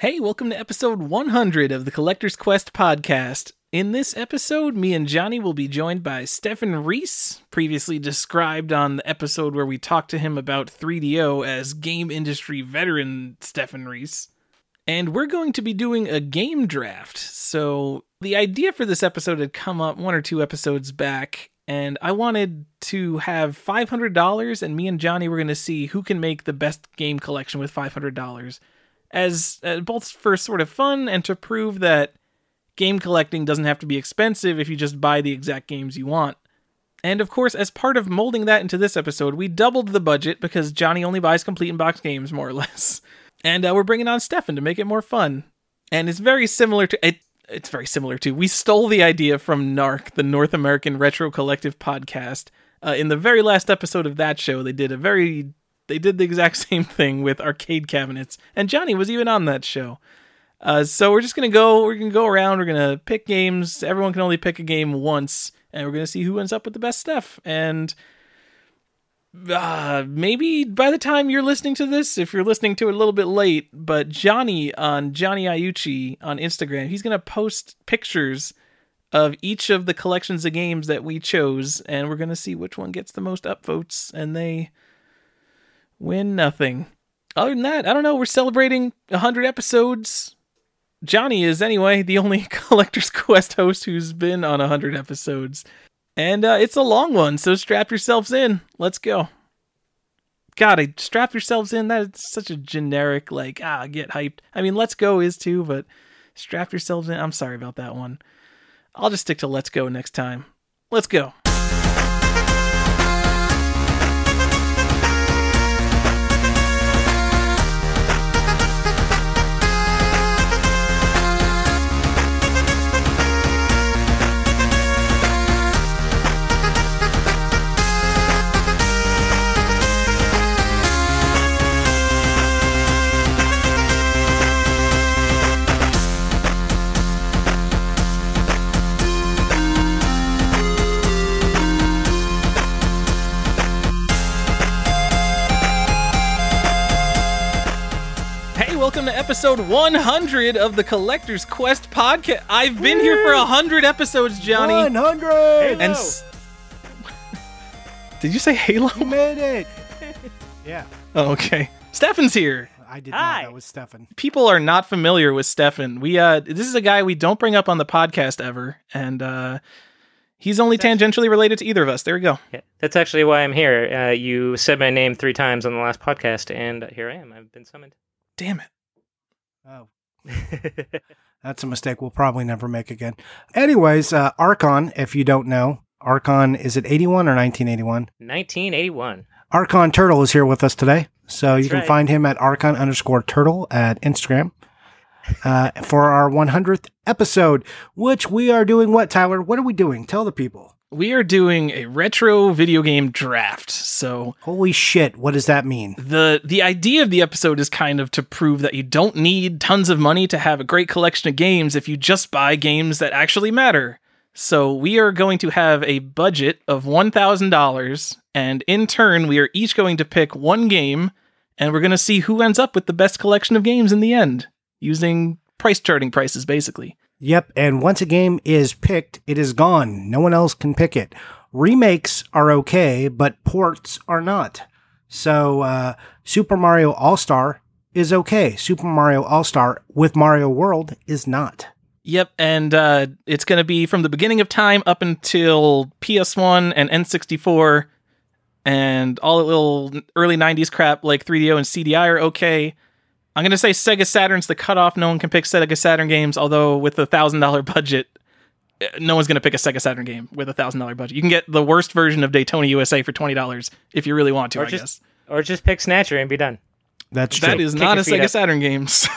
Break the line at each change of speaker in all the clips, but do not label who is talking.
Hey, welcome to episode 100 of the Collector's Quest podcast. In this episode, me and Johnny will be joined by Stephan Reese, previously described on the episode where we talked to him about 3DO as game industry veteran Stephan Reese. And we're going to be doing a game draft. So, the idea for this episode had come up one or two episodes back, and I wanted to have $500, and me and Johnny were going to see who can make the best game collection with $500 as uh, both for sort of fun and to prove that game collecting doesn't have to be expensive if you just buy the exact games you want. And of course, as part of molding that into this episode, we doubled the budget because Johnny only buys complete in box games, more or less. And uh, we're bringing on Stephan to make it more fun. And it's very similar to it. It's very similar to. We stole the idea from NARC, the North American Retro Collective podcast. Uh, in the very last episode of that show, they did a very they did the exact same thing with arcade cabinets, and Johnny was even on that show. Uh, so we're just gonna go. We're gonna go around. We're gonna pick games. Everyone can only pick a game once, and we're gonna see who ends up with the best stuff. And uh, maybe by the time you're listening to this, if you're listening to it a little bit late, but Johnny on Johnny Ayuchi on Instagram, he's gonna post pictures of each of the collections of games that we chose, and we're gonna see which one gets the most upvotes, and they win nothing. Other than that, I don't know. We're celebrating 100 episodes. Johnny is, anyway, the only Collector's Quest host who's been on 100 episodes. And uh, it's a long one, so strap yourselves in. Let's go. God, I strap yourselves in. That's such a generic, like, ah, get hyped. I mean, let's go is too, but strap yourselves in. I'm sorry about that one. I'll just stick to let's go next time. Let's go. Episode 100 of the Collector's Quest podcast. I've been here for 100 episodes, Johnny.
100!
And s- Did you say Halo?
You made it! yeah,
Oh, okay. Stephan's here.
I did
Hi.
not. That was Stephan.
People are not familiar with Stephan. We uh this is a guy we don't bring up on the podcast ever and uh he's only tangentially related to either of us. There we go.
Yeah, that's actually why I'm here. Uh, you said my name three times on the last podcast, and here I am. I've been summoned.
Damn it.
Oh, that's a mistake we'll probably never make again. Anyways, uh, Archon, if you don't know, Archon, is it 81 or 1981?
1981.
Archon Turtle is here with us today. So you can
right.
find him at Archon underscore turtle at Instagram. Uh, for our 100th episode, which we are doing what, Tyler? What are we doing? Tell the people.
We are doing a retro video game draft. So
Holy shit, what does that mean?
the the idea of the episode is kind of to prove that you don't need tons of money to have a great collection of games if you just buy games that actually matter. So we are going to have a budget of $1000 and in turn we are each going to pick one game and we're going to see who ends up with the best collection of games in the end using price charting prices basically.
Yep, and once a game is picked, it is gone. No one else can pick it. Remakes are okay, but ports are not. So, uh, Super Mario All Star is okay. Super Mario All Star with Mario World is not.
Yep, and uh, it's going to be from the beginning of time up until PS1 and N64, and all the little early 90s crap like 3DO and CDI are okay. I'm going to say Sega Saturn's the cutoff. No one can pick Sega Saturn games, although with a $1,000 budget, uh, no one's going to pick a Sega Saturn game with a $1,000 budget. You can get the worst version of Daytona USA for $20 if you really want to,
Or
I
just-
guess.
Or just pick Snatcher and be done.
That's true.
That is
Kick
not a Sega
up.
Saturn game, so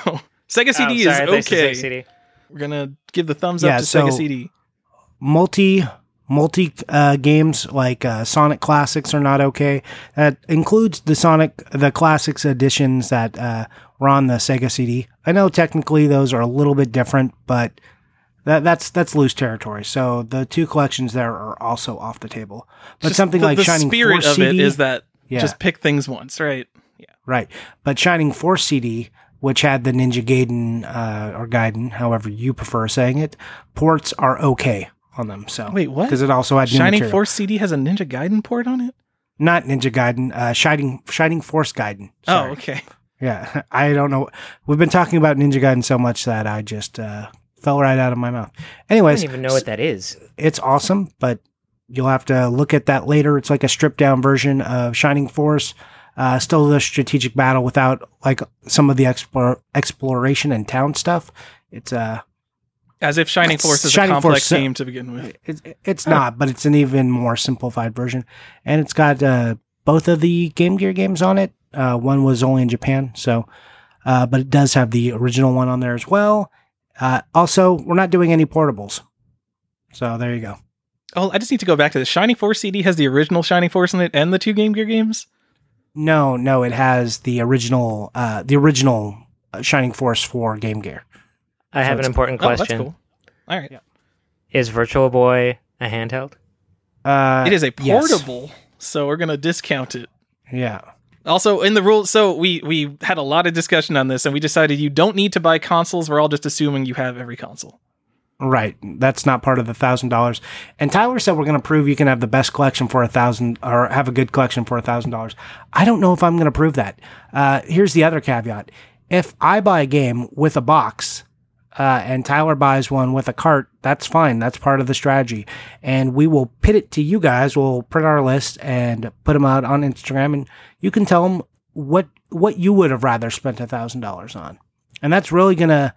Sega
Oh,
CD
sorry,
is
I thought
okay.
CD.
We're going to give the thumbs
Yeah,
up to
so-
Sega CD.
multi multi uh, games like uh, Sonic Classics are not okay. That includes the Sonic the Classics editions that uh, were on the Sega CD. I know technically those are a little bit different, but that that's that's loose territory. So the two collections there are also off the table. But
Just
something
the,
like
the
Shining
spirit
Force
of
CD
is that
Yeah.
just pick things once, right?
Yeah, Right. But Shining Force CD, which had the Ninja Gaiden uh, or Gaiden, however you prefer saying it, ports are okay on them. So
Wait, what?
Because it also had
Shining
material.
Force CD has a Ninja Gaiden port on it.
not Ninja Gaiden, uh, Shining Shining Force Gaiden.
Oh, okay.
Yeah, I don't know. We've been talking about Ninja Gaiden so much that I just uh, fell right out of my mouth. Anyways, I
don't even know what that is.
it's awesome, but you'll have to look at that later. It's like a stripped down version of Shining Force. Uh, still the strategic battle without like some of the explore, exploration and town stuff. It's uh,
As if Shining Force is
Shining
a complex
Force, uh,
game to begin with.
it's it's not, but it's an even more simplified version, and it's got uh, both of the Game Gear games on it. Uh, one was only in Japan, so uh, but it does have the original one on there as well. Uh, also, we're not doing any portables, so there you go.
Oh, I just need to go back to the Shining Force CD has the original Shining Force in it and the two Game Gear games.
No, no, it has the original, uh, the original uh, Shining Force for Game Gear.
I have an
it's-
important
Oh, that's
question.
cool. All right.
Is Virtual Boy a handheld?
Uh,
It is a
yes.
portable, so we're gonna discount it.
Yeah,
Also, in the rules, so we we had a lot of discussion on this, and we decided you don't need to buy consoles. We're all just assuming you have every console.
right. That's not part of the thousand dollars. And Tyler said we're going to prove you can have the best collection for a thousand, or have a good collection for a thousand dollars. I don't know if I'm going to prove that. Uh, here's the other caveat: if I buy a game with a box. Uh, and Tyler buys one with a cart, that's fine. That's part of the strategy. And we will pit it to you guys. We'll print our list and put them out on Instagram and you can tell them what, what you would have rather spent a thousand dollars on. And that's really going to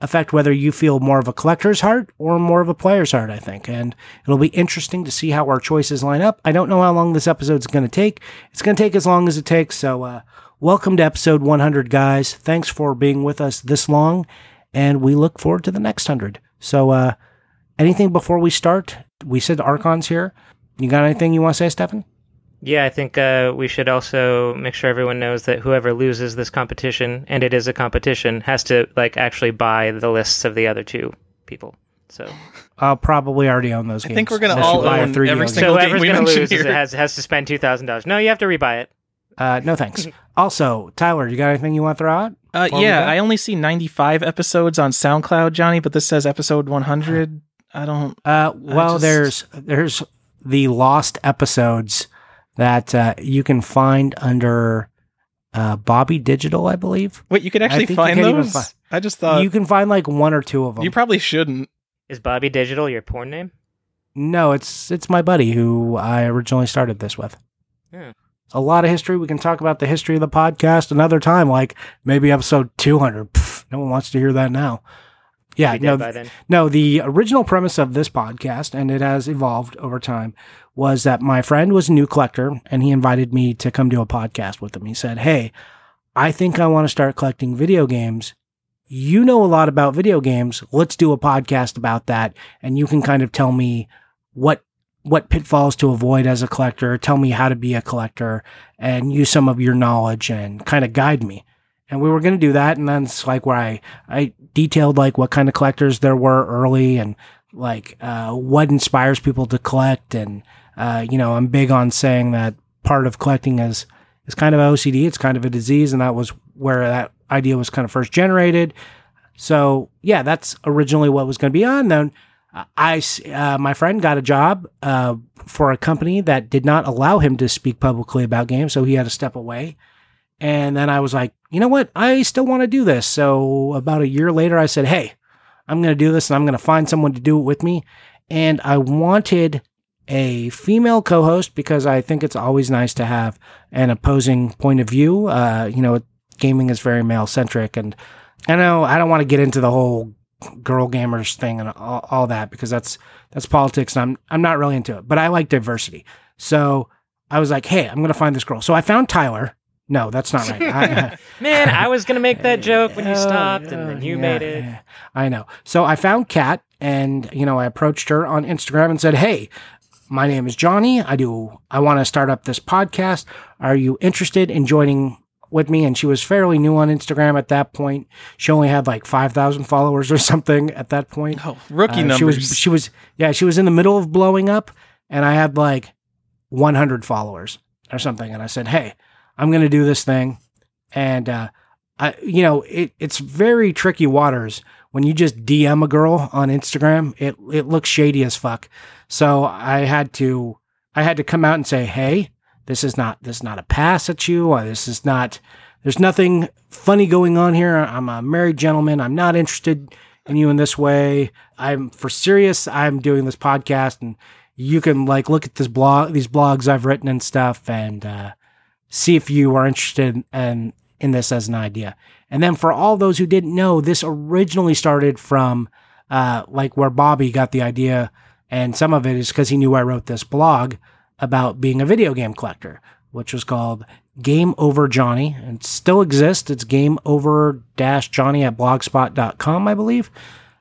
affect whether you feel more of a collector's heart or more of a player's heart, I think. And it'll be interesting to see how our choices line up. I don't know how long this episode's going to take. It's going to take as long as it takes. So, uh, welcome to episode 100, guys. Thanks for being with us this long. And we look forward to the next 100. So, uh, anything before we start? We said Archon's here. You got anything you want to say, Stephan?
Yeah, I think uh, we should also make sure everyone knows that whoever loses this competition, and it is a competition, has to like actually buy the lists of the other two people. So,
I'll probably already own those games.
I think we're gonna all
buy a
own
3D
every
game.
single
so
game
whoever's
we
going to
mentioned
lose is,
here.
has has to spend two thousand dollars. No, you have to rebuy it.
Uh, no thanks. also, Tyler, you got anything you want to throw out?
Uh, yeah. I only see 95 episodes on SoundCloud, Johnny, but this says episode 100. I don't.
Uh, well,
just-
there's there's the lost episodes that uh, you can find under uh, Bobby Digital, I believe.
Wait, you could actually find
can't
those?
fi-
I just thought
you can find like one or two of them.
you probably shouldn't.
Is Bobby Digital your porn name?
no, it's it's my buddy who I originally started this with.
Yeah.
A lot of history. We can talk about the history of the podcast another time, like maybe episode 200. Pff, no one wants to hear that now. Yeah, no. No, the original premise of this podcast, and it has evolved over time, was that my friend was a new collector and he invited me to come do a podcast with him. He said, Hey, I think I want to start collecting video games. You know a lot about video games. Let's do a podcast about that. And you can kind of tell me what what pitfalls to avoid as a collector, tell me how to be a collector, and use some of your knowledge and kind of guide me. And we were going to do that. And then it's like where I, I detailed like what kind of collectors there were early and like, uh, what inspires people to collect. And, uh, you know, I'm big on saying that part of collecting is, is kind of OCD. It's kind of a disease. And that was where that idea was kind of first generated. So yeah, that's originally what was going to be on. Then I, uh, my friend got a job, uh, for a company that did not allow him to speak publicly about games. So he had to step away. And then I was like, you know what? I still want to do this. So about a year later, I said, hey, I'm going to do this and I'm going to find someone to do it with me. And I wanted a female co host because I think it's always nice to have an opposing point of view. Uh, you know, gaming is very male centric. And I know I don't want to get into the whole girl gamers thing and all, all that because that's that's politics and I'm I'm not really into it. But I like diversity. So I was like, hey, I'm going to find this girl. So I found Tyler. No, that's not right. I,
Man, I was gonna make that joke when you
Oh,
stopped, and then you
yeah,
made it.
yeah. I know. So I found Kat, and you know, I approached her on Instagram and said, "Hey, my name is Johnny. I do. I want to start up this podcast. Are you interested in joining?" With me, and she was fairly new on Instagram at that point. She only had like five thousand followers or something at that point.
Oh, rookie
Uh,
numbers.
She was, she was, yeah, she was in the middle of blowing up, and I had like 100 followers or something. And I said, "Hey, I'm going to do this thing," and uh, I, you know, it, it's very tricky waters when you just DM a girl on Instagram. It it looks shady as fuck. So I had to I had to come out and say, hey, this is not this is not a pass at you. Or this is not. There's nothing funny going on here. I'm a married gentleman. I'm not interested in you in this way. I'm for serious. I'm doing this podcast, and you can like look at this blog, these blogs I've written and stuff, and uh, see if you are interested in in this as an idea. And then for all those who didn't know, this originally started from uh, like where Bobby got the idea, and some of it is because he knew I wrote this blog about being a video game collector, which was called Game Over Johnny, and still exists. It's Game Over Johnny at blogspot.com, I believe.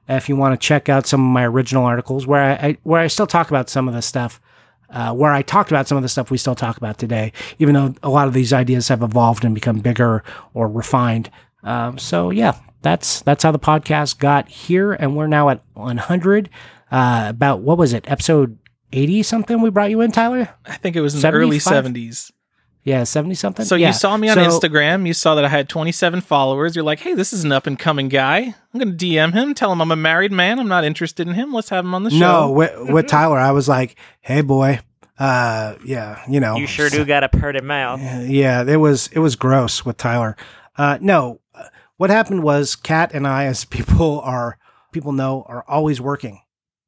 If you want to check out some of my original articles, where I, I where I still talk about some of the stuff uh, where I talked about some of the stuff we still talk about today, even though a lot of these ideas have evolved and become bigger or refined. Um, so yeah, that's that's how the podcast got here, and we're now at 100. Uh, about what was it, episode 80 something? We brought you in, Tyler.
I think it was in the early 70s.
Yeah, 70 something.
So
yeah.
you saw me on
So-
Instagram. You saw that I had 27 followers. You're like, hey, this is an up and coming guy. I'm going to DM him, tell him I'm a married man. I'm not interested in him. Let's have him on the show.
No, with, with Tyler, I was like, "Hey, boy, uh, yeah, you know,
You sure do got a purty mouth.
yeah, it was it was gross with Tyler. Uh, no, uh, what happened was Kat and I, as people are people know, are always working,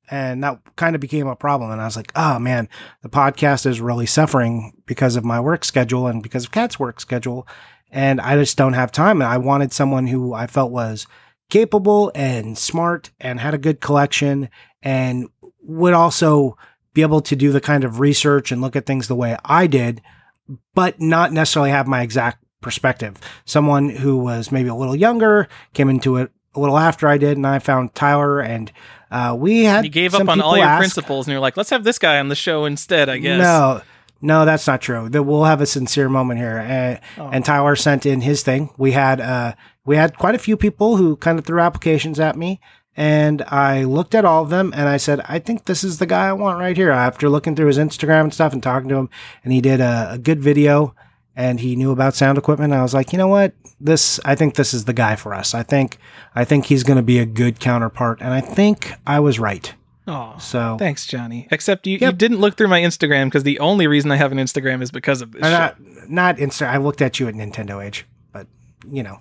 and that kind of became a problem. And I was like, oh man, the podcast is really suffering because of my work schedule and because of Kat's work schedule, and I just don't have time. And I wanted someone who I felt was capable and smart and had a good collection and would also be able to do the kind of research and look at things the way I did, but not necessarily have my exact perspective. Someone who was maybe a little younger came into it a little after I did, and I found Tyler, and uh, we had
You gave
some
up on all your
ask-
principles and you're like, let's have this guy on the show instead, I guess.
No, no, that's not true. That we'll have a sincere moment here. Uh,
Oh.
And Tyler sent in his thing. We had uh, we had quite a few people who kind of threw applications at me, and I looked at all of them and I said, I think this is the guy I want right here. After looking through his Instagram and stuff and talking to him, and he did a, a good video. And he knew about sound equipment. I was like, you know what? This, I think this is the guy for us. I think, I think he's going to be a good counterpart. And I think I was right.
Oh,
So
thanks, Johnny. Except you, you didn't look through my Instagram because the only reason I have an Instagram is because of this.
Uh,
show.
not not Insta. I looked at you at Nintendo Age, but you know,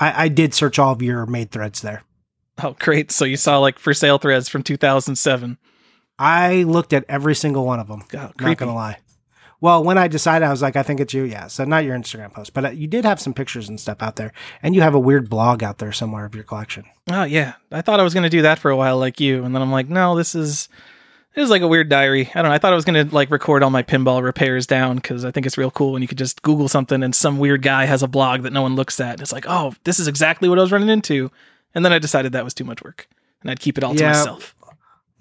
I, I did search all of your made threads there.
Oh, great. So you saw like for sale threads from 2007.
I looked at every single one of them.
God,
Not
creepy.
gonna lie. Well, when I decided, I was like, I think it's you. Yeah. So not your Instagram post, but uh, you did have some pictures and stuff out there, and you have a weird blog out there somewhere of your collection.
Oh yeah, I thought I was going to do that for a while, like you, and then I'm like, no, this is it is like a weird diary. I don't know. I thought I was going to like record all my pinball repairs down because I think it's real cool when you could just Google something and some weird guy has a blog that no one looks at. It's like, oh, this is exactly what I was running into, and then I decided that was too much work, and I'd keep it all to myself.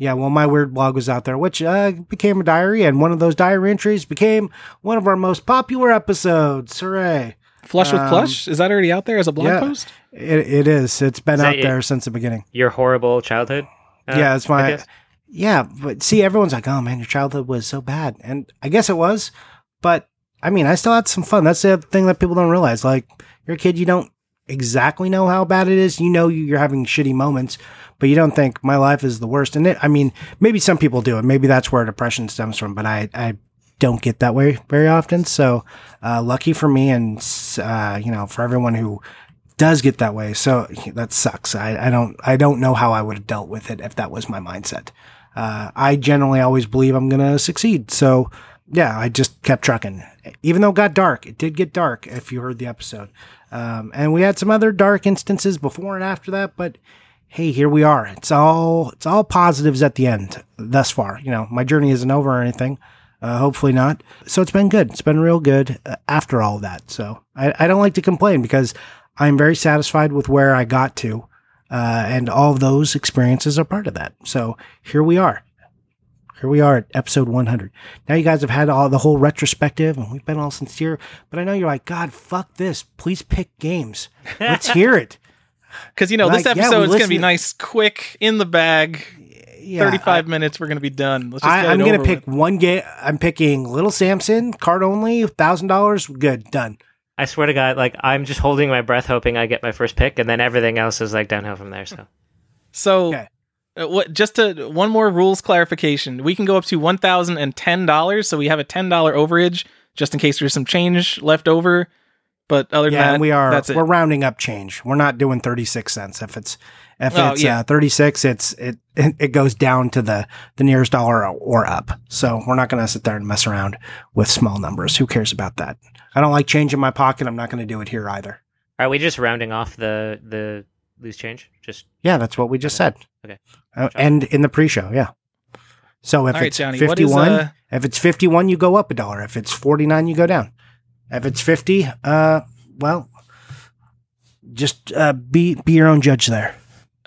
Yeah, well, my weird blog was out there, which uh, became a diary, and one of those diary entries became one of our most popular episodes. Hooray!
Flush with
Um,
plush is that already out there as a blog
yeah.
post?
It, it is. It's been
Is
out
that
there since the beginning.
Your horrible childhood. uh,
yeah, it's my yeah. But see, everyone's like, "Oh man, your childhood was so bad," and I guess it was. But I mean, I still had some fun. That's the thing that people don't realize. Like, you're a kid, you don't exactly know how bad it is. You know, you- you're having shitty moments, but you don't think my life is the worst. And it, I mean, maybe some people do, and maybe that's where depression stems from. But I, I don't get that way very often. So, uh, lucky for me, and uh, you know, for everyone who does get that way. So that sucks. I, I don't I don't know how I would have dealt with it if that was my mindset. Uh, I generally always believe I'm gonna succeed. So yeah, I just kept trucking. Even though it got dark, it did get dark. If you heard the episode, um, and we had some other dark instances before and after that, but hey, here we are. It's all it's all positives at the end thus far. You know, my journey isn't over or anything. Uh, hopefully not. So it's been good. It's been real good uh, after all that. So I, I don't like to complain because I'm very satisfied with where I got to. Uh, and all those experiences are part of that. So here we are. Here we are at episode 100. Now you guys have had all the whole retrospective and we've been all sincere, but I know you're like, God, fuck this. Please pick games. Let's hear it.
Because you know this
Like, yeah,
episode is going to be nice, quick, in the bag.
Yeah,
35 minutes, we're going to be done. Let's just
I,
get
I'm gonna pick
with.
one game. I'm picking Little Samson, card only, thousand dollars. Good, done.
I swear to God, like I'm just holding my breath, hoping I get my first pick, and then everything else is like downhill from there. So
So,
Okay.
Uh, what? Just to one more rules clarification. We can go up to one thousand and ten dollars. So we have a ten dollar overage just in case there's some change left over. But other than
Yeah,
that,
we are
That's it.
we're rounding up change. We're not doing 36 cents. If it's if
Oh,
it's
yeah.
uh, 36, it's it it goes down to the the nearest dollar or up. So we're not going to sit there and mess around with small numbers. Who cares about that? I don't like change in my pocket. I'm not going to do it here either.
are we just rounding off the the loose change? Just
Yeah, that's what we just said.
Okay.
Uh, and in the pre-show, yeah. So if
All right,
it's
Johnny. What is
51,
uh,
if it's 51, you go up a dollar. If it's 49, you go down. If it's 50, uh, well, just uh, be be your own judge there.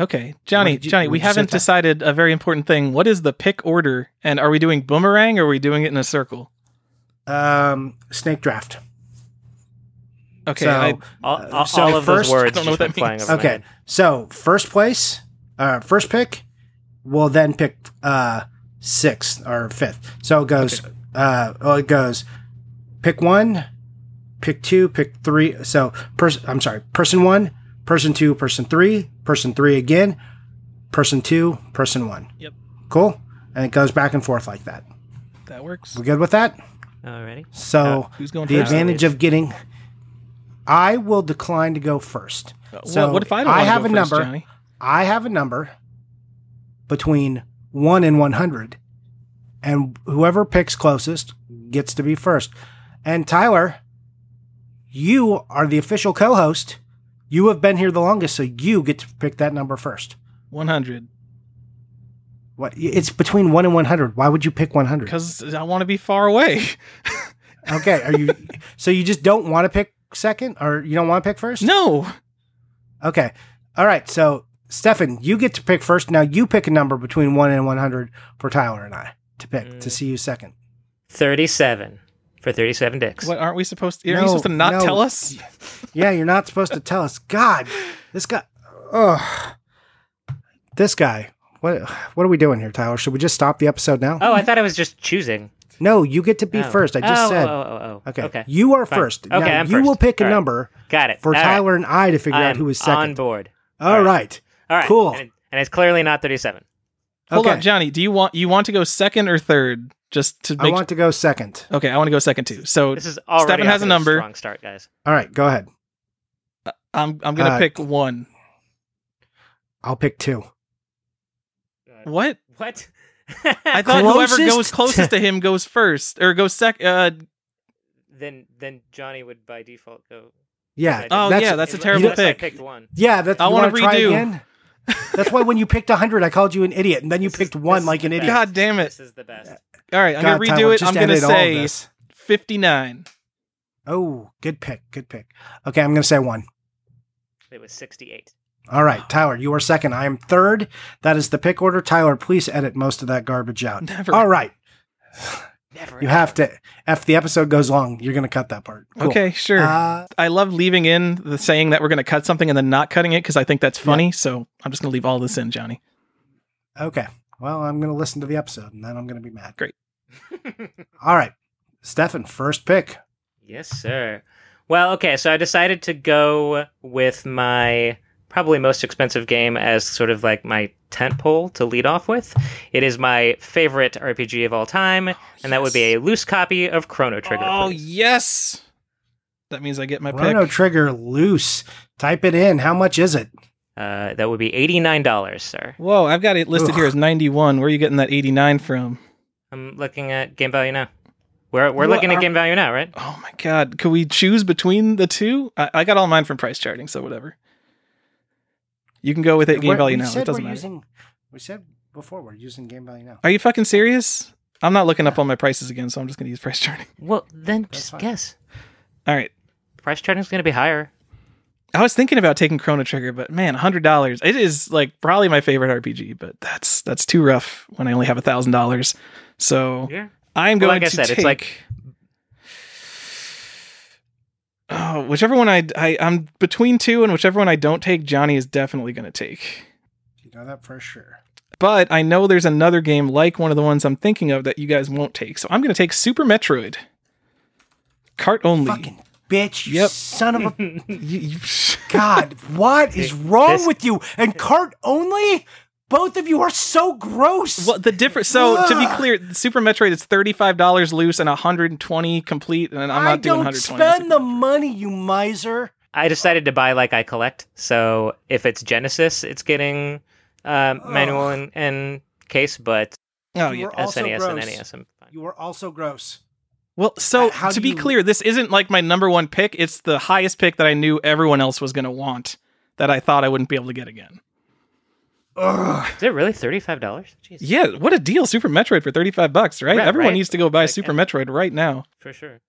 okay, Johnny?
You-
Johnny, we haven't decided a very important thing. What is the pick order? And are we doing boomerang or are we doing it in a circle?
Um, snake draft.
Okay,
So,
I,
all,
Uh,
all,
so
all of
first-
those words
I don't know what that means.
Okay, so first place, uh, first pick, will then pick uh sixth or fifth. So it goes, uh, well, it goes, pick one, pick two, pick three. So person, I'm sorry, person one, person two, person three, person three again, person two, person one.
Yep.
Cool, and it goes back and forth like that.
that works.
We good with that?
Alrighty.
So
Who's going
the advantage of getting, I will decline to go first.
Well, what if I don't?
I have
go
a
first,
number.
Johnny?
I have a number between 1 and 100, and whoever picks closest gets to be first. And Tyler, you are the official co host. You have been here the longest, so you get to pick that number first.
One hundred.
What? It's between 1 and 100. Why would you pick 100?
Because I want to be far away.
Okay, are you so you just don't want to pick second or you don't want to pick first?
no.
Okay. All right. So, Stephan, you get to pick first. Now you pick a number between 1 and 100 for Tyler and I to pick to mm. see you second.
Thirty-seven for thirty-seven dicks.
What aren't we supposed to? Are
No,
you supposed to not
no.
tell us?
Yeah, you're not supposed to tell us. God, this guy. Ugh. This guy. What what are we doing here, Tyler? Should we just stop the episode now?
Oh, I thought I was just choosing.
No, you get to be
Oh.
first. I just
Oh,
said.
Oh, oh, oh, oh.
Okay.
Okay.
You are
Fine.
first.
Okay,
Now,
I'm
you
first.
will pick a
All right.
number
Got it.
for
All right.
Tyler and I to figure out
I'm
who is
on
second.
board.
All right.
All right.
Cool.
And, it- and it's clearly not thirty-seven.
Hold
okay.
on, Johnny. Do you want you want to go second or third? Just to
I
make.
want to go second.
okay, I want to go second too. So
This is already Stephan
has a number.
Strong start, guys.
All right, go ahead.
I'm I'm gonna
Uh,
pick one.
I'll pick two.
What?
What?
I thought whoever goes closest to him goes first or goes second. Uh,
then then Johnny would by default go.
Yeah.
Oh,
that's,
yeah, that's a terrible
unless I
pick.
picked one.
Yeah, that's.
I wanna
wanna try
redo.
Again. That's why when you picked hundred, I called you an idiot, and then you
This
picked
is-
one like an idiot.
God damn it!
This is the best.
All right, I'm
God,
gonna redo
Tyler,
it. I'm gonna
edit all of
say 59.
Oh, good pick, good pick. Okay, I'm gonna say one.
It was sixty-eight.
All right, Tyler, you are second. I am third. That is the pick order. Tyler, please edit most of that garbage out.
Never.
All right,
Never.
you have to. If the episode goes long, you're gonna cut that part. Cool.
Okay, sure.
Uh,
I love leaving in the saying that we're gonna cut something and then not cutting it because I think that's funny. So I'm just gonna leave all this in, Johnny.
okay. Well, I'm gonna listen to the episode, and then I'm gonna be mad.
Great.
All right, Stephan, first pick.
Yes, sir. Well, okay, so I decided to go with my probably most expensive game as sort of like my tent pole to lead off with. It is my favorite RPG of all time, and that would be a loose copy of Chrono Trigger.
Oh
please.
yes, that means I get my
Chrono
pick.
Trigger loose. Type it in. How much is it?
Uh, that would be eighty-nine dollars, sir.
Whoa, I've got it listed
Ugh.
here as 91. Where are you getting that 89 from?
I'm looking at game value now. We're we're
What
looking at
are-
game value now, right?
Oh my god, could we choose between the two? I, I got all mine from price charting, so whatever. You can go with it game
We're-
value now.
said
It doesn't matter.
Using, we said before we're using game value now.
Are you fucking serious? I'm not looking up all my prices again, so I'm just gonna use price charting.
Well, then just
fine.
guess.
All right.
Price charting is going to be higher.
I was thinking about taking Chrono Trigger, but man, hundred dollars. It is like probably my favorite RPG, but that's that's too rough when I only have a thousand dollars. So
Yeah.
I'm
Well,
going
like I
to
said,
take.
it's like-
oh, whichever one I, I I'm between two, and whichever one I don't take, Johnny is definitely going to take.
You know that for sure.
But I know there's another game like one of the ones I'm thinking of that you guys won't take, so I'm going to take Super Metroid. Cart only.
Fucking bitch! You
Yep.
son of a god! What is wrong with you? And cart only? Both of you are so gross.
well, the difference. So to be clear, Super Metroid is thirty five dollars loose and one hundred and twenty complete, and I'm not
I
doing
don't
one hundred twenty.
spend the money, you miser.
I decided to buy like I collect. So if it's Genesis, it's getting uh, manual and, and case, but
Oh
You
yeah.
were also
and
gross.
NES, I'm fine.
You are also gross.
Well, so
Uh,
to be
you-
clear, this isn't like my number one pick. It's the highest pick that I knew everyone else was going to want that I thought I wouldn't be able to get again.
Ugh.
Is it really thirty five dollars? Jeez,
Yeah, what a deal! Super Metroid for thirty five bucks, right?
Right,
Everyone
right.
needs to go buy
Like,
Super
yeah.
Metroid right now.
for sure.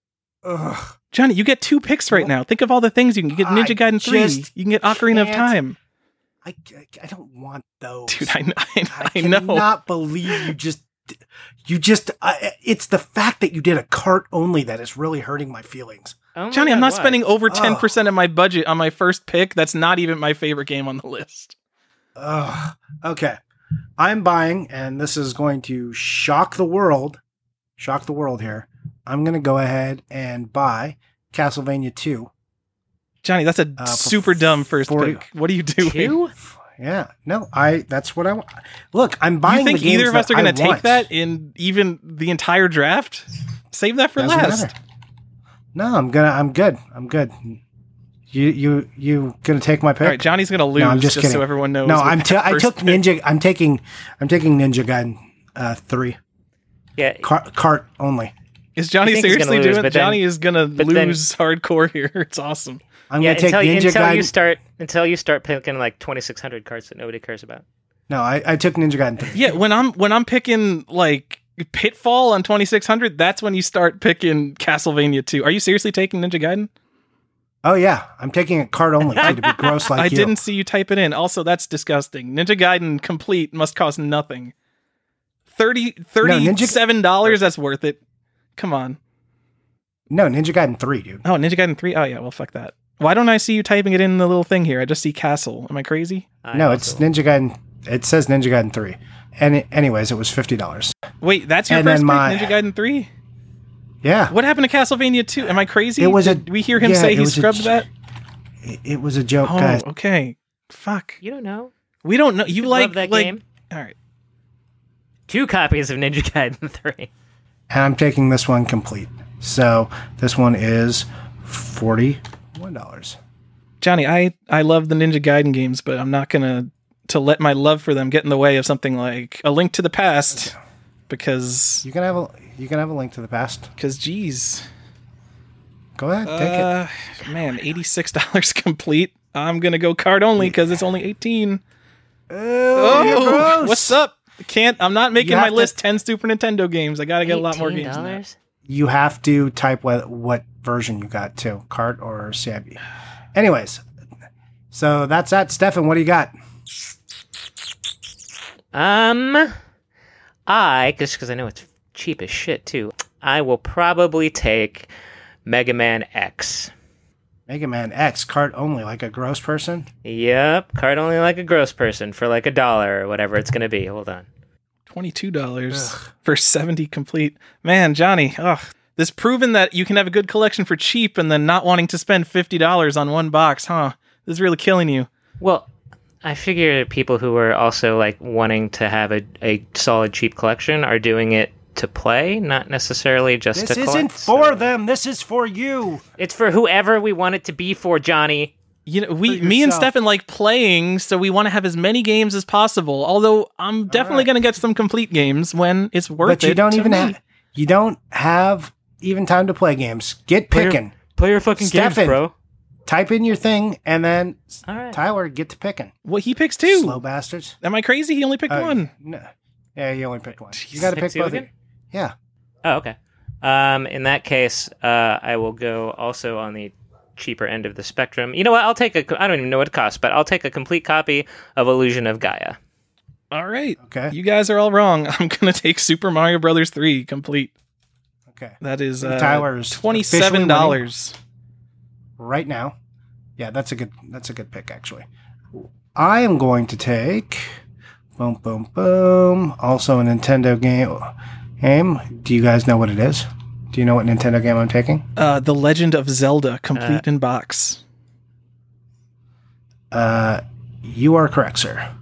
Ugh.
Johnny, you get two picks right now. Think of all the things you can get. Ninja
I
Gaiden three. You can get Ocarina of
can't-
Time,
I, I, I don't want those.
dude. I, kn- I,
I
I know.
cannot believe you just you just I it's the fact that you did a cart only that is really hurting my feelings.
Oh my
Johnny, I'm not
why?
spending over ten percent of my budget on my first pick. That's not even my favorite game on the list.
Ugh. Okay. I'm buying and this is going to shock the world. Shock the world here. I'm going to go ahead and buy Castlevania 2.
Johnny, that's a
Uh,
super dumb first
40
pick. What are you doing?
Two?
Yeah. No, I that's what I want. Look, I'm buying
You think either of us are going to take
want.
that in even the entire draft? Save that for
Doesn't
last.
matter. No, I'm going to I'm good. I'm good. You you you going to take my pick?
All right, Johnny's going to lose No,
I'm
just,
just
so everyone knows.
No, I'm
that
t- I took
pick-
Ninja I'm taking I'm taking Ninja Gaiden uh 3
Yeah,
Car- cart only.
Is Johnny
You think he's gonna
seriously
lose,
doing it?
then-
Johnny is going to
but then-
lose hardcore here. It's awesome.
I'm
yeah.
going to take
Until, you-
Ninja
until
Gaiden.
you start until you start picking like twenty six hundred cards that nobody cares about.
no, I, I took Ninja Gaiden 3.
Yeah, when I'm when I'm picking like Pitfall on 2600, that's when you start picking Castlevania 2. Are you seriously taking Ninja Gaiden?
Oh yeah, I'm taking a cart only too, to be gross like
I
you.
didn't see you type it in. Also, that's disgusting. Ninja Gaiden complete must cost nothing. 30 $37 that's worth it. Come on.
No, Ninja Gaiden 3, dude.
Oh, Ninja Gaiden 3. Oh yeah, well fuck that. Why don't I see you typing it in the little thing here? I just see Castle. Am I crazy?
I
no,
also-
it's Ninja Gaiden. It says Ninja Gaiden 3. And it, anyways, it was $50.
Wait, that's your
And
first
then
pick,
my-
Ninja Gaiden 3?
Yeah.
What happened to Castlevania 2? Am I crazy?
It was a-
Did we hear him
yeah,
say he
was a
scrubbed
j-
that?
It, it was a joke,
Oh,
guys.
okay. Fuck.
You don't know.
We don't know. You
Love
like
that
like
game?
All right.
Two copies of Ninja Gaiden three.
And I'm taking this one complete. So this one is $41.
Johnny, I I love the Ninja Gaiden games, but I'm not going to to let my love for them get in the way of something like A Link to the Past because
You can have a you can have a link to the past.
cuz geez.
Go ahead, take it.
Uh, man, $86 complete. I'm going to go card only cuz it's only 18.
Oh,
Oh, what's up? Can't I'm not making my
have to-
list 10 Super Nintendo games. I got to get a lot more games than that.
$18?
you have to type what what version you got too, cart or CIB. Anyways, so that's that. Stephan, what do you got?
Um, I just because I know it's cheap as shit too. I will probably take Mega Man X.
Mega Man X cart only, like a gross person.
Yep, cart only like a gross person for like a dollar or whatever it's gonna be. Hold on.
Twenty-two dollars for seventy complete. Man, Johnny, ugh. This proven that you can have a good collection for cheap and then not wanting to spend fifty dollars on one box, huh? This is really killing you.
Well, I figure people who are also like wanting to have a, a solid cheap collection are doing it to play, not necessarily just
This
to
isn't
collect.
for
so-
them. This is for you.
It's for whoever we want it to be for, Johnny.
You know, we, me and. Stephan like playing, so we want to have as many games as possible. Although I'm definitely
right.
going to get some complete games when it's worth
But
it.
But you don't
to
even
me.
have you don't have even time to play games. Get
Play your-
picking.
Play your fucking
Stephan.
games, bro.
Type in your thing, and then
All right.
Tyler get to picking.
Well, he picks two.
Slow bastards.
Am I crazy? He only picked
Oh,
one.
No. Yeah, you only picked one. You got to
Pick
pick both.
again?
Again? Yeah.
Oh, okay. Um, in that case, uh, I will go also on the cheaper end of the spectrum. You know what? I'll take a. I don't even know what it costs, but I'll take a complete copy of Illusion of Gaia.
All right.
Okay.
You guys are all wrong. I'm going to take Super Mario Brothers 3 complete.
Okay.
That is uh,
Tyler's
twenty-seven dollars.
Right now. Yeah, that's a good that's a good pick actually. I am going to take boom boom boom. Also a Nintendo game game. Do you guys know what it is? Do you know what Nintendo game I'm taking?
Uh, The Legend of Zelda, complete in box.
Uh, you are correct, sir.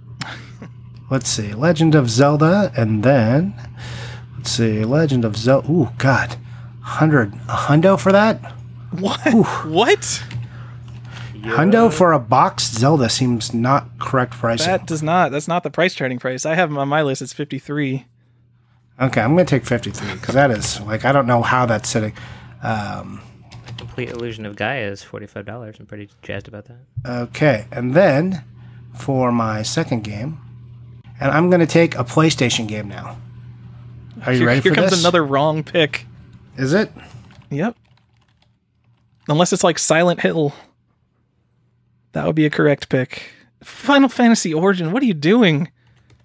let's see, Legend of Zelda, and then let's see, Legend of Zelda. Ooh, God, hundred a hundo for that.
What? What?
Hundo for a boxed Zelda seems not correct pricing.
That does not. That's not the price charting price. I have them on my list. It's fifty three.
okay, I'm gonna take 53 because that is like I don't know how that's sitting.
Um, Complete Illusion of Gaia is forty-five dollars. I'm pretty jazzed about that.
Okay, and then for my second game, and I'm gonna take a PlayStation game now. Are you
Here,
ready
here
for
comes
this?
another wrong pick.
Is it?
Yep. Unless it's like Silent Hill. That would be a correct pick. Final Fantasy Origin, what are you doing?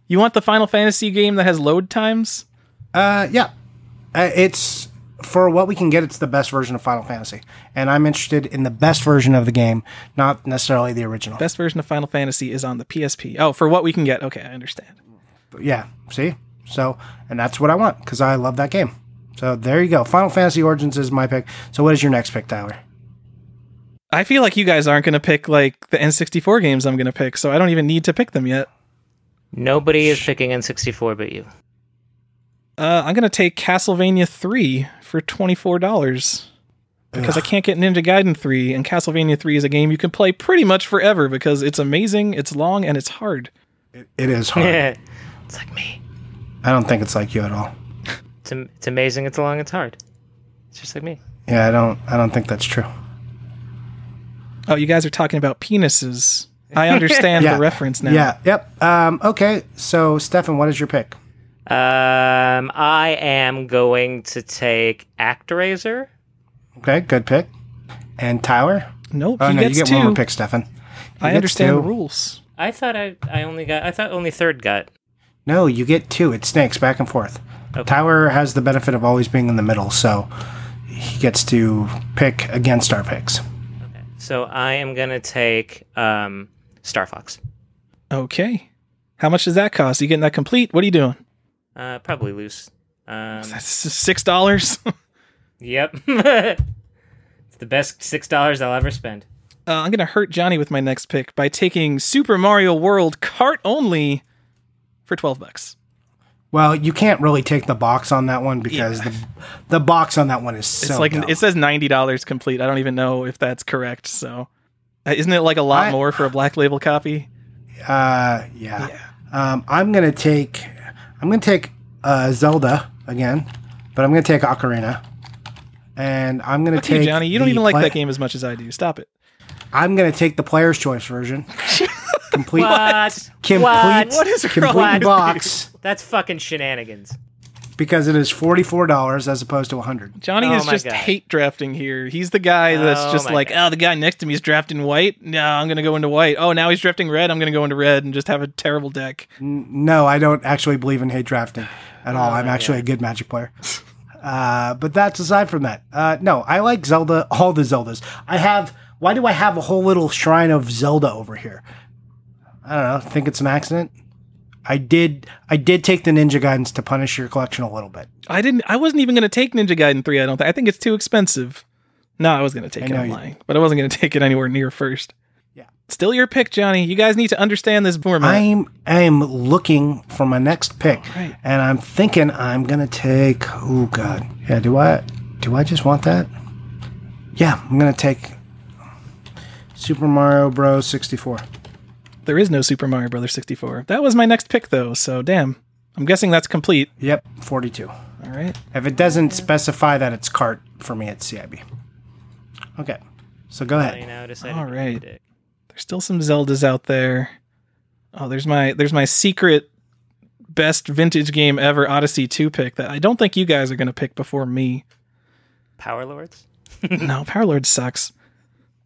You want the Final Fantasy game that has load times?
Uh, yeah. Uh, it's for what we can get. It's the best version of Final Fantasy, and I'm interested in the best version of the game, not necessarily the original.
Best version of Final Fantasy is on the PSP. Oh, for what we can get. Okay, I understand.
Yeah. See. So, and that's what I want because I love that game. So there you go. Final Fantasy Origins is my pick. So what is your next pick, Tyler?
I feel like you guys aren't going to pick like the N64 games I'm going to pick, so I don't even need to pick them yet.
Nobody is picking N64 but you.
Uh, I'm going to take Castlevania 3 for $24 because I can't get Ninja Gaiden 3, and Castlevania 3 is a game you can play pretty much forever because it's amazing, it's long, and it's hard.
It is hard.
it's like me.
I don't think it's like you at all.
It's, am- it's amazing. It's long. It's hard. It's just like me.
Yeah, I don't. I don't think that's true.
Oh, you guys are talking about penises. I understand
Yeah.
the reference now.
Yeah. Yep. Um, okay. So, Stephan, what is your pick?
Um, I am going to take ActRaiser.
Okay, good pick. And Tyler?
Nope,
Oh
he
no, you get
two.
one more pick, Stephan. He
I understand
two.
the rules.
I thought I, I only got. I thought only third got.
No, you get two. It snakes back and forth.
Okay.
Tyler has the benefit of always being in the middle, so he gets to pick against our picks.
So I am gonna take um, Star Fox.
Okay. How much does that cost? Are you getting that complete? What are you doing?
Uh, probably loose. Um,
That's six dollars.
yep. it's the best six dollars I'll ever spend.
Uh, I'm gonna hurt Johnny with my next pick by taking Super Mario World cart only for twelve bucks.
Well, you can't really take the box on that one because the the box on that one is so
It's like
dumb.
it says ninety dollars complete. I don't even know if that's correct. So, uh, isn't it like a lot
I-
more for a black label copy?
Uh, yeah. Um, I'm gonna take I'm gonna take uh, Zelda again, but I'm gonna take Ocarina, and I'm gonna
Okay,
take
Johnny, you don't even like that game as much as I do. Stop it.
I'm gonna take the player's choice version, complete,
What?
complete,
What?
What is wrong
complete
with
box
That's fucking shenanigans.
because it is forty four dollars as opposed to a hundred.
Johnny
Oh
is just
God.
hate drafting here. He's the guy that's
Oh
just like,
God.
oh, the guy next to me is drafting white. No, I'm gonna go into white. Oh, now he's drafting red. I'm gonna go into red and just have a terrible deck.
No, I don't actually believe in hate drafting at all.
Oh,
I'm actually a good Magic player. Uh, but that's aside from that. Uh, no, I like Zelda, all the Zeldas. I have. Why do I have a whole little shrine of Zelda over here? I don't know. Think it's an accident. I did. I did take the Ninja Gaidens to punish your collection a little bit.
I didn't. I wasn't even gonna take Ninja Gaiden three. I don't think. I think it's too expensive. No, I was gonna take
I
it.
know
I'm
you-
lying, but I wasn't gonna take it anywhere near first.
Yeah.
Still your pick, Johnny. You guys need to understand this format.
I'm. I am looking for my next pick,
right.
and I'm thinking I'm gonna take. Oh God. Yeah. Do I? Do I just want that? Yeah. I'm gonna take Super Mario Bros. 64.
There is no Super Mario Brothers 64. That was my next pick, though. So damn. I'm guessing that's complete.
Yep, 42.
All right.
If it doesn't specify that it's cart, for me it's CIB. Okay, so go ahead.
know, decided
All
to be a
right.
dick.
There's still some Zeldas out there. Oh, there's my there's my secret best vintage game ever Odyssey 2 pick that I don't think you guys are going to pick before me.
Power Lords.
no, Power Lords sucks.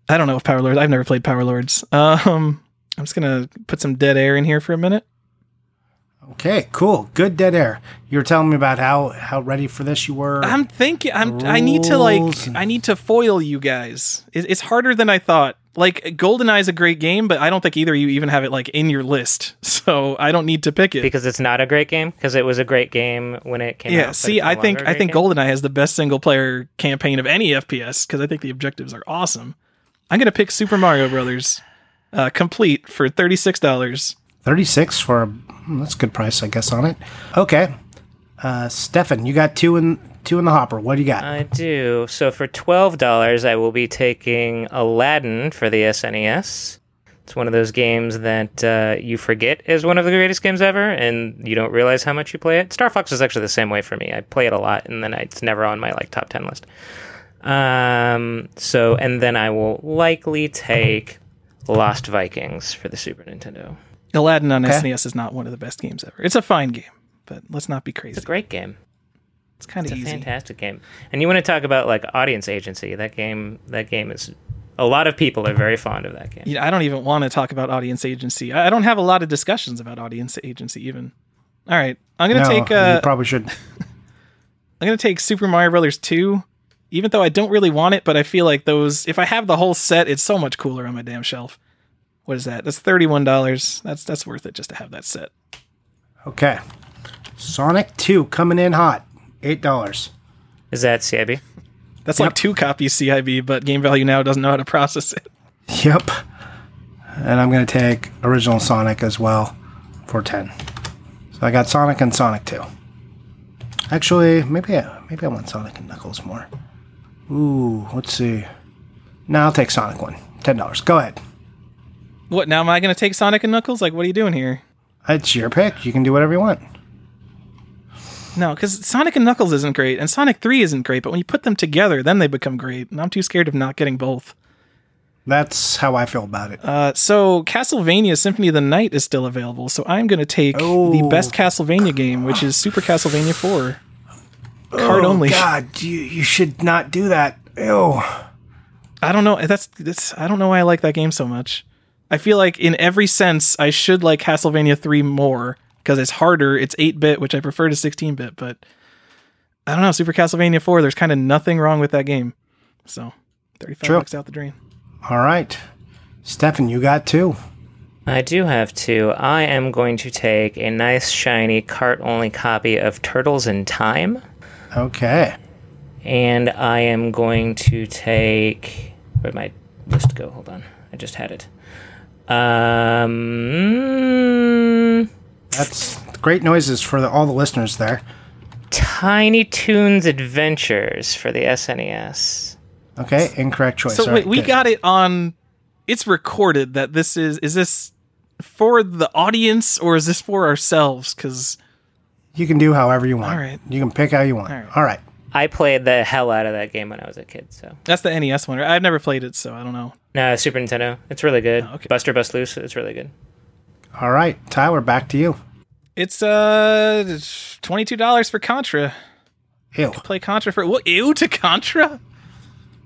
I don't know if Power Lords. I've never played Power Lords. Um, I'm just gonna put some dead air in here for a minute.
Okay, cool. Good dead air. You were telling me about how how ready for this you were.
I'm thinking. I'm. I need to like. I need to foil you guys. It, it's harder than I thought. like GoldenEye is a great game, but I don't think either of you even have it like in your list. So I don't need to pick it.
because it's not a great game because it was a great game when it came out.
yeah,
but
see,
no
I think
longer a
I
great
think
game.
GoldenEye has the best single player campaign of any FPS because I think the objectives are awesome. I'm gonna pick Super Mario Brothers uh, complete for thirty six dollars.
36 for a, hmm, that's a good price, I guess, on it. Okay. Uh, Stephan, you got two in two in the hopper. What do you got?
I do. So for twelve dollars, I will be taking Aladdin for the SNES. It's one of those games that uh, you forget is one of the greatest games ever, and you don't realize how much you play it. Star Fox is actually the same way for me. I play it a lot, and then I, it's never on my like top ten list. Um. So, and then I will likely take Lost Vikings for the Super Nintendo.
Aladdin on
Okay.
SNES is not one of the best games ever. It's a fine game, but let's not be crazy.
It's a great game.
It's kind of easy.
It's a fantastic game. And you want to talk about like audience agency? That game. That game is. A lot of people are very fond of that game.
You know, I don't even want to talk about audience agency. I I don't have a lot of discussions about audience agency even. All right, I'm gonna
no,
take
you
uh,
probably should.
I'm gonna take Super Mario Brothers 2, even though I don't really want it, but I feel like those if I have the whole set, it's so much cooler on my damn shelf. What is that? That's thirty one dollars. That's that's worth it just to have that set.
Okay. Sonic 2 coming in hot. $8.
Is that CIB?
That's
Yep.
like two copies CIB, but Game Value now doesn't know how to process it.
Yep. And I'm going to take original Sonic as well for 10. So I got Sonic and Sonic 2. Actually, maybe I, maybe I want Sonic and Knuckles more. Ooh, let's see. No, I'll take Sonic one. $10. Go ahead.
What now? Am I gonna take Sonic and Knuckles? Like, what are you doing here?
It's your pick. You can do whatever you want.
No, because Sonic and Knuckles isn't great, and Sonic Three isn't great. But when you put them together, then they become great. And I'm too scared of not getting both.
That's how I feel about it.
Uh, so Castlevania Symphony of the Night is still available. So I'm going to take the
Oh.
best Castlevania game, which is Super Castlevania Four. Cart
oh,
only.
God, you, you should not do that. Ew.
I don't know. That's that's. I don't know why I like that game so much. I feel like in every sense I should like Castlevania Three more because it's harder. It's eight bit, which I prefer to sixteen bit. But I don't know. Super Castlevania Four. There's kind of nothing wrong with that game. So thirty five bucks out the drain.
All right. Stefan, you got two.
I do have two. I am going to take a nice shiny cart only copy of Turtles in Time.
Okay.
And I am going to take. Where'd my list go? Hold on. I just had it. Um.
That's great noises for the, all the listeners there.
Tiny Toons Adventures for the SNES.
Okay, incorrect choice.
So
All
wait,
right,
we
good.
got it on. It's recorded that this is. Is this for the audience or is this for ourselves? Because
You can do however you want.
All right.
You can pick how you want.
All right.
All right.
I played the hell out of that game when I was a kid, so.
that's the NES one. right? I've never played it, so I don't know.
No, Super Nintendo. It's really good.
Oh, okay.
Buster Bust Loose. It's really good.
All right. Tyler, back to you.
It's uh twenty two dollars for Contra.
Ew.
Play Contra for what? Ew to Contra.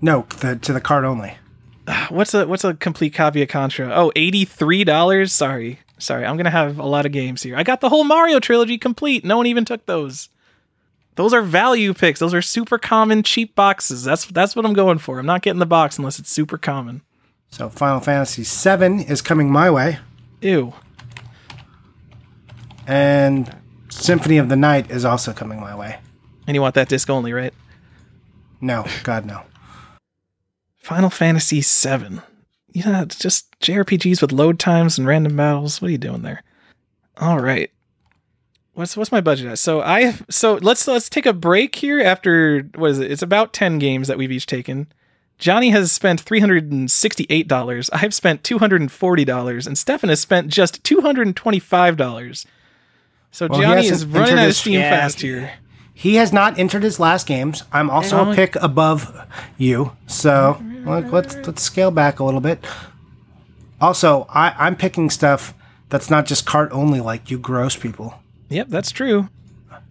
No, the, to the cart only.
What's a what's a complete copy of Contra? Oh, $83? Sorry. Sorry. I'm going to have a lot of games here. I got the whole Mario trilogy complete. No one even took those. Those are value picks. Those are super common cheap boxes. That's that's what I'm going for. I'm not getting the box unless it's super common.
So Final Fantasy VII is coming my way,
Ew.
and Symphony of the Night is also coming my way.
And you want that disc only, right?
No, God, no.
Final Fantasy VII. It's just JRPGs with load times and random battles. What are you doing there? All right. What's what's my budget at? So I so let's let's take a break here after what is it? It's about 10 games that we've each taken. Johnny has spent $368. I've spent $240 and Stefan has spent just $225. So
Well,
Johnny is running out of steam
Yeah.
fast here.
He has not entered his last games. I'm also a pick above you, so like, let's let's scale back a little bit. Also, I, I'm picking stuff that's not just cart only, like you gross people.
Yep, that's true.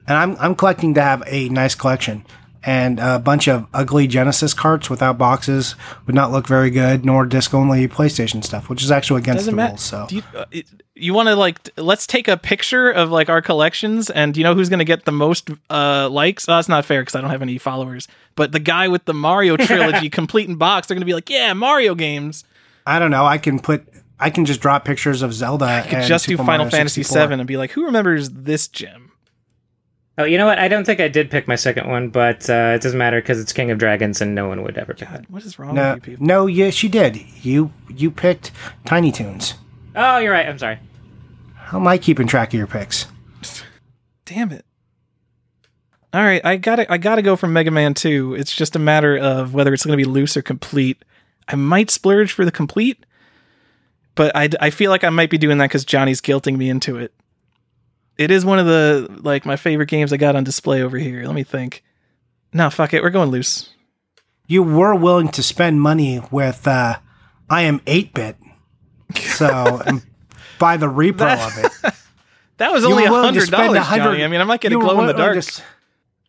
and I'm I'm collecting to have a nice collection. And a bunch of ugly Genesis carts without boxes would not look very good, nor disc only PlayStation stuff, which is actually against
Doesn't
the
matter.
rules. So
Do you, uh, it- you want to like t- let's take a picture of like our collections, and you know who's going to get the most uh, likes? Oh, that's not fair because I don't have any followers. But the guy with the Mario trilogy complete in box, they're going to be like, "Yeah, Mario games."
I don't know. I can put. I can just drop pictures of Zelda.
I could
and
just do Final
Mario
Fantasy
64.
VII and be like, who remembers this gem?
Oh, you know what? I don't think I did pick my second one, but uh, it doesn't matter because it's King of Dragons, and no one would ever pick it.
What is wrong
No,
with you people?
no, yes, you did. You you picked Tiny Toons.
Oh, you're right. I'm sorry.
How am I keeping track of your picks?
Damn it. All right, I gotta I gotta go for Mega Man 2. It's just a matter of whether it's gonna be loose or complete. I might splurge for the complete, but I, I feel like I might be doing that because Johnny's guilting me into it. It is one of the like my favorite games I got on display over here. Let me think. No, fuck it, we're going loose.
You were willing to spend money with uh, I am eight bit, so buy the repro of it.
That was only a
$100,
Johnny. I mean, I'm not getting glow in the dark.
to s-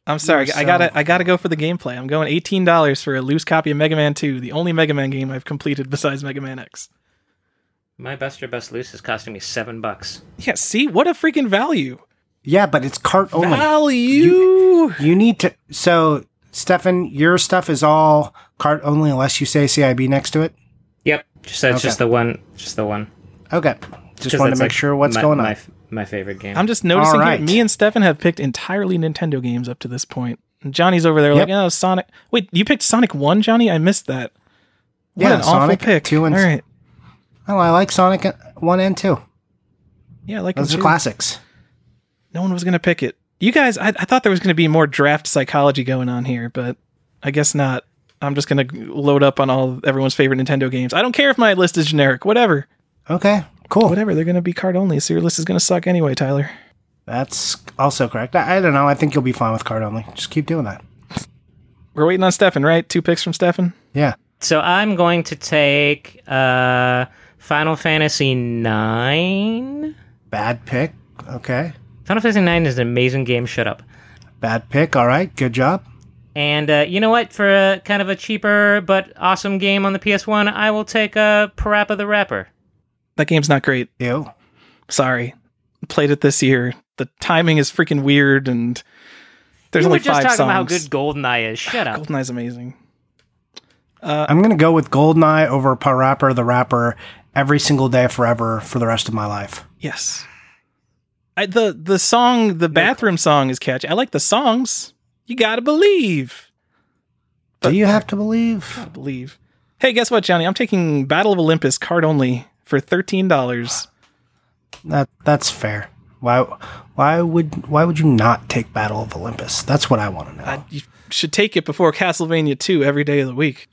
I'm sorry. I gotta
so-
I gotta go for the gameplay. I'm going eighteen dollars for a loose copy of Mega Man 2, the only Mega Man game I've completed besides Mega Man X.
My best or best loose is costing me seven bucks.
Yeah, see, what a freaking value.
Yeah, but it's cart only.
Value.
You need to. So, Stefan, your stuff is all cart only unless you say CIB next to it.
Yep. So it's
Okay.
just the one. Just the one.
Okay, just want to make
like,
sure what's
my,
going on.
My, my favorite game.
I'm just noticing
All right.
here, me and Stefan have picked entirely Nintendo games up to this point. And Johnny's over there like, oh, Sonic. Wait, you picked Sonic 1, Johnny? I missed that. What
Yeah,
an awful pick.
two and-
All right.
Oh, I like Sonic one and two.
Yeah, I like
Those
them
are
too.
classics.
No one was going to pick it. You guys, I, I thought there was going to be more draft psychology going on here, but I guess not. I'm just going to load up on all everyone's favorite Nintendo games. I don't care if my list is generic. Whatever.
Okay, cool.
Whatever. They're going to be cart only, so your list is going to suck anyway, Tyler.
That's also correct. I, I don't know. I think you'll be fine with cart only. Just keep doing that.
We're waiting on Stefan, right? Two picks from Stefan?
Yeah.
so I'm going to take uh, Final Fantasy Nine.
Bad pick. Okay.
Final Fantasy Nine is an amazing game. Shut up.
Bad pick. All right. Good job.
And uh, you know what? For a kind of a cheaper but awesome game on the PS1, I will take uh, Parappa the Rapper.
That game's not great.
Ew.
Sorry. Played it this year. The timing is freaking weird, and there's
you
only
were just
five
talking
songs.
about how good GoldenEye is. Shut up.
GoldenEye's amazing.
I'm gonna go with Goldeneye over Parappa the Rapper every single day forever for the rest of my life.
Yes. I, the the song, the bathroom song is catchy. I like the songs. You gotta believe.
Do you have to believe?
Gotta believe. Hey, guess what, Johnny? I'm taking Battle of Olympus card only for thirteen dollars.
That that's fair. Why why would why would you not take Battle of Olympus? That's what I want to know.
You should take it before Castlevania 2 every day of the week.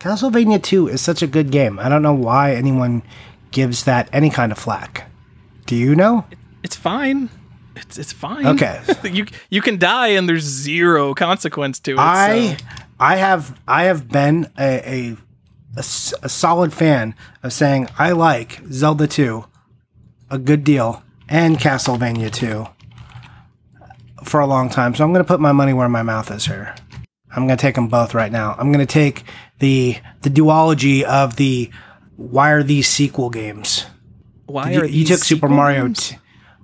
Castlevania 2 is such a good game. I don't know why anyone gives that any kind of flack. Do you know?
It's fine. It's it's fine.
Okay.
you you can die and there's zero consequence to it.
I
so-
I have I have been a a a solid fan of saying I like Zelda 2 a good deal and Castlevania 2 for a long time. So I'm going to put my money where my mouth is here. I'm going to take them both right now. I'm going to take the the duology of the why are these sequel games?
why
You,
are
you took Super Mario? T-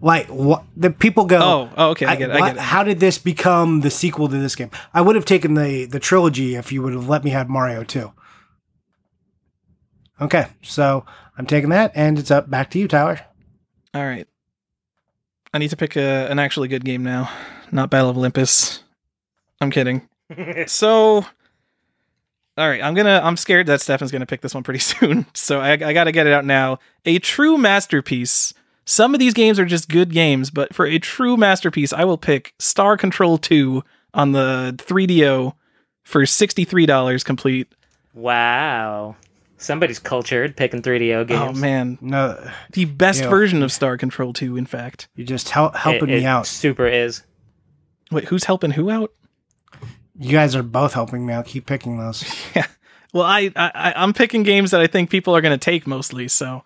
like what the people go
Oh, oh, okay, I get it, I
what-
get it.
how did this become the sequel to this game i would have taken the the trilogy if you would have let me have mario too. okay so i'm taking that and it's up back to you tyler
All right. I need to pick a, an actually good game now, not Battle of Olympus. I'm kidding. so, all right, I'm gonna. I'm scared that Stefan's gonna pick this one pretty soon. So I, I got to get it out now. A true masterpiece. Some of these games are just good games, but for a true masterpiece, I will pick Star Control 2 on the 3DO for $63 complete.
Wow. Somebody's cultured picking 3DO games.
Oh man,
no
the best
Ew.
version of Star Control 2, in fact.
you're just hel- helping
It-
me
it
out
Super is.
Wait, who's helping who out?
You guys are both helping me out keep picking those
Yeah. Well, I, I I'm picking games that I think people are going to take mostly, so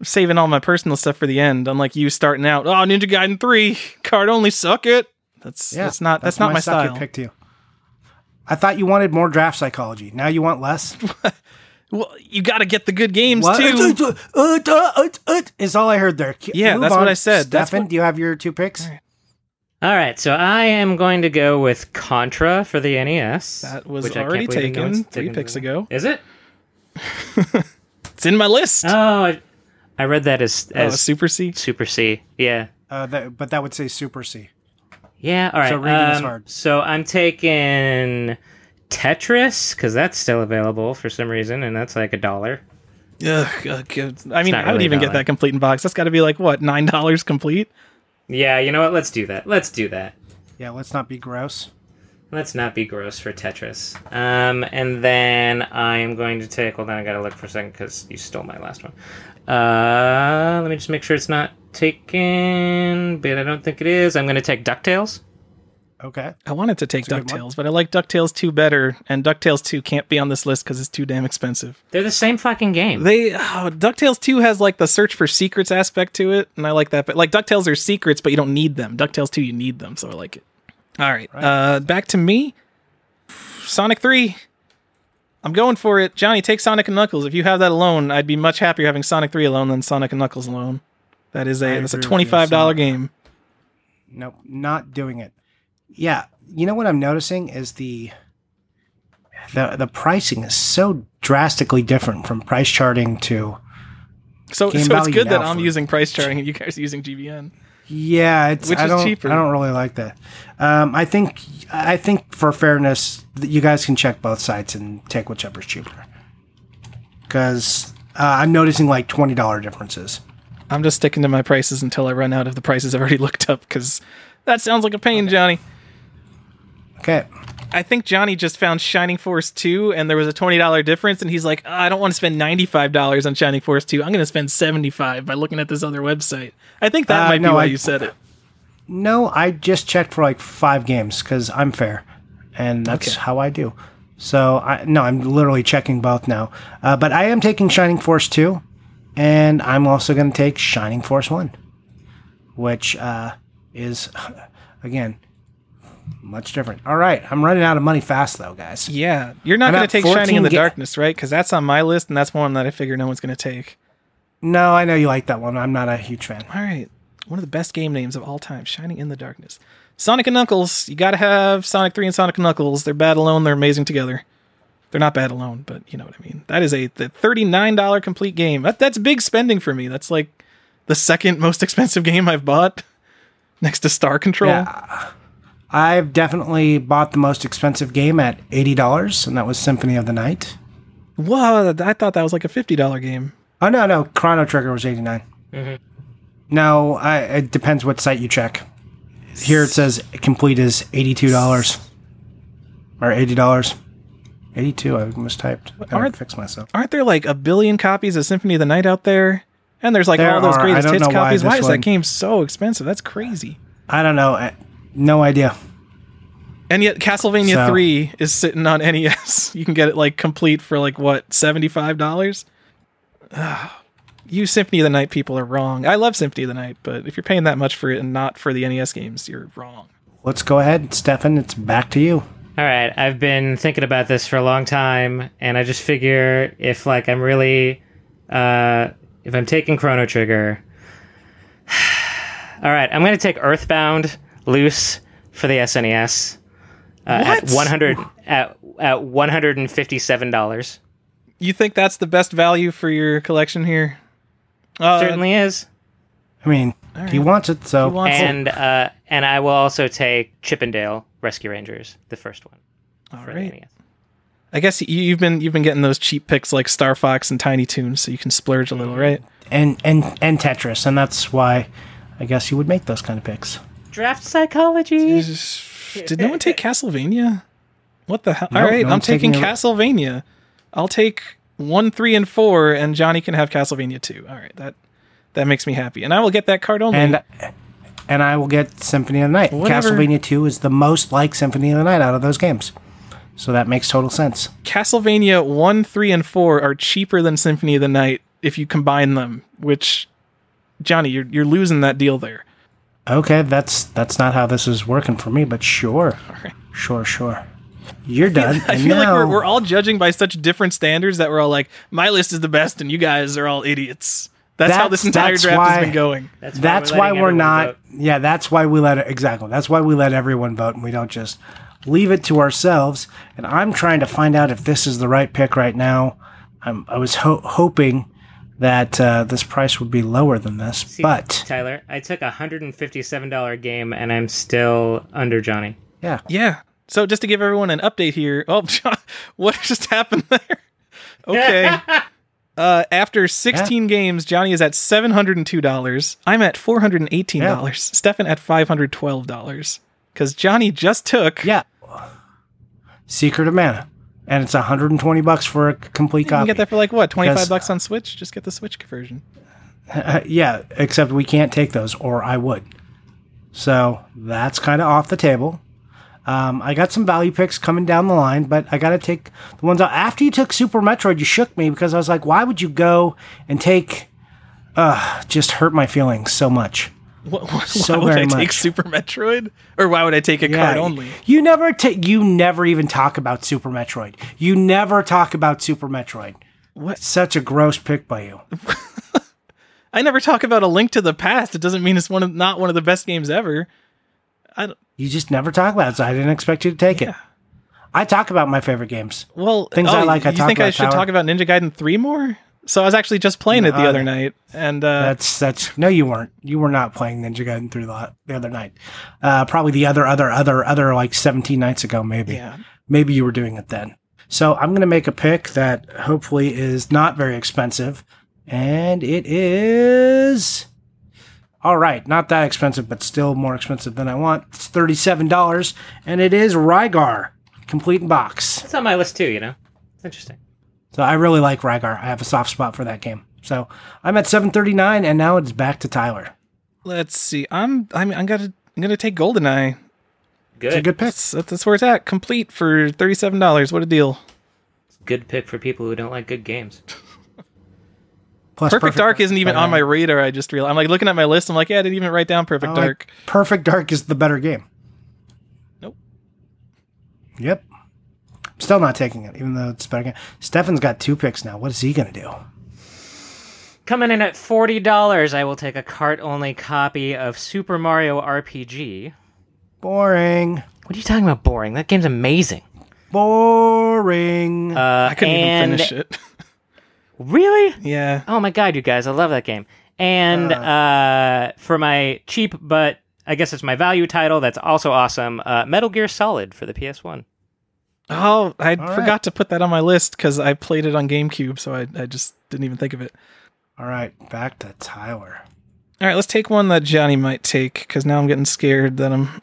I'm saving all my personal stuff for the end. Unlike you starting out, oh Ninja Gaiden three cart only, suck it. That's yeah, that's not that's, not my
it
style.
pick you i thought you wanted more draft psychology now you want less
Well, you got to get the good games
What?
too.
Is all I heard there.
Yeah,
move
that's what. I said. That's
Stefan,
what-
do you have your two picks?
All right, so I am going to go with Contra for the NES.
That was
which
already taken three
taken
picks ago.
Is it?
It's in my list.
Oh, I, I read that as
Oh,
as
Super C.
Super C. Yeah.
Uh, that, but that would say Super C.
Yeah. All right.
So reading is
um,
hard.
So I'm taking Tetris because that's still available for some reason, and that's like a dollar.
Ugh, ugh. I mean, I would
really
even
a
get that complete in box. That's got to be like what nine dollars complete.
Yeah. You know what? Let's do that. Let's do that.
Yeah, let's not be gross.
Let's not be gross for Tetris. Um, and then I am going to take. Hold on, I gotta look for a second because you stole my last one. Uh, let me just make sure it's not taken, but I don't think it is. I'm going to take Ducktales.
Okay.
I wanted to take
a.
Ducktales, but I like Ducktales two better, and Ducktales two can't be on this list because it's too damn expensive.
They're the same fucking game.
They oh, Ducktales two has like the search for secrets aspect to it, and I like that. But like Ducktales are secrets, but you don't need them. Ducktales two, you need them, so I like it. All right, uh, back to me. Sonic three. I'm going for it, Johnny. Take Sonic and Knuckles. If you have that alone, I'd be much happier having Sonic three alone than Sonic and Knuckles alone. That is
I
a that's a
agree with you,
twenty five dollar game.
Nope, not doing it. Yeah, you know what I'm noticing is the the the pricing is so drastically different from price charting to
So so it's good that I'm using price charting and you guys are using GVN.
yeah, it's
Which
I
is
don't
cheaper?
I don't really like that. Um, I think I think for fairness, you guys can check both sites and take whichever's cheaper. Because uh, I'm noticing like twenty dollar differences.
I'm just sticking to my prices until I run out of the prices I've already looked up because that sounds like a pain, Johnny.
Okay,
I think Johnny just found Shining Force 2 and there was a $20 difference and he's like, "Ah, I don't want to spend $95 on Shining Force 2. I'm going to spend 75 by looking at this other website. I think that
Uh,
might
no,
be why
I-
you said it.
no, I just checked for like five games because I'm fair, and that's
Okay.
how I do. So I no, I'm literally checking both now. Uh, but I am taking Shining Force two, and I'm also going to take Shining Force one, which uh, is again much different. All right, I'm running out of money fast though, guys.
Yeah, you're not going to take Shining in the
ga-
Darkness, right? Because that's on my list and that's one that I figure no one's going to take.
No, I know you like that one. I'm not a huge fan.
All right. One of the best game names of all time, Shining in the Darkness. Sonic and Knuckles. You got to have Sonic 3 and Sonic and Knuckles. They're bad alone, they're amazing together. They're not bad alone, but you know what I mean. That is a the $39 complete game. That, that's big spending for me. That's like the second most expensive game I've bought next to Star Control.
Yeah. I've definitely bought the most expensive game at eighty dollars, and that was Symphony of the Night.
Whoa, I thought that was like a $50 game.
Oh no, no, Chrono Trigger was eighty mm-hmm. No, I, it depends what site you check. Here it says complete is eighty two dollars or eighty dollars. Eighty two. I mistyped. I
Aren't-
fix myself.
Aren't there like a billion copies of Symphony of the Night out there? And there's like
There
all those
are. I
greatest hits
know why
copies. Why,
this
is that game so expensive? That's crazy.
I don't know. I- No idea.
And yet Castlevania
So-
3 is sitting on NES. You can get it like complete for like what, $75? Ah, you Symphony of the Night people are wrong. I love Symphony of the Night, but if you're paying that much for it and not for the NES games, you're wrong.
Let's go ahead, Stefan. It's back to you.
All right, I've been thinking about this for a long time, and I just figure if like I'm really, uh, if I'm taking Chrono Trigger, all right, I'm gonna take Earthbound loose for the SNES uh, at 100 at at 157 dollars.
You think that's the best value for your collection here? Uh,
Certainly is,
I mean, he wants it, so
He wants it.
and uh, and I will also take Chip 'n Dale Rescue Rangers, the first one
All
for
right.
the NES.
I guess you, you've been you've been getting those cheap picks like Star Fox and Tiny Toons, so you can splurge a little, right?
and and and Tetris, and that's why I guess you would make those kind of picks.
Draft psychology.
Did no one take Castlevania? What the hell?
No,
All right,
no
I'm taking
taking
Castlevania. I'll take one, three, and four, and Johnny can have Castlevania two. All right, that that makes me happy, and I will get that cart only.
And and I will get Symphony of the Night.
Whatever.
Castlevania Two is the most like Symphony of the Night out of those games, so that makes total sense.
Castlevania one, three, and four are cheaper than Symphony of the Night if you combine them. Which, Johnny, you're you're losing that deal there.
Okay, that's that's not how this is working for me, but sure,
right.
sure, sure. You're done.
I
and
feel like we're we're all judging by such different standards that we're all like, my list is the best, and you guys are all idiots. That's, how this
That's-
entire draft
why-
has been going.
That's
That's
we're
why we're not.
vote.
Yeah, that's why we let it exactly. That's why we let everyone vote, and we don't just leave it to ourselves. And I'm trying to find out if this is the right pick right now, I'm, I was ho- hoping that uh, this price would be lower than this,
See,
but
Tyler, I took a hundred and fifty-seven dollar game, and I'm still under Johnny.
yeah,
Yeah. So just to give everyone an update here. Oh, what just happened there? Okay. Uh, after 16 games, Johnny is at $702. I'm at $418. Stefan at $512. Because Johnny just took.
yeah. Secret of Mana, and it's 120 bucks for a complete copy.
You can get that for like what, 25
Because-
bucks on Switch? Just get the Switch version.
Uh, yeah, except we can't take those, or I would. So that's kind of off the table. Um, I got some value picks coming down the line, but I got to take the ones out. After you took Super Metroid, you shook me because I was like, why would you go and take. Uh, just hurt my feelings so much.
What, what,
So
why would I take. Super Metroid? Or why would I take a cart only?
You never take. You never even talk about Super Metroid. You never talk about Super Metroid.
What?
Such a gross pick by you.
I never talk about a link to the past. It doesn't mean it's one of not one of the best games ever. I don't,
You just never talk about it, so I didn't expect you to take it. I talk about my favorite games.
well,
Things
oh,
I like, I
You think I should
Tyler.
talk about Ninja Gaiden 3 more? So I was actually just playing it the
No,
other night, and uh,
That's that's no, you weren't. You were not playing Ninja Gaiden 3 the the other night. Uh, probably the other other other other like seventeen nights ago, maybe.
yeah,
Maybe you were doing it then. So I'm gonna make a pick that hopefully is not very expensive, and it is. All right, not that expensive, but still more expensive than I want. It's thirty-seven dollars, and it is Rygar, complete in box.
It's on my list too. You know, it's interesting.
So I really like Rygar. I have a soft spot for that game. So I'm at seven thirty-nine, and now it's back to Tyler.
let's see. I'm I'm I'm gonna I'm gonna take Goldeneye.
Good.
It's a good pick.
That's, that's where it's at. Complete for thirty seven dollars. What a deal!
Good pick for people who don't like good games.
Plus,
Perfect, Dark isn't even on my radar. I just realized I'm like looking at my list. I'm like, yeah, I didn't even write down Perfect
I'm like,
Dark.
Perfect Dark is the better game.
Nope.
Yep. Still not taking it, even though it's a better game. Stefan's got two picks now. What is he going to do?
Coming in at forty dollars, I will take a cart-only copy of Super Mario RPG.
Boring.
What are you talking about? Boring. That game's amazing.
Boring.
Uh,
I couldn't
and
even finish it.
Really?
yeah.
Oh my god, you guys, I love that game. And uh, for my cheap, but I guess it's my value title, that's also awesome. Uh, Metal Gear Solid for the PS1.
Oh, I
right.
forgot to put that on my list because I played it on GameCube, so I, I just didn't even think of it.
All right, back to Tyler.
All right, let's take one that Johnny might take because now I'm getting scared that I'm.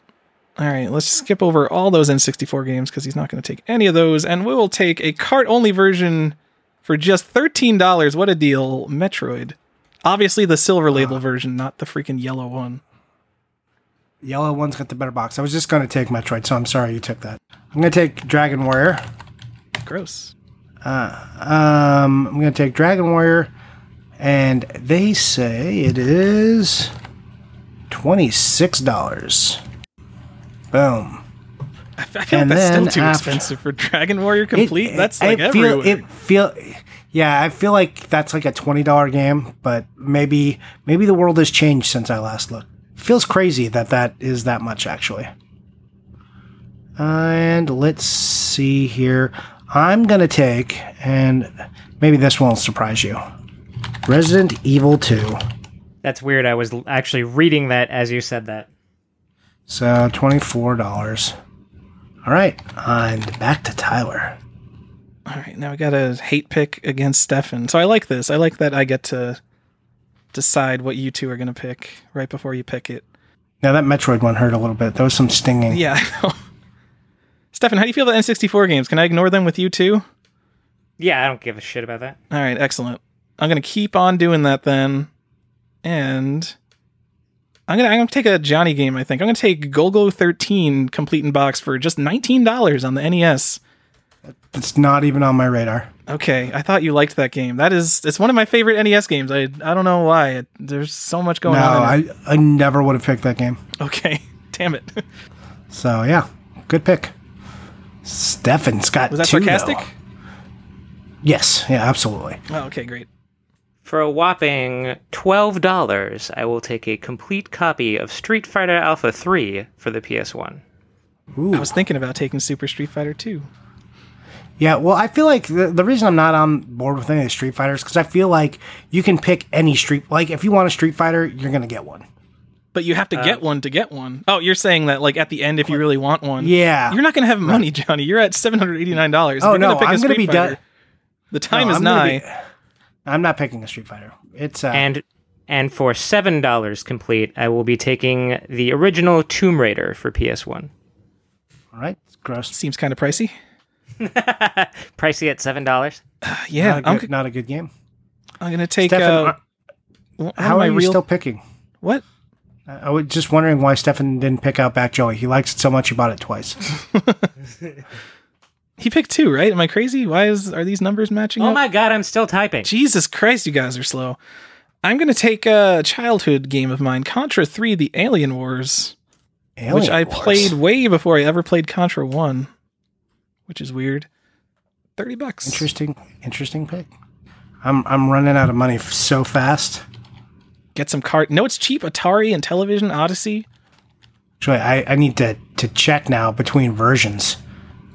All right, let's skip over all those N64 games because he's not going to take any of those, and we will take a cart only version for just thirteen dollars. What a deal, Metroid. Obviously, the silver label ah. version, not the freaking yellow one.
Yellow one's got the better box. I was just going to take Metroid, so I'm sorry you took that. I'm to take Dragon Warrior.
Gross.
Um, I'm to take Dragon Warrior, and they say it is twenty-six dollars. Boom.
I f- I feel like
And
that's still too
after-
expensive for Dragon Warrior Complete.
It-
that's like
it feel,
everywhere.
it feel, yeah, I feel like that's like a twenty dollar game, but maybe maybe the world has changed since I last looked. Feels crazy that that is that much actually. And let's see here. I'm gonna take, and maybe this won't surprise you. Resident Evil Two.
That's weird. I was actually reading that as you said that.
So twenty four dollars. All right, and back to Tyler.
All right, now I got a hate pick against Stefan. So I like this. I like that I get to decide what you two are going to pick right before you pick it.
Now that Metroid one hurt a little bit. There was some stinging.
Yeah, I know. Stefan, how do you feel about N64 games? Can I ignore them with you too?
Yeah, I don't give a shit about that.
All right, excellent. I'm going to keep on doing that then. And I'm going to I'm going to take a Johnny game, I think. I'm going to take Golgo 13 complete in box for just $19 on the NES.
It's not even on my radar.
Okay, I thought you liked that game. That is, it's one of my favorite NES games. I I don't know why. It, there's so much going
No,
on. In it.
I, I never would have picked that game.
Okay, damn it.
So yeah, good pick. Stefan's got
Was that
two,
sarcastic?
though. Yes, yeah, absolutely.
Oh, okay, great.
For a whopping $12, I will take a complete copy of Street Fighter Alpha 3 for the PS1.
Ooh.
I was thinking about taking Super Street Fighter 2.
Yeah, well, I feel like the, the reason I'm not on board with any of the Street Fighters because I feel like you can pick any Street. Like, if you want a Street Fighter, you're gonna get one.
But you have to get one to get one. Oh, you're saying that like at the end if you really want one.
Yeah.
You're not going to have money, Johnny. You're at $789.
Oh,
You're
no,
gonna pick a
I'm gonna be done-
The time
No,
is
I'm
nigh.
be- I'm not picking a Street Fighter. It's uh,
And and for seven dollars complete, I will be taking the original Tomb Raider for PS1.
all right. It's gross.
Seems kind of pricey.
Pricey at seven dollars.
Yeah,
not, a
I'm,
not a good game.
I'm going to take
Stefan,
uh,
are- how
my
are you
real
still picking?
What?
I I was just wondering why Stefan didn't pick out Back Joey. He likes it so much he bought it twice.
He picked two, right? Am I crazy? Why is are these numbers matching
Oh
up?
my god, I'm still typing.
Jesus Christ, you guys are slow. I'm going to take a childhood game of mine, Contra 3 The Alien Wars, which I
Wars.
played way before I ever played Contra 1, which is weird. 30 bucks.
Interesting, interesting pick. I'm I'm running out of money f- so fast.
Get some card. No, it's cheap. Atari and Television Odyssey.
Actually, I, I need to to check now between versions.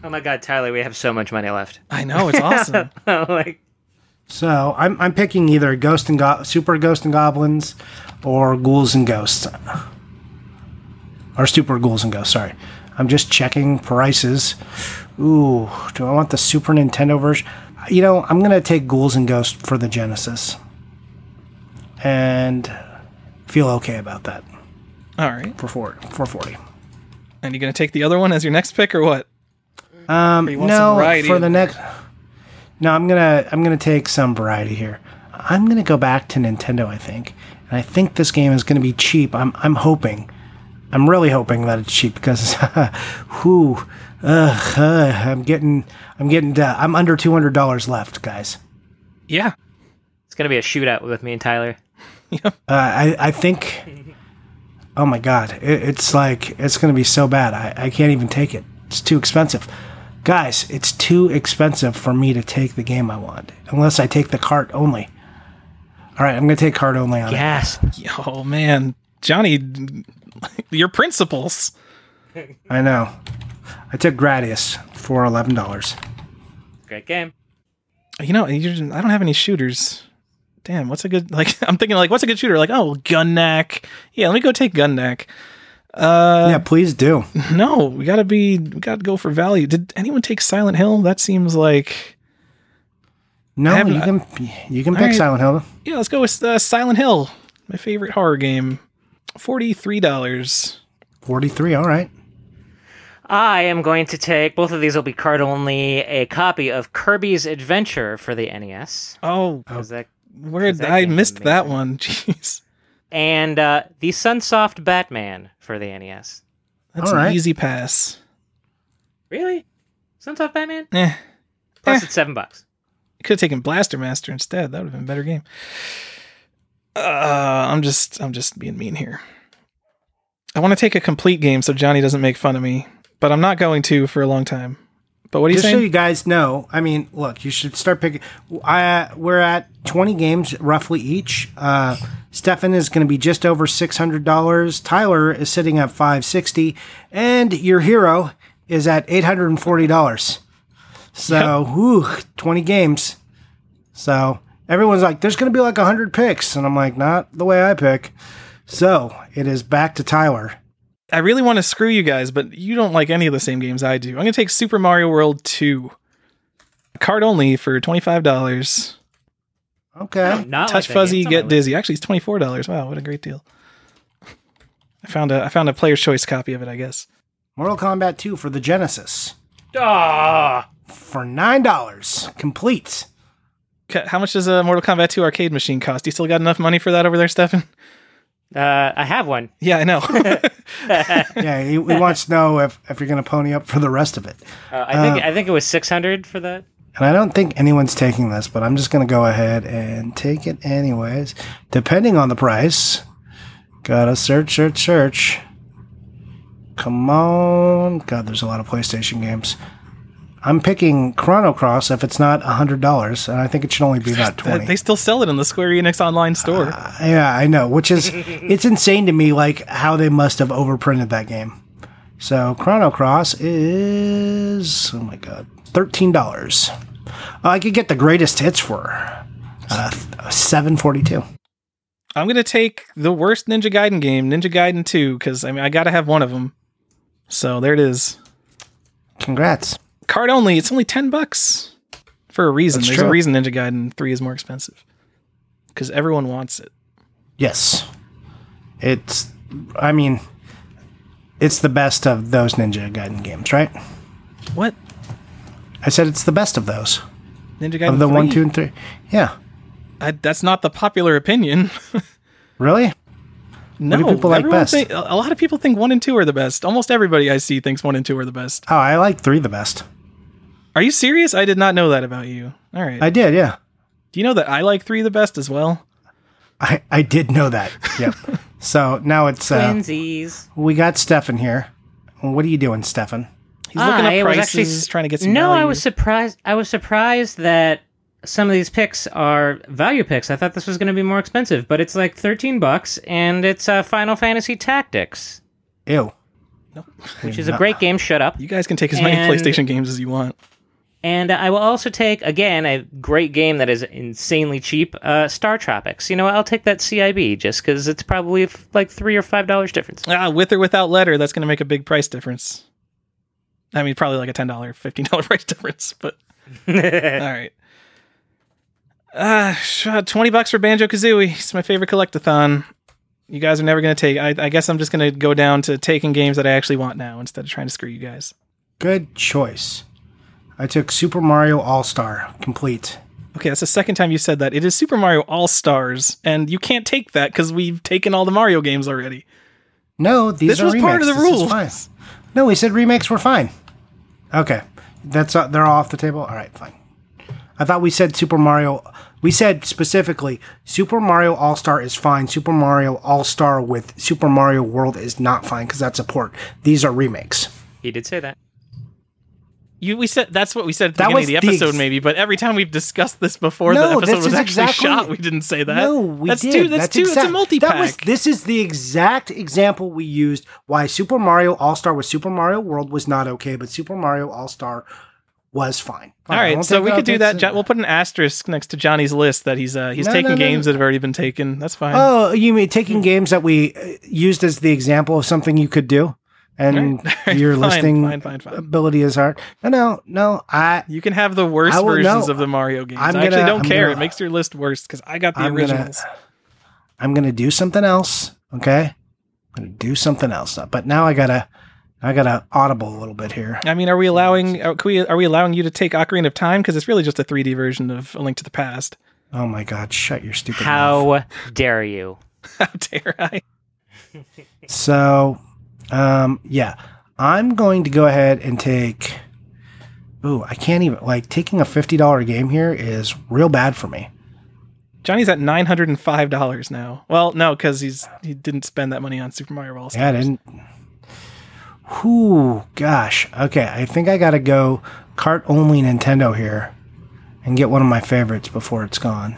Oh my god, Tyler, we have so much money left.
I know, it's awesome.
Oh like
So I'm I'm picking either Ghost and Go- Super Ghost and Goblins or Ghouls and Ghosts. Or Super Ghouls and Ghosts, sorry. I'm just checking prices. Ooh, do I want the Super Nintendo version? You know, I'm going to take Ghouls and Ghosts for the Genesis. And feel okay about that
All right.
for 4 for 40.
And you going to take the other one as your next pick or what?
Um,
you want some
no,
variety
for
in
the next. No, I'm gonna I'm gonna take some variety here. I'm gonna go back to Nintendo. I think, and I think this game is gonna be cheap. I'm I'm hoping, I'm really hoping that it's cheap because, whoo, ugh, uh, I'm getting I'm getting uh, I'm under two hundred dollars left, guys.
Yeah.
it's gonna be a shootout with me and Tyler.
Uh, I I think. Oh my god, it, it's like it's gonna be so bad. I I can't even take it. It's too expensive. Guys, it's too expensive for me to take the game I want, unless I take the cart only. All right, I'm going to take cart only on it.
Gasp.
Oh, man. Johnny, your principles.
I know. I took Gradius for eleven dollars.
Great game.
You know, you're, I don't have any shooters. Damn, what's a good like? I'm thinking like, what's a good shooter? Like, oh, Gun-Nac. Yeah, let me go take Gun-Nac. Uh,
yeah, please do.
no, we gotta be, we gotta go for value. Did anyone take Silent Hill? That seems like,
No, you can you can pick
right.
Silent Hill.
yeah, let's go with uh, Silent Hill, my favorite horror game. Forty three dollars.
Forty three. All right.
I am going to take both of these will be cart only a copy of Kirby's Adventure for the NES.
Oh,
Is that
where
that
I missed that one. Jeez,
and uh, the Sunsoft Batman for the NES.
that's
All
an
right.
easy pass.
Really? Sunsoft Batman?
Eh.
Plus
Eh.
it's seven bucks.
Could have taken Blaster Master instead. That would have been a better game. Uh, I'm just I'm just being mean here. I want to take a complete game so Johnny doesn't make fun of me, but I'm not going to for a long time. But what are you
Just so
saying?
you guys know, I mean, look, you should start picking. I, we're at 20 games roughly each. Uh, Stefan is going to be just over $600. Tyler is sitting at 560 and your hero is at $840. So, whew, 20 games. So, everyone's like, there's going to be like 100 picks. And I'm like, not the way I pick. So, it is back to Tyler.
I really want to screw you guys, but you don't like any of the same games I do. I'm gonna take Super Mario World 2. Cart only for twenty five dollars.
Okay.
Not
Touch
like
fuzzy,
game.
Get
my
dizzy. Actually, it's twenty four dollars. Wow, what a great deal. I found a I found a player's choice copy of it. I guess.
Mortal Kombat 2 for the Genesis.
list. Ah!
for nine dollars complete.
Ca- How much does a Mortal Kombat 2 arcade machine cost? You still got enough money for that over there, Stefan?
Uh, I have one.
Yeah, I know.
Yeah, he, he wants to know if, if you're going to pony up for the rest of it.
Uh, I think I think it was six hundred for that.
And I don't think anyone's taking this, but I'm just going to go ahead and take it anyways, depending on the price. Gotta search, search, search. Come on. God, there's a lot of PlayStation games. I'm picking Chrono Cross if it's not $100, and I think it should only be about 20
they still sell it in the Square Enix online store.
Yeah, I know, which is it's insane to me like how they must have overprinted that game. So Chrono Cross is oh my god, thirteen dollars. Uh, I could get the greatest hits for uh, seven forty two.
I'm gonna take the worst Ninja Gaiden game, Ninja Gaiden 2, because I mean I gotta have one of them. So there it is.
Congrats.
Cart only. It's only ten bucks for a reason.
That's
There's
true.
a reason Ninja Gaiden 3 is more expensive because everyone wants it.
Yes, it's. I mean, it's the best of those Ninja Gaiden games, right?
What
I said it's the best of those
Ninja Gaiden
of the
3?
one, two, and three. Yeah,
I, that's not the popular opinion.
really?
no,
do people like best?
think- a lot of people think one and two are the best. Almost everybody I see thinks one and two are the best.
Oh, I like three the best.
Are you serious? I did not know that about you. All right.
I did, yeah.
Do you know that I like three the best as well?
I I did know that. Yep. so now it's uh,
Twinsies.
we got Stefan here. What are you doing, Stefan?
He's looking
I
up
was
prices,
actually
trying to get some.
No, I was surprised. I was surprised that some of these picks are value picks. I thought this was going to be more expensive, but it's like thirteen bucks, and it's uh, Final Fantasy Tactics,
Ew.
which is a great game. Shut up.
You guys can take as many
And-
PlayStation games as you want.
And I will also take again a great game that is insanely cheap, uh, Star Tropics. You know. I'll take that CIB just because it's probably f- like three or five dollars difference.
Ah, with or without letter, that's going to make a big price difference. I mean, probably like a ten dollar, fifteen dollar price difference. But all right. Uh, uh, twenty bucks for Banjo Kazooie. It's my favorite collectathon. You guys are never going to take. I, I guess I'm just going to go down to taking games that I actually want now instead of trying to screw you guys.
Good choice. I took Super Mario All Star complete.
Okay, that's the second time you said that. It is Super Mario All Stars, and you can't take that because we've taken all the Mario games already.
No, these
This
are
was part of the rules.
fine. No, we said remakes were fine. Okay, that's uh, they're all off the table. All right, fine. I thought we said Super Mario. We said specifically Super Mario All Star is fine. Super Mario All Star with Super Mario World is not fine because that's a port. These are remakes.
he did say that.
You, we said that's what we said at the
That
beginning of the
was the
episode,
ex-
mayody. But every time we've discussed this before
No,
the episode was actually
exactly-
shot, we didn't say that.
No, we
that's
did.
Two, that's, two.
exact-
it's a multi pack.
This is the exact example we used. Why Super Mario All Star with Super Mario World was not okay, but Super Mario All Star was fine.
All
I
right, so we could do that. Jo- We'll put an asterisk next to Johnny's list that he's uh, he's
No,
taking
no,
games that have already been taken. That's fine.
Oh, you mean taking games that we uh, used as the example of something you could do, and
All right,
your
fine,
listing
fine, fine, fine.
ability is hard. No, no, no. I
you can have the worst
will-
versions
no,
of the Mario games.
I'm
i actually
gonna-
don't
I'm
care.
gonna-
it makes your list worse because I got the
I'm gonna-
originals.
I'm gonna do something else. Okay, I'm gonna do something else. But now I gotta, I gotta audible a little bit here.
I mean, are we allowing? Are we, are we allowing you to take Ocarina of Time because it's really just a 3D version of A Link to the Past?
Oh my God! Shut your stupid mouth.
How dare you?
How dare I?
So, um, yeah, I'm going to go ahead and take. Ooh, I can't even like taking a fifty dollar game here is real bad for me.
Johnny's at nine hundred and five dollars now. Well, no, because he's he didn't spend that money on Super Mario All Stars.
Yeah, I didn't. Whoo, gosh. Okay, I think I gotta go cart only Nintendo here and get one of my favorites before it's gone.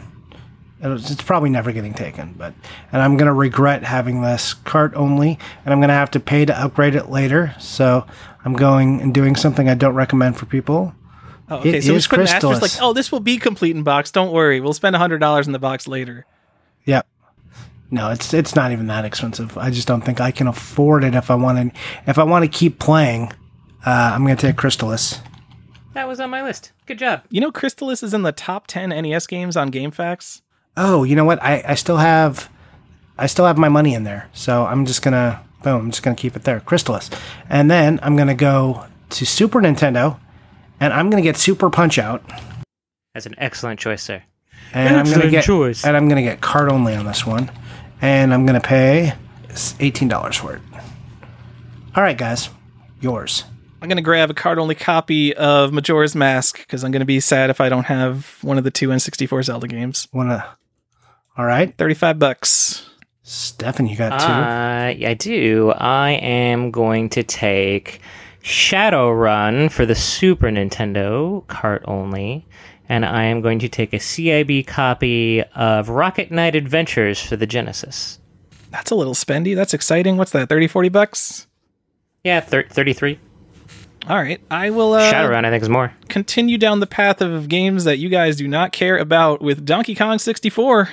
It's it's probably never getting taken, but and I'm gonna regret having this cart only, and I'm gonna have to pay to upgrade it later. So I'm going and doing something I don't recommend for people.
Oh, okay,
It
so we
is
just put an asterisk like, oh, this will be complete in box. Don't worry, we'll spend hundred dollars in the box later.
Yep. No, it's it's not even that expensive. I just don't think I can afford it if I want to. If I want to keep playing, uh, I'm gonna take Crystalis.
That was on my list. Good job.
You know, Crystalis is in the top ten NES games on GameFAQs.
Oh, you know what? I, I still have I still have my money in there. So I'm just gonna boom, I'm just gonna keep it there. Crystalis. And then I'm gonna go to Super Nintendo and I'm gonna get Super Punch Out.
That's an excellent choice, sir.
And I'm gonna
Excellent
get
choice.
and I'm gonna get cart only on this one. And I'm gonna pay eighteen dollars for it. Alright guys. Yours.
I'm gonna grab a cart only copy of Majora's Mask because I'm gonna be sad if I don't have one of the two N64 Zelda games.
Wanna Alright.
Thirty-five bucks.
Stefan, you got two.
Uh, I do. I am going to take Shadowrun for the Super Nintendo, cart only, and I am going to take a CIB copy of Rocket Knight Adventures for the Genesis.
That's a little spendy. That's exciting. What's that? 30, 40 bucks?
Yeah, thir- 33.
All right, I will uh,
Shadowrun, I think, is more.
continue down the path of games that you guys do not care about with Donkey Kong 64.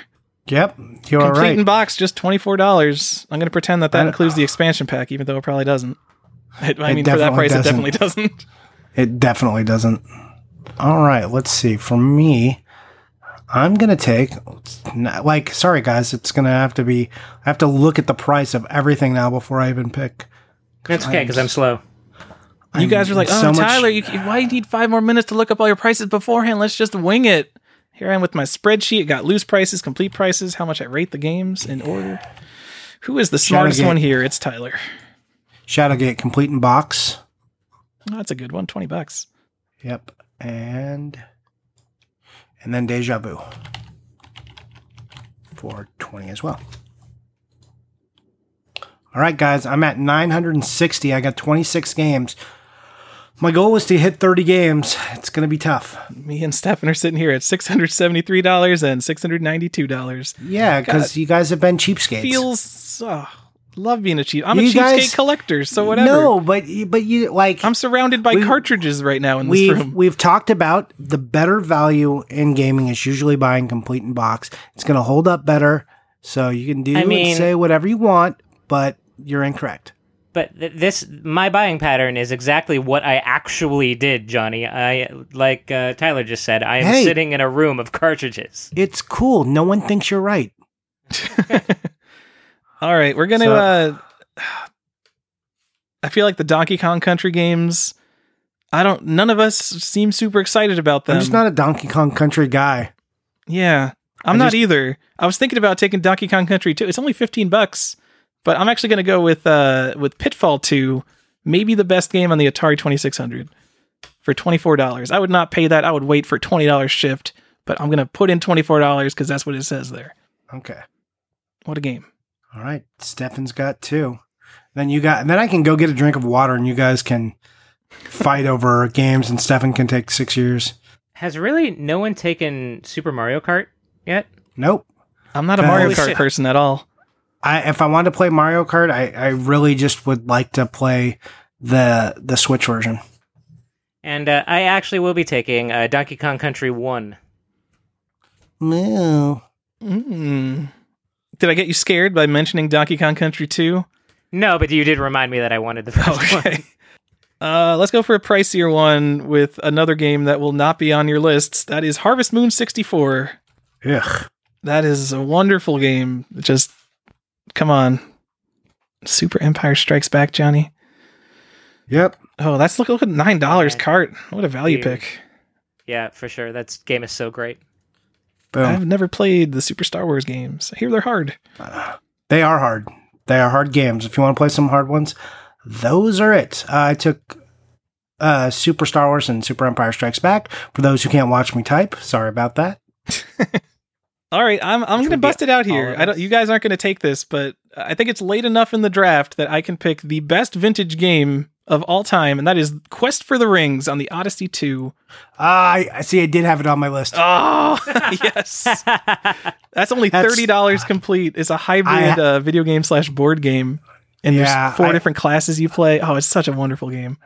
Yep, you are
Complete
right.
in box, just twenty four dollars. I'm going to pretend that that includes the expansion pack, even though it probably doesn't. I, I
It
mean, for that price,
doesn't.
it definitely doesn't.
It definitely doesn't. All right, let's see. For me, I'm gonna take like sorry guys, it's gonna have to be I have to look at the price of everything now before I even pick.
That's okay because I'm slow.
You guys are like, oh,
so much-
Tyler, you, why do you need five more minutes to look up all your prices beforehand? Let's just wing it. Here I am with my spreadsheet. It got loose prices, complete prices, how much I rate the games in order. Who is the smartest
Shadowgate.
one here? It's Tyler.
Shadowgate complete in box.
Oh, that's a good one. 20 bucks.
Yep. And and then Deja Vu for 20 as well. All right, guys, I'm at 960. I got 26 games. My goal was to hit 30 games. It's going to be tough.
Me and Stephan are sitting here at $673 and $692.
Yeah, because you guys have been cheapskates.
Feels, oh, love being a cheap. I'm a
You
cheapskate
guys-
collector, so whatever.
No, but you- but you like
I'm surrounded by cartridges right now in this
we've
room.
we've talked about the better value in gaming is usually buying complete in box. It's going to hold up better, so you can do
I
and say whatever you want, but you're incorrect.
But th- this, my buying pattern is exactly what I actually did, Johnny. I, like uh, Tyler just said, I am
Hey.
sitting in a room of cartridges.
It's cool. No one thinks you're right.
All right, we're gonna.
So-
uh I feel like the Donkey Kong Country games. I don't. None of us seem super excited about them.
I'm just not a Donkey Kong Country guy.
yeah, I'm
I
not
just-
either. I was thinking about taking Donkey Kong Country too. It's only 15 bucks, but I'm actually gonna go with uh with Pitfall 2, maybe the best game on the Atari 2600 for $24. I would not pay that. I would wait for $20 shift, but I'm gonna put in $24 because that's what it says there.
Okay.
What a game!
All right. Stephan's got two. Then you got, and then I can go get a drink of water, and you guys can fight over games, and Stephan can take six years.
Has really no one taken Super Mario Kart yet?
Nope.
I'm not a Mario Kart person at all.
I if I wanted to play Mario Kart, I, I really just would like to play the the Switch version.
And uh, I actually will be taking uh, Donkey Kong Country 1.
No.
Mm. Did I get you scared by mentioning Donkey Kong Country 2?
No, but you did remind me that I wanted the first one.
Uh, let's go for a pricier one with another game that will not be on your lists. That is Harvest Moon 64.
Ugh.
That is a wonderful game. Just come on. Super Empire Strikes Back, Johnny.
Yep.
Oh, that's look, look at nine dollars
Okay.
cart. What a value
Dude.
pick.
Yeah, for sure. That game is so great.
Boom.
I've never played the Super Star Wars games. I hear they're hard.
They are hard. They are hard games. If you want to play some hard ones, those are it. Uh, I took uh, Super Star Wars and Super Empire Strikes Back. For those who can't watch me type, sorry about that.
All right, I'm I'm gonna bust it out here. I don't. You guys aren't gonna take this, but I think it's late enough in the draft that I can pick the best vintage game of all time, and that is Quest for the Rings on the Odyssey Two.
I I see. I did have it on my list.
Oh yes, that's only
That's-
thirty dollars complete. It's a hybrid
I-
uh, video game slash board game, and
Yeah,
there's four
I-
different classes you play. Oh, it's such a wonderful game.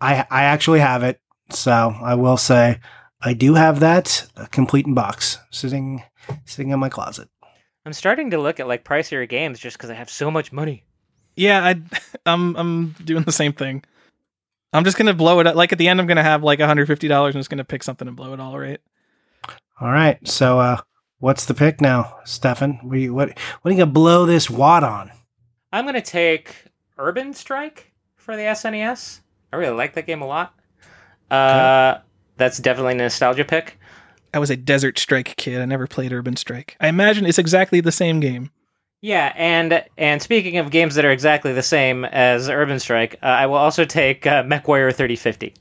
I I actually have it, so I will say I do have that uh, complete in box sitting sitting in my closet.
I'm starting to look at like pricier games just because I have so much money.
Yeah, I, I'm I'm doing the same thing. I'm just gonna blow it up. Like at the end, I'm gonna have like 150 dollars. I'm just gonna pick something and blow it all. Right.
All right, so uh, what's the pick now, Stephan? What are you, what what are you gonna blow this wad on?
I'm gonna take Urban Strike for the SNES. I really like that game a lot. Uh, that's definitely a nostalgia pick.
I was a Desert Strike kid. I never played Urban Strike. I imagine it's exactly the same game.
Yeah, and and speaking of games that are exactly the same as Urban Strike, uh, I will also take uh, MechWarrior 3050.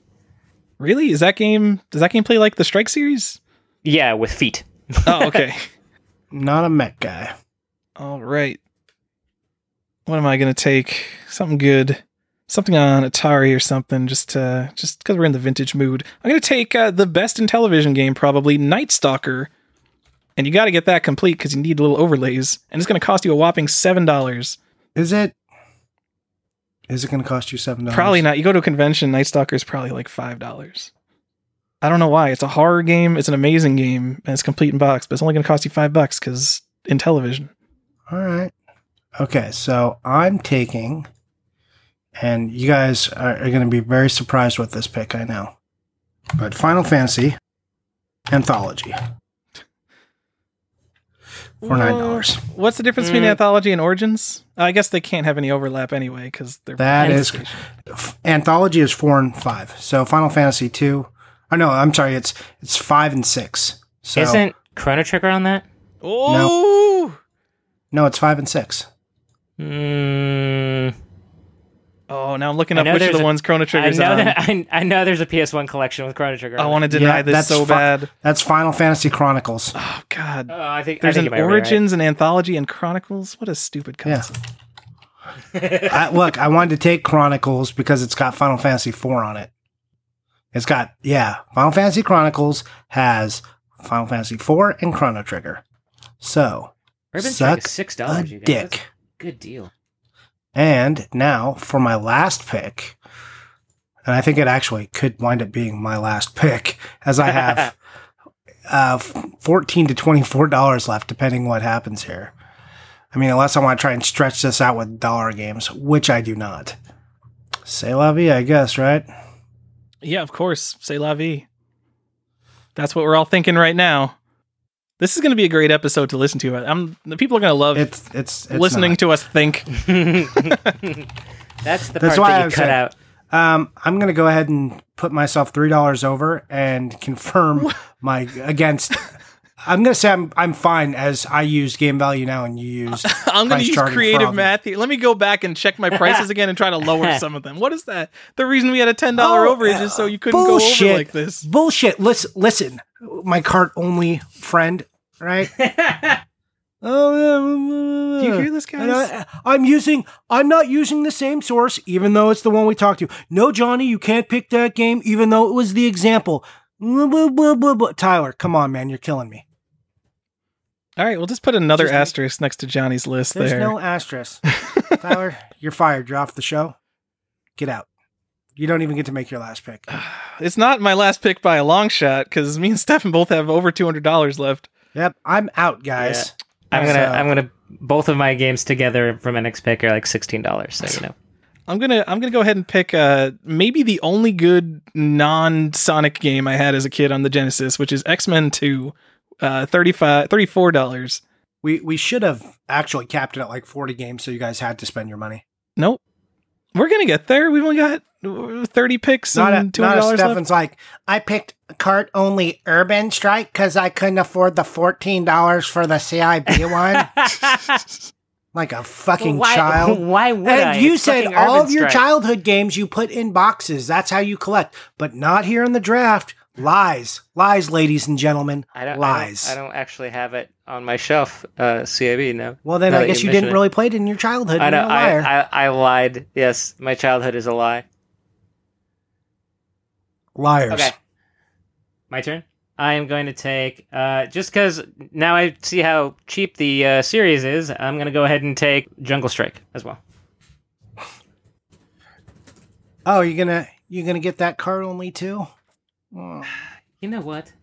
Really? Is that game? Does that game play like the Strike series?
Yeah, with feet.
Oh, okay.
Not a mech guy.
all right. What am I gonna take? Something good. Something on Atari or something. Just uh, just because we're in the vintage mood. I'm gonna take uh, the best Intellivision game, probably Night Stalker. And you got to get that complete because you need little overlays, and it's going to cost you a whopping seven dollars.
Is it? Is it going to cost you seven dollars?
Probably not. You go to a convention, Night Stalker is probably like five dollars. I don't know why. It's a horror game. It's an amazing game, and it's complete in box, but it's only going to cost you five bucks because Intellivision.
All right. Okay, so I'm taking, and you guys are, are going to be very surprised with this pick. I know, but Final Fantasy Anthology for nine dollars.
What's the difference between
Mm.
Anthology and Origins? I guess they can't have any overlap anyway because they're
That
both
is
station.
f- Anthology is four and five. So Final Fantasy two. Oh no, I'm sorry. It's it's five and six. So
Isn't Chrono Trigger on that?
Oh,
no, it's five and six.
Mm,
oh! Now I'm looking
I
up which of the
a-
ones Chrono
I
Trigger's
know
on.
that I, I know there's a PS1 collection with Chrono Trigger.
I
on
want to
it.
deny
Yeah,
this
that's
so
fu-
bad.
That's Final Fantasy Chronicles.
Oh God!
Oh, I think
There's
I think
an
you might be right.
Origins, an Anthology, and Chronicles. What a stupid
Yeah.
concept.
I, look, I wanted to take Chronicles because it's got Final Fantasy IV on it. It's got yeah, Final Fantasy Chronicles has Final Fantasy IV and Chrono Trigger. So
Urban
suck
Strike is six
a
dollars. You guys. That's
dick.
a Good deal.
And now for my last pick, and I think it actually could wind up being my last pick, as I have uh, fourteen to twenty four dollars left, depending what happens here. I mean, unless I want to try and stretch this out with dollar games, which I do not. Say la vie, I guess, right?
Yeah, of course. Say la vie. That's what we're all thinking right now. This is going to be a great episode to listen to. I'm the people are going to love
It's it's, it's
listening
not.
to us think.
That's the
That's
part
why
that you
was
cut
saying-
out.
Um, I'm gonna go ahead and put myself three dollars over and confirm my against. I'm gonna say I'm I'm fine as I use game value now and you use.
I'm going
price
to use creative
problem.
math here. Let me go back and check my prices again and try to lower some of them. What is that? The reason we had a ten dollar
Oh,
overage is so you couldn't
bullshit.
go over like this.
Bullshit. Listen, listen, my cart only friend, right? Oh,
Do you hear this, guys?
I, I'm using. I'm not using the same source, even though it's the one we talked to. No, Johnny, you can't pick that game, even though it was the example. Blah, blah, blah, blah, blah. Tyler, come on, man, you're killing me.
All right, we'll just put another
Just-
asterisk next to Johnny's list
There's
there.
no asterisk. Tyler, you're fired. You're off the show. Get out. You don't even get to make your last pick.
it's not my last pick by a long shot because me and Stephan both have over two hundred dollars left.
Yep, I'm out, guys.
I'm gonna
So-
I'm gonna both of my games together for my next pick are like sixteen dollars. So you know.
I'm gonna I'm gonna go ahead and pick uh maybe the only good non Sonic game I had as a kid on the Genesis, which is X Men Two, uh 35 34 dollars.
We we should have actually capped it at like 40 games, so you guys had to spend your money.
Nope, we're gonna get there. We've only got uh, thirty picks
Not,
and
a,
two
not
hundred
a
dollars left.
Stephan's like, I picked cart only Urban Strike because I couldn't afford the $14 for the CIB one. like a fucking
why,
child.
Why would I?
You
It's
said all of your
Strike.
childhood games you put in boxes. That's how you collect, but not here in the draft. Lies, lies, ladies and gentlemen.
I don't,
lies.
I don't, I don't actually have it on my shelf. Uh, CIB no.
well, then I guess you
mention
didn't
it.
really play it in your childhood.
I
You're
know.
a liar.
I, I I lied. Yes, my childhood is a lie.
Liars.
Okay. My turn. I am going to take uh, just because now I see how cheap the uh, series is. I'm going to go ahead and take Jungle Strike as well.
Oh, you're gonna you're gonna get that card only too. Oh.
You know what?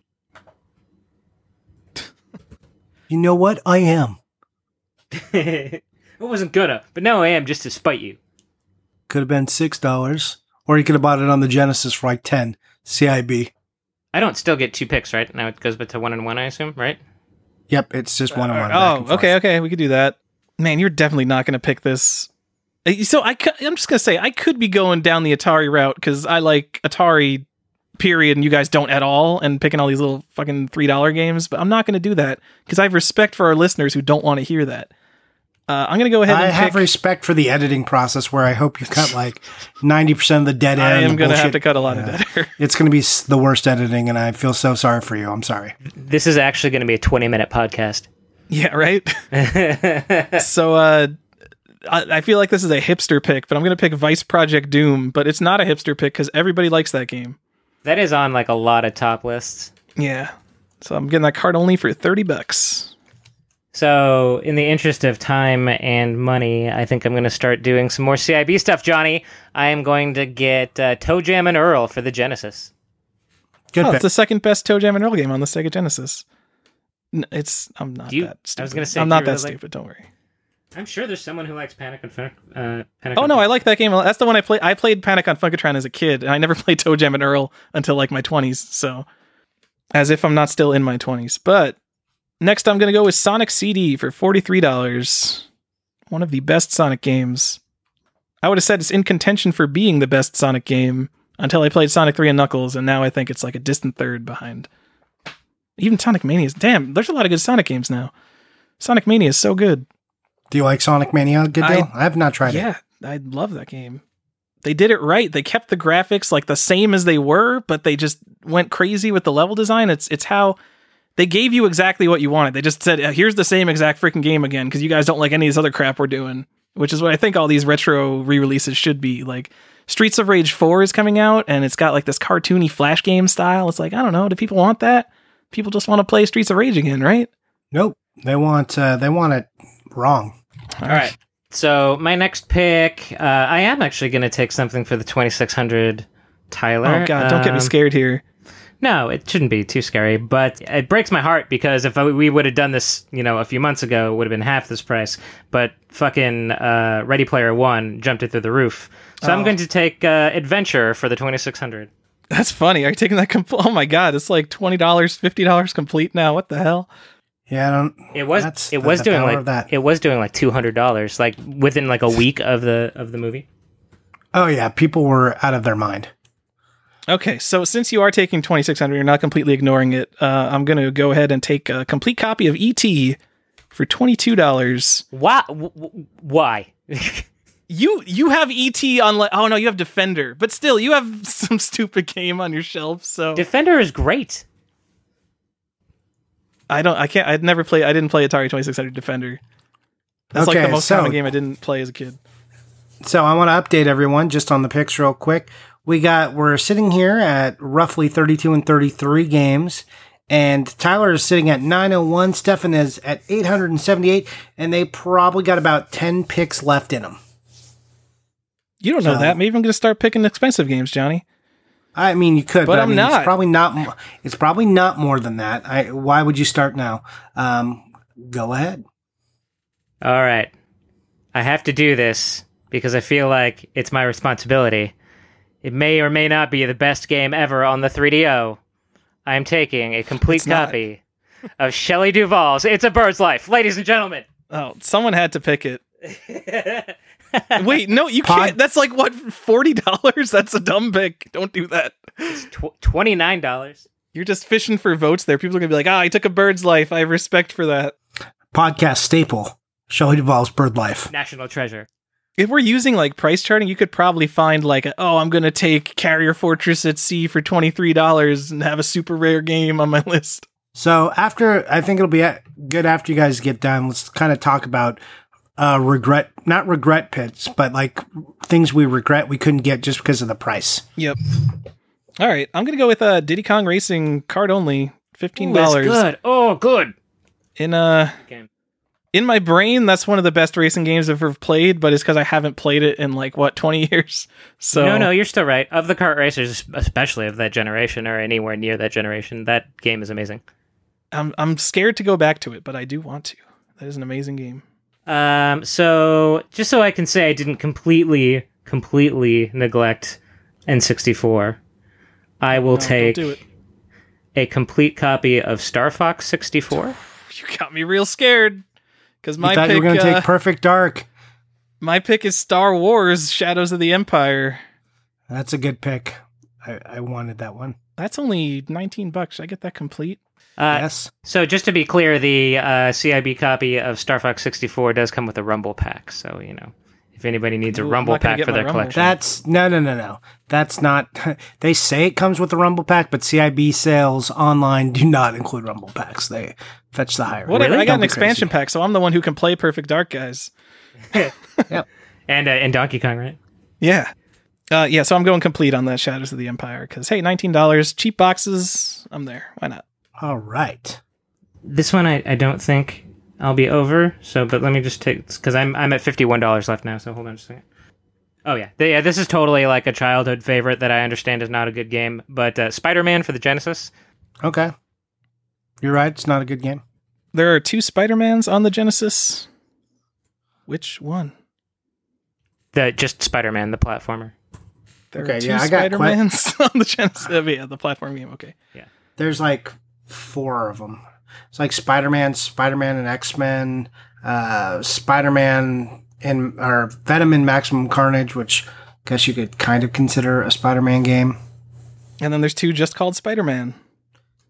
You know what? I am.
I wasn't gonna, but now I am just to spite you.
Could have been six dollars, or you could have bought it on the Genesis for like ten. CIB.
I don't still get two picks, right? Now it goes back to one and one, I assume, right?
Yep, it's just one on one.
Oh, okay, okay, we could do that. Man, you're definitely not gonna pick this. Uh, So I, cou- I'm just gonna say I could be going down the Atari route because I like Atari, period, and you guys don't at all, and picking all these little fucking three dollar games. But I'm not gonna do that because I have respect for our listeners who don't want to hear that. Uh, I'm gonna go ahead
I
and
have
pick.
respect for the editing process, where I hope you cut like ninety percent of the dead end.
I am gonna have to cut a lot
Yeah.
of that. air.
It's gonna be the worst editing, and I feel so sorry for you. I'm sorry.
This is actually going to be a 20 minute podcast.
yeah, right. so uh, I, I feel like this is a hipster pick, but I'm gonna pick Vice Project Doom. But it's not a hipster pick because everybody likes that game.
That is on like a lot of top lists.
Yeah. So I'm getting that card only for 30 bucks.
So, in the interest of time and money, I think I'm going to start doing some more CIB stuff, Johnny. I am going to get uh, ToeJam and Earl for the Genesis.
Good
Oh,
pick.
it's the second best ToeJam and Earl game on the Sega Genesis. N- It's I'm not
Do you-
that
I was gonna say,
I'm not that
really like-
stupid. Don't worry.
I'm sure there's someone who likes Panic on Fun- uh, Panic
Oh
on
no,
Fun-
I like that game. That's the one I played. I played Panic on Funkotron as a kid, and I never played ToeJam and Earl until like my 20s. So, as if I'm not still in my 20s. But next, I'm gonna go with Sonic CD for forty three dollars. One of the best Sonic games. I would have said it's in contention for being the best Sonic game until I played Sonic 3 and Knuckles, and now I think it's like a distant third behind. Even Sonic Mania is damn. There's a lot of good Sonic games now. Sonic Mania is so good.
Do you like Sonic Mania? Good
I-
deal. I, have not tried it.
yeah, I love that game. They did it right. They kept the graphics like the same as they were, but they just went crazy with the level design. It's it's how they gave you exactly what you wanted. They just said, "Uh, "Here's the same exact freaking game again because you guys don't like any of this other crap we're doing." Which is what I think all these retro re-releases should be. Like Streets of Rage 4 is coming out and it's got like this cartoony flash game style. It's like, I don't know, do people want that? People just want to play Streets of Rage again, right?
Nope. They want uh, they want it wrong.
All right. So my next pick, uh, I am actually going to take something for the 2600 Tyler.
Oh god, don't get me
Um,
scared here.
No, it shouldn't be too scary, but it breaks my heart because if I, we would have done this, you know, a few months ago, it would have been half this price. But fucking uh, Ready Player One jumped it through the roof. So I'm
Oh.
going to take uh, Adventure for the 2600.
That's funny. Are you taking that complete? Oh my god, it's like twenty dollars, fifty dollars complete now. What the hell?
Yeah, I don't.
It was
That's
it
the-
was
the
doing like
that.
it was doing like two hundred dollars, like within like a week of the of the movie.
Oh yeah, people were out of their mind.
Okay, so since you are taking twenty six hundred, you're not completely ignoring it. Uh, I'm gonna go ahead and take a complete copy of ET for twenty two dollars.
Why? w- w- Why?
You you have ET on like oh no, you have Defender, but still you have some stupid game on your shelf. So
Defender is great.
I don't I can't I'd never play I didn't play Atari twenty six hundred Defender. That's like the most
so-
common game I didn't play as a kid.
So I want to update everyone just on the picks real quick. We got we're sitting here at roughly 32 and 33 games and Tyler is sitting at 901, Stephan is at 878 and they probably got about 10 picks left in them.
You don't know that. Maybe I'm gonna start picking expensive games, Johnny.
I mean, you could,
But
but, I
I'm
mean,
not.
It's probably not. It's probably not more than that. I, why would you start now? Um, go ahead.
All right. I have to do this because I feel like it's my responsibility. It may or may not be the best game ever on the 3DO. I am taking a complete
It's not.
copy of Shelley Duvall's It's a Bird's Life. Ladies and gentlemen.
Oh, someone had to pick it. Wait, no, you
Pod-
can't. That's like what forty dollars. That's a dumb pick. Don't do that.
Tw- $29.
You're just fishing for votes there. People are gonna be like, "Ah, I took a bird's life. I have respect for that."
Podcast staple. Shelley Duvall's Bird Life.
National treasure.
If we're using like price charting, you could probably find like, a, "Oh, I'm gonna take Carrier Fortress at Sea for twenty three dollars and have a super rare game on my list."
So after, I think it'll be good after you guys get done. Let's kind of talk about uh, regret, not regret pits, but like things we regret we couldn't get just because of the price.
Yep. All right, I'm gonna go with uh, Diddy Kong Racing card only, fifteen
Ooh, that's
dollars.
good. Oh, good.
In uh,
Game.
in my brain, that's one of the best racing games I've ever played, but it's because I haven't played it in like what twenty years. So
No, no, you're still right. Of the kart racers, especially of that generation or anywhere near that generation, that game is amazing.
I'm I'm scared to go back to it, but I do want to. That is an amazing game.
Um, so just so I can say I didn't completely, completely neglect N64, I will
No,
take
Don't it.
a complete copy of Star Fox 64.
You got me real scared. Because
I
my
thought
pick,
you were going to
uh,
take Perfect Dark.
my pick is Star Wars: Shadows of the Empire.
That's a good pick. I, I wanted that one.
That's only nineteen bucks. Should I get that complete?
Uh,
yes.
So just to be clear, the uh, CIB copy of Star Fox 64 does come with a Rumble pack. So you know, if anybody needs a
Ooh,
Rumble
not
pack for their
Rumble.
collection,
That's no, no, no, no. That's not. They say it comes with the Rumble pack, but CIB sales online do not include Rumble packs. They fetch the higher.
Whatever.
Really?
I got
Don't
an expansion
crazy.
pack, so I'm the one who can play Perfect Dark, guys. yep.
and uh, and Donkey Kong, right?
Yeah. Uh, yeah, so I'm going complete on that Shadows of the Empire because hey, nineteen dollars, cheap boxes. I'm there. Why not?
All right.
This one I, I don't think I'll be over. So, but let me just take because I'm I'm at fifty one dollars left now. So hold on just a second. Oh yeah, Th- yeah. This is totally like a childhood favorite that I understand is not a good game, but uh, Spider Man for the Genesis.
Okay. You're right. It's not a good game.
There are two Spider-Mans on the Genesis. Which one?
The just Spider Man, the platformer.
There
Okay,
are two
yeah, I got que-
Spider-Mans on the Genesis. Oh, yeah, the platform game. Okay. Yeah.
There's like four of them. It's like Spider Man, Spider Man and X Men, uh, Spider Man and or Venom and Maximum Carnage, which I guess you could kind of consider a Spider Man game.
And then there's two just called Spider-Man.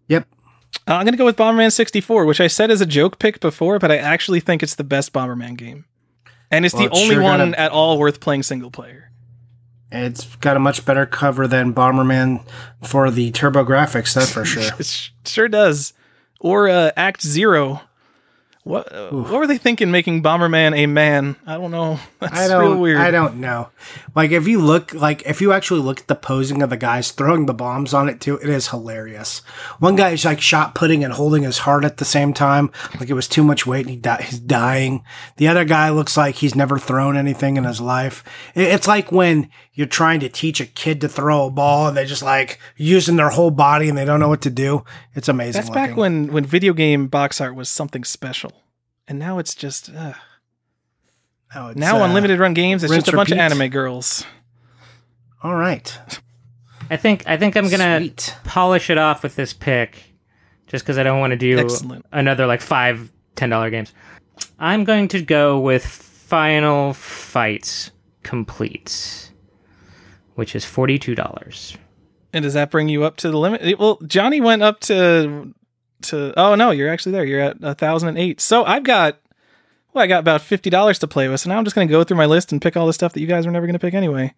Yep.
Uh, I'm going to go with Bomberman 64, which I said as a joke pick before, but I actually think it's the best Bomberman game. And it's
Well,
the
it's
only
sure
one
gotta-
at all worth playing single player.
It's got a much better cover than Bomberman for the TurboGrafx, that's for sure.
Sure does. Or uh, Act Zero. What uh, what were they thinking making Bomberman a man? I don't know. That's
I don't.
real weird.
I don't know. Like if you look, like if you actually look at the posing of the guys throwing the bombs on it too, it is hilarious. One guy is like shot putting and holding his heart at the same time, like it was too much weight and he di- he's dying. The other guy looks like he's never thrown anything in his life. It- it's like when you're trying to teach a kid to throw a ball and they're just like using their whole body and they don't know what to do. It's amazing.
That's back when when video game box art was something special, and now it's just uh,
now, it's,
now
uh,
unlimited run games. It's just a bunch of anime girls.
All right.
I think I think I'm gonna
Sweet.
polish it off with this pick, just because I don't want to do
Excellent.
another like five ten dollar games. I'm going to go with Final Fights Complete, which is forty two dollars.
And does that bring you up to the limit? Well, Johnny went up to to. Oh no, you're actually there. You're at a thousand and eight. So I've got. Well, I got about fifty dollars to play with. So now I'm just going to go through my list and pick all the stuff that you guys were never going to pick anyway.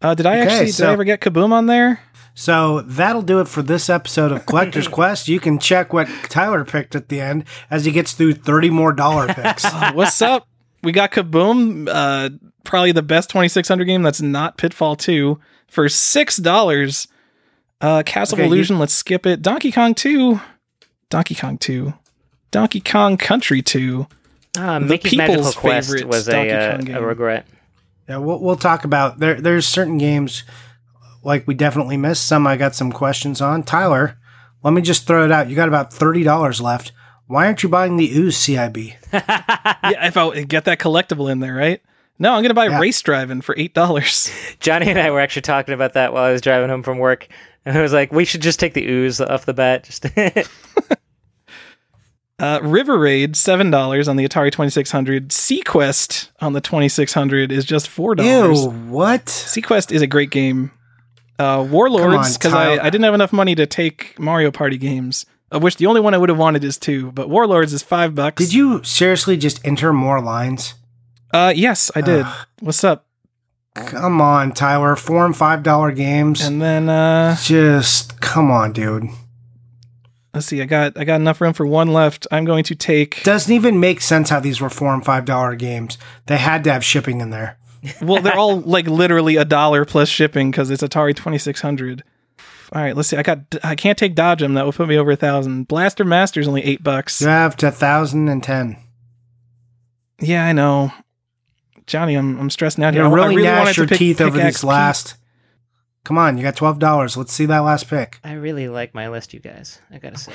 Uh, did I
Okay,
actually? did I ever get Kaboom on there?
So that'll do it for this episode of Collector's Quest. You can check what Tyler picked at the end as he gets through 30 more dollar picks.
Uh, what's up? We got Kaboom, uh, probably the best 2600 game that's not Pitfall 2 for $6. Uh, Castle
Okay,
of
you-
Illusion, let's skip it. Donkey Kong 2, Donkey Kong 2, Donkey Kong Country 2.
Uh,
The
Mickey's Magical
people's
Quest
favorite
was
Donkey
a,
Kong
uh,
game.
a regret.
yeah, we'll, we'll talk about there. There's certain games like we definitely missed. Some I got some questions on. Tyler, let me just throw it out. You got about $30 left. Why aren't you buying the Ooze CIB?
yeah, if I get that collectible in there, right? No, I'm going to buy
Yeah.
Race Driving for $8.
Johnny and I were actually talking about that while I was driving home from work, and I was like, we should just take the ooze off the bat. Just
Uh, River Raid, $7 on the Atari 2600. Seaquest on the 2600 is just $4.
Ew, what?
Seaquest is a great game. Uh, Warlords, because I, I didn't have enough money to take Mario Party games, of which the only one I would have wanted is two, but Warlords is five bucks.
Did you seriously just enter more lines?
Uh, yes, I did. What's up?
Come on, Tyler. Four and five dollar games.
And then uh,
just come on, dude.
let's see. I got I got enough room for one left. I'm going to take.
Doesn't even make sense how these were four and five dollar games. They had to have shipping in there.
Well, they're all like literally a dollar plus shipping because it's Atari 2600. All right, let's see. I got I can't take Dodge 'em. That will put me over a thousand. Blaster Master's only eight bucks.
You have to thousand and ten.
Yeah, I know. Johnny, I'm I'm stressing out here.
You
I- I
really,
wanted
gnash your
pick
teeth over
Pickaxe
these last. Come on, you got twelve dollars. Let's see that last pick.
I really like my list, you guys. I gotta say.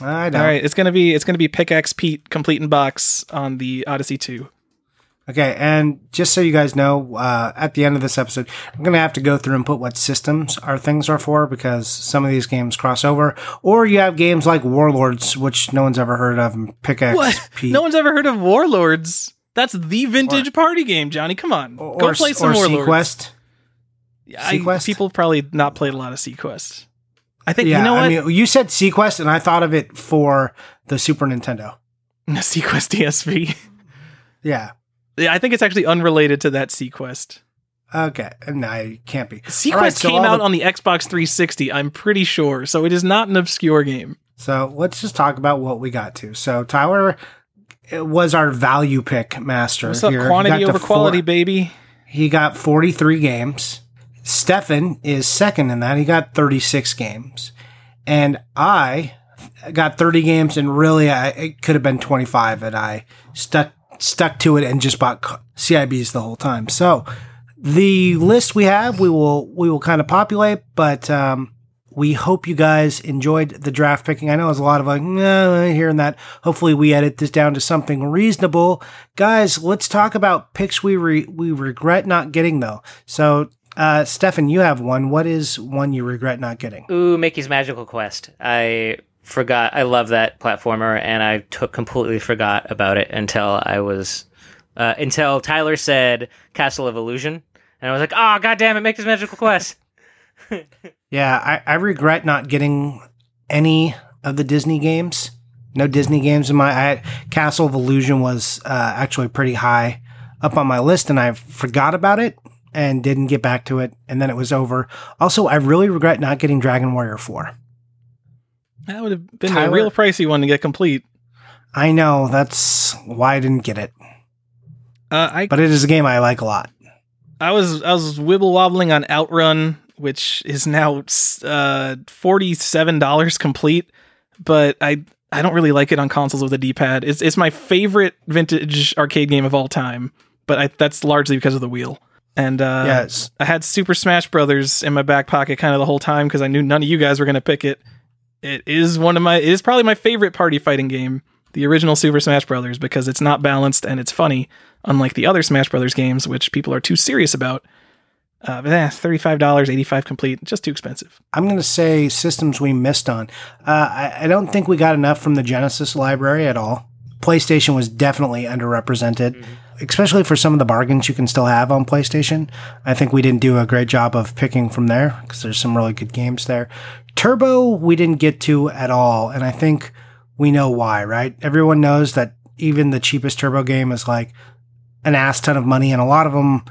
I
Pete.
don't.
All right, it's gonna be it's gonna be Pickaxe Pete complete in box on the Odyssey two.
Okay, and just so you guys know, uh, at the end of this episode, I'm going to have to go through and put what systems our things are for because some of these games cross over. Or you have games like Warlords, which no one's ever heard of, and Pickaxe
What?
Pete.
No one's ever heard of Warlords. That's the vintage party game, Johnny. Come on,
or,
go play some
or
Warlords. Seaquest.
Seaquest?
people probably not played a lot of Seaquest. I think
Yeah,
you know what
I mean, you said Seaquest, and I thought of it for the Super Nintendo.
The seaQuest DSV.
Yeah.
Yeah, I think it's actually unrelated to that Seaquest.
Okay. No, it can't be. Seaquest right, so
came out
the-
on the Xbox 360. I'm pretty sure, so it is not an obscure game.
So let's just talk about what we got to. So Tyler was our value pick master.
What's up,
here.
Quantity over
four-
quality, baby?
He got 43 games. Stephan is second in that. He got 36 games. And I, I got 30 games, and really, I, it could have been 25, and I stuck stuck to it and just bought CIBs the whole time. So the list we have, we will we will kind of populate, but um, we hope you guys enjoyed the draft picking. I know there's a lot of like nah, hearing that. Hopefully, we edit this down to something reasonable, guys. Let's talk about picks we re- we regret not getting though. So. Uh, Stephan, you have one. What is one you regret not getting?
Ooh, Mickey's Magical Quest. I forgot. I love that platformer, and I took completely forgot about it until I was uh, until Tyler said Castle of Illusion, and I was like, "Oh, god damn it, Mickey's Magical Quest."
yeah, I, I regret not getting any of the Disney games. No Disney games in my I, Castle of Illusion was uh, actually pretty high up on my list, and I forgot about it and didn't get back to it, and then it was over. Also, I really regret not getting Dragon Warrior Four.
That would have been Tyler, a real pricey one to get complete.
I know that's why I didn't get it.
Uh, I,
but it is a game I like a lot.
I was I was wibble wobbling on Outrun, which is now uh, forty seven dollars complete, but I I don't really like it on consoles with a D pad. It's it's my favorite vintage arcade game of all time, but I, that's largely because of the wheel. And uh,
yes.
I had Super Smash Brothers in my back pocket kind of the whole time because I knew none of you guys were going to pick it. It is one of my, it is probably my favorite party fighting game, the original Super Smash Brothers, because it's not balanced and it's funny, unlike the other Smash Brothers games, which people are too serious about. Uh, but dollars, eighty-five complete, just too expensive.
I'm going to say systems we missed on. Uh, I, I don't think we got enough from the Genesis library at all. PlayStation was definitely underrepresented. Mm-hmm especially for some of the bargains you can still have on PlayStation. I think we didn't do a great job of picking from there because there's some really good games there. Turbo, we didn't get to at all. And I think we know why, right? Everyone knows that even the cheapest Turbo game is like an ass ton of money, and a lot of them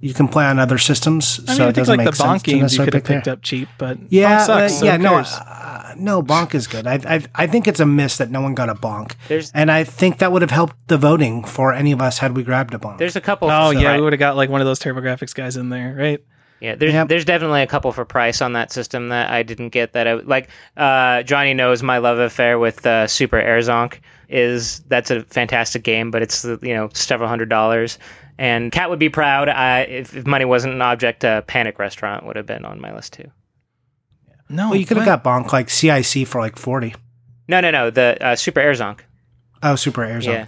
you can play on other systems.
I mean,
so
I
it doesn't
like
make
the Bonk
sense
games
to
you could have picked
there.
up cheap, but
yeah,
Bonk sucks,
uh,
so
yeah,
who
no, uh, no, Bonk is good. I, I I think it's a miss that no one got a Bonk,
There's-
and I think that would have helped the voting for any of us had we grabbed a Bonk.
There's a couple.
Oh
for
yeah, we would have got like one of those TurboGrafx guys in there, right?
yeah. There's
Yep.
there's definitely a couple for price on that system that I didn't get. That I like. Uh, Johnny knows my love affair with uh, Super Air Zonk is that's a fantastic game, but it's you know several hundred dollars. And Cat would be proud I, if, if money wasn't an object. Uh, Panic Restaurant would have been on my list too.
No,
well, you could have got Bonk like CIC for like forty.
No, no, no. The uh, Super Air Zonk.
Oh, Super Air Zone.
Yeah.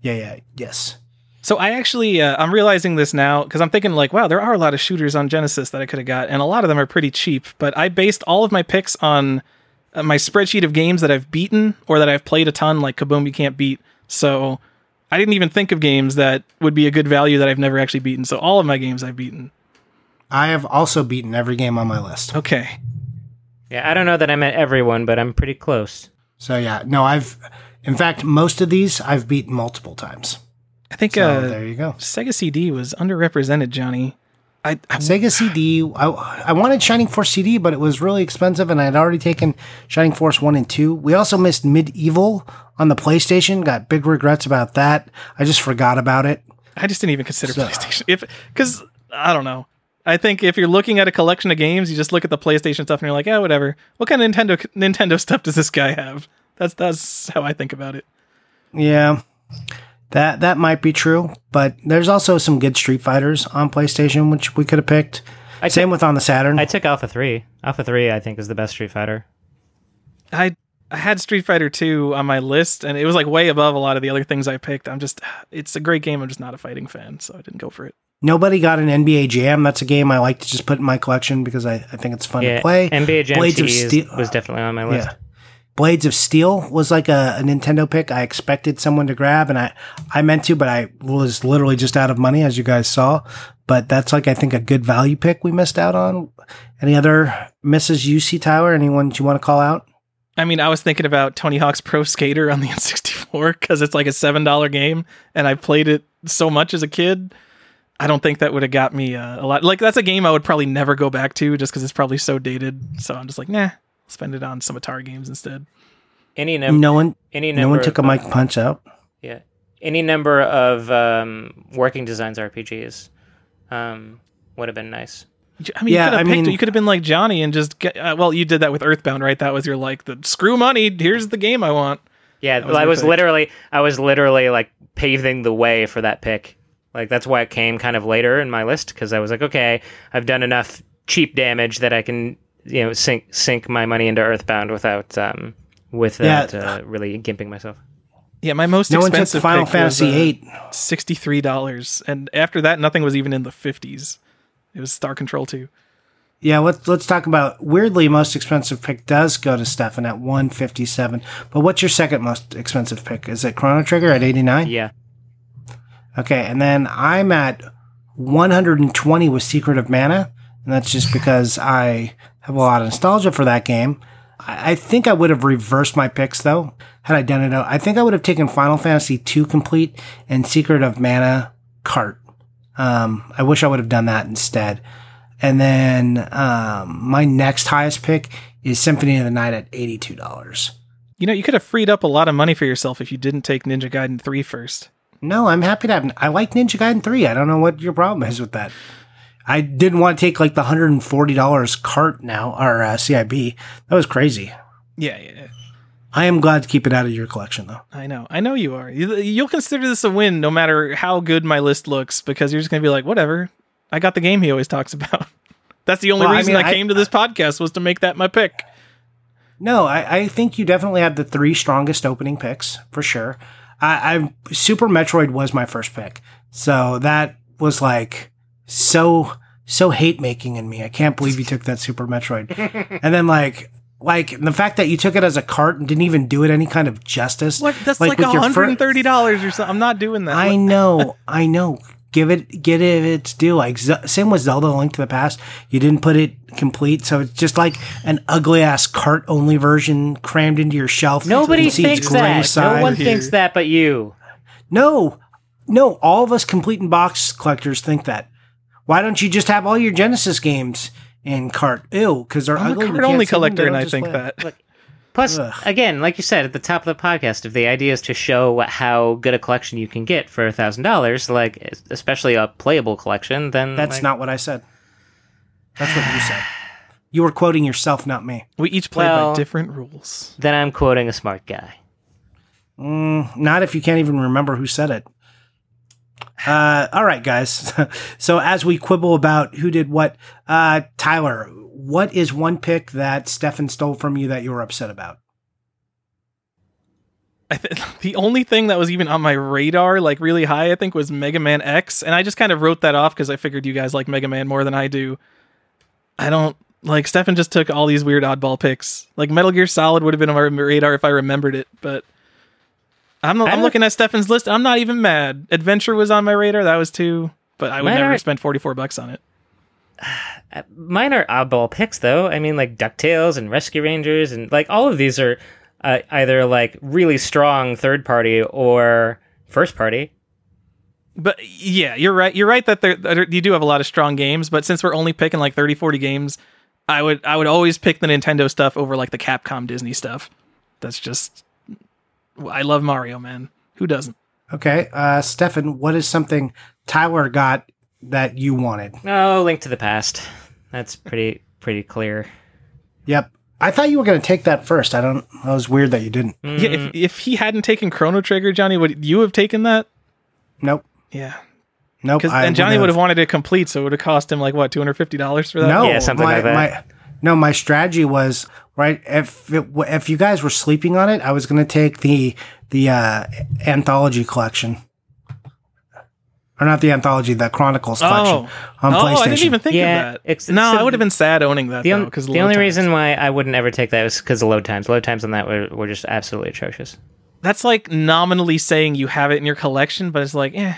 Yeah, yeah, yes.
So I actually uh, I'm realizing this now because I'm thinking like, wow, there are a lot of shooters on Genesis that I could have got, and a lot of them are pretty cheap. But I based all of my picks on uh, my spreadsheet of games that I've beaten or that I've played a ton, like Kaboom you can't beat. So I didn't even think of games that would be a good value that I've never actually beaten. So all of my games I've beaten.
I have also beaten every game on my list.
Okay,
Yeah, I don't know that I meant everyone, but I'm pretty close.
So yeah, no, I've in fact most of these I've beaten multiple times.
I think
So
uh,
there you go.
Sega CD was underrepresented, Johnny. I, I
Sega CD. I, I wanted Shining Force CD, but it was really expensive, and I had already taken Shining Force one and two. We also missed MediEvil on the PlayStation. Got big regrets about that. I just forgot about it.
I just didn't even consider
So-
PlayStation. If because I don't know. I think if you're looking at a collection of games, you just look at the PlayStation stuff and you're like, yeah, whatever. What kind of Nintendo Nintendo stuff does this guy have? That's that's how I think about it.
Yeah, that that might be true, but there's also some good Street Fighters on PlayStation, which we could have picked.
I
Same
took-
with on the Saturn.
I took Alpha Three. Alpha Three, I think, is the best Street Fighter.
I I had Street Fighter 2 on my list and it was like way above a lot of the other things I picked. I'm just it's a great game. I'm just not a fighting fan, so I didn't go for it.
Nobody got an NBA Jam. That's a game I like to just put in my collection because I, I think it's fun
Yeah,
to play.
NBA Jam
Blades of Steel-
was definitely on my list.
Yeah. Blades of Steel was like a, a Nintendo pick. I expected someone to grab, and I, I meant to, but I was literally just out of money, as you guys saw. But that's like I think a good value pick we missed out on. Any other misses you see, Tyler? Anyone you want to call out?
I mean, I was thinking about Tony Hawk's Pro Skater on the N64 because it's like a seven dollar game, and I played it so much as a kid. I don't think that would have got me uh, a lot. Like that's a game I would probably never go back to just because it's probably so dated. So I'm just like, nah, spend it on some Atari games instead.
Any number,
No one,
any number,
no one took a
of,
Mike Punch out.
Yeah, any number of um, working designs RPGs um, would have been nice.
I mean,
Yeah,
you could
I
have picked.
mean-
you could have been like Johnny and just get. Uh, well, you did that with Earthbound, right? That was your like the screw money. Here's the game I want.
Yeah,
was
I was
pick.
literally, I was literally like paving the way for that pick. Like that's why it came kind of later in my list because I was like, okay, I've done enough cheap damage that I can, you know, sink sink my money into Earthbound without, um, without
Yeah.
uh, really gimping myself.
Yeah, my most
No one took
expensive
Final
pick
Fantasy
was, uh,
VIII.
sixty three dollars, and after that, nothing was even in the fifties. It was Star Control two.
Yeah, let's let's talk about weirdly most expensive pick does go to Stefan at 157. But what's your second most expensive pick? Is it Chrono Trigger at 89?
Yeah,
Okay, and then I'm at 120 with Secret of Mana, and that's just because I have a lot of nostalgia for that game. I, I think I would have reversed my picks though had I done it. I think I would have taken Final Fantasy II complete and Secret of Mana cart. Um, I wish I would have done that instead. And then um, my next highest pick is Symphony of the Night at eighty-two dollars.
You know, you could have freed up a lot of money for yourself if you didn't take Ninja Gaiden 3 first.
No, I'm happy to have. I like Ninja Gaiden 3. I don't know what your problem is with that. I didn't want to take like the $140 cart now, or uh, CIB. That was crazy.
Yeah, yeah, yeah.
I am glad to keep it out of your collection though.
I know. I know you are. You, you'll consider this a win no matter how good my list looks because you're just going to be like, whatever. I got the game he always talks about. That's the only
Well, I
reason
mean,
I,
I-
came to this podcast was to make that my pick.
No, I, I think you definitely have the three strongest opening picks for sure. I, I Super Metroid was my first pick, so that was like so so hate making in me. I can't believe you took that Super Metroid, and then like like the fact that you took it as a cart and didn't even do it any kind of justice.
What? That's
Like,
like,
with your fir-
$130 or something. I'm not doing that.
I know, I know. Give it, get it its due. Like Z- same with Zelda: Link to the Past. You didn't put it complete, so it's just like an ugly ass cart only version crammed into your shelf.
nobody
You can see its
thinks
gray
that. No one
here.
thinks that, but you.
No, no. All of us complete and box collectors think that. Why don't you just have all your Genesis games in cart? Ew, because they're
I'm
ugly.
a
you
card
can't
only
see them,
collector and I think
play.
that.
Look, Plus,
Ugh.
again, like you said at the top of the podcast, if the idea is to show how good a collection you can get for a thousand dollars, like especially a playable collection, then
That's
like,
not what I said. That's what you said. You were quoting yourself, not me.
we each play
Well-
by different rules.
Then I'm quoting a smart guy.
Mm, not if you can't even remember who said it. Uh, all right, guys. so as we quibble about who did what, uh, Tyler, what is one pick that Stephan stole from you that you were upset about?
Th- the only thing that was even on my radar, like really high, I think, was Mega Man X, and I just kind of wrote that off because I figured you guys like Mega Man more than I do. I don't like Stephan just took all these weird oddball picks. Like Metal Gear Solid would have been on my radar if I remembered it, but I'm I'm looking at Stephan's list. I'm not even mad. Adventure was on my radar. That was too, but I would never
are-
spend 44 bucks on it.
Mine are oddball picks, though. I mean, like Ducktales and Rescue Rangers, and like all of these are uh, either like really strong third party or first party.
But yeah, you're right. You're right that there, there you do have a lot of strong games, but since we're only picking like 30 40 games, I would I would always pick the Nintendo stuff over like the Capcom Disney stuff. That's just I love Mario, man. Who doesn't?
Okay, uh, Stephan, what is something Tyler got that you wanted?
Oh, Link to the Past. That's pretty pretty clear.
Yep. I thought you were going to take that first. I don't. That was weird that you didn't.
Mm.
Yeah, if if he hadn't taken Chrono Trigger, Johnny, would you have taken that?
Nope.
Yeah.
Nope.
Cuz and Johnny would
would've-
have wanted it complete, so it would have cost him like what, $250 for that?
No,
Yeah, something
my,
like that.
My, no, my strategy was right. If it, if you guys were sleeping on it, I was going to take the the uh, anthology collection, or not the anthology, the Chronicles collection on
oh,
PlayStation.
I didn't even think
Yeah,
of that.
ex-
no,
so
I would have been sad owning that
The,
though,
on-
because
the only reason why I wouldn't ever take that was because the load times. Load times on that were, were just absolutely atrocious.
that's like nominally saying you have it in your collection, but it's like, eh,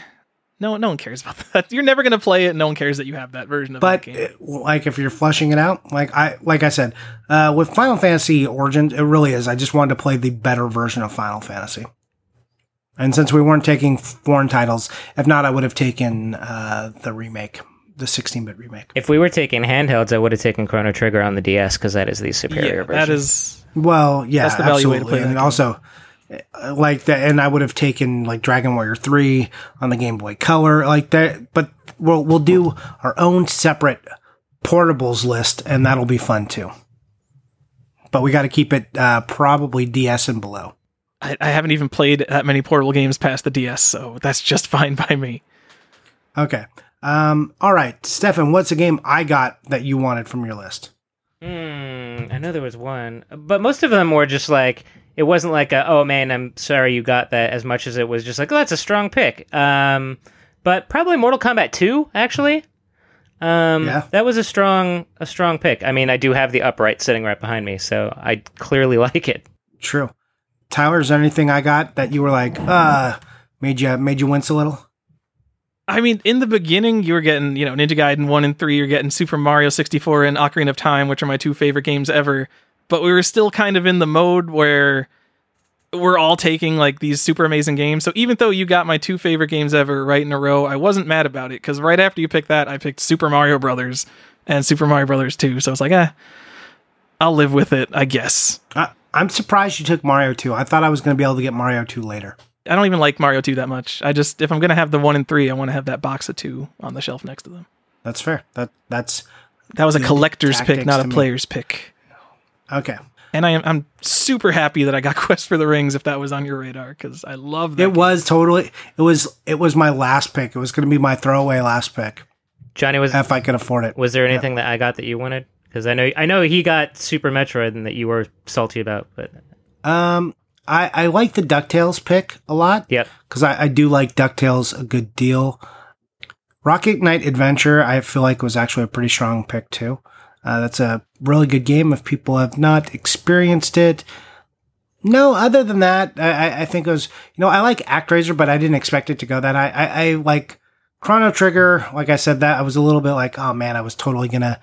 no, no one cares about that. You're never gonna play it. No one cares that you have that version of
but
that game.
uh, like if you're flushing it out, like I like I said, uh, with Final Fantasy Origins, it really is. I just wanted to play the better version of Final Fantasy. And since we weren't taking foreign titles, if not, I would have taken uh, the remake, the 16-bit remake.
If we were taking handhelds, I would have taken Chrono Trigger on the DS because that is the superior
yeah,
version.
that is.
Well, yeah,
That's the value way to
absolutely.
play that
and
game.
also, like that, and I would have taken like Dragon Warrior Three on the Game Boy Color, like that. But we'll we'll do our own separate portables list, and that'll be fun too. But we got to keep it uh, probably DS and below.
I, I haven't even played that many portable games past the DS, so that's just fine by me.
Okay. Um, all right, Stephan, what's a game I got that you wanted from your list?
Hmm, I know there was one, but most of them were just like it wasn't like a, oh man, I'm sorry you got that as much as it was just like, oh, that's a strong pick. Um, but probably Mortal Kombat 2 actually. Um,
Yeah.
that was a strong a strong pick. I mean, I do have the upright sitting right behind me, so I clearly like it.
True. Tyler, is there anything I got that you were like, uh, made you made you wince a little?
I mean, in the beginning, you were getting, you know, Ninja Gaiden 1 and 3, you're getting Super Mario 64 and Ocarina of Time, which are my two favorite games ever. But we were still kind of in the mode where we're all taking like these super amazing games. So even though you got my two favorite games ever right in a row, I wasn't mad about it because right after you picked that, I picked Super Mario Brothers and Super Mario Brothers 2. So I was like, eh, I'll live with it, I guess.
I, I'm surprised you took Mario 2. I thought I was going to be able to get Mario 2 later.
I don't even like Mario 2 that much. I just, if I'm going to have the 1 and 3, I want to have that box of 2 on the shelf next to them.
That's fair. That that's
That was a collector's pick, not a
me.
player's pick.
Okay.
And I am I'm super happy that I got Quest for the Rings if that was on your radar because I love that.
It was totally. It was. It was my last pick. It was going to be my throwaway last pick
Johnny was
if I could afford it.
was there anything that I got that you wanted? Because I know I know he got Super Metroid and that you were salty about, but
Um, I I like the Ducktales pick a lot.
yep.
because I, I do like DuckTales a good deal. Rocket Knight Adventure, I feel like was actually a pretty strong pick too. Uh, that's a really good game if people have not experienced it. No, other than that, I, I- think it was, you know, I like ActRaiser, but I didn't expect it to go that. I, I, I like Chrono Trigger. Like I said, that I was a little bit like, oh man, I was totally gonna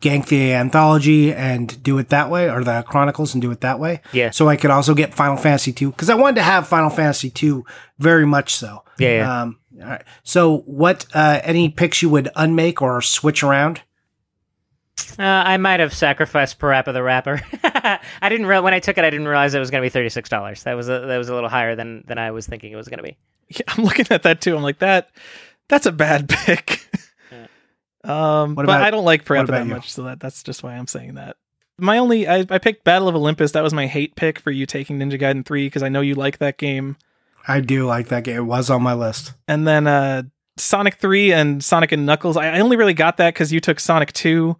gank the anthology and do it that way, or the Chronicles and do it that way.
Yeah.
So I could also get Final Fantasy two because I wanted to have Final Fantasy two very much so.
Yeah, yeah.
Um, all right. So what? Uh, any picks you would unmake or switch around?
Uh, I might have sacrificed Parappa the Rapper. I didn't real when I took it. I didn't realize it was going to be thirty six dollars. That was a, that was a little higher than than I was thinking it was going to be.
Yeah, I'm looking at that too. I'm like that. That's a bad pick. um,
What
but
about-
I don't like Parappa that
you?
much, so that that's just why I'm saying that. My only I, I picked Battle of Olympus. That was my hate pick for you taking Ninja Gaiden three because I know you like that game.
I do like that game. It was on my list.
And then uh Sonic 3 and Sonic and Knuckles. I, I only really got that because you took Sonic 2.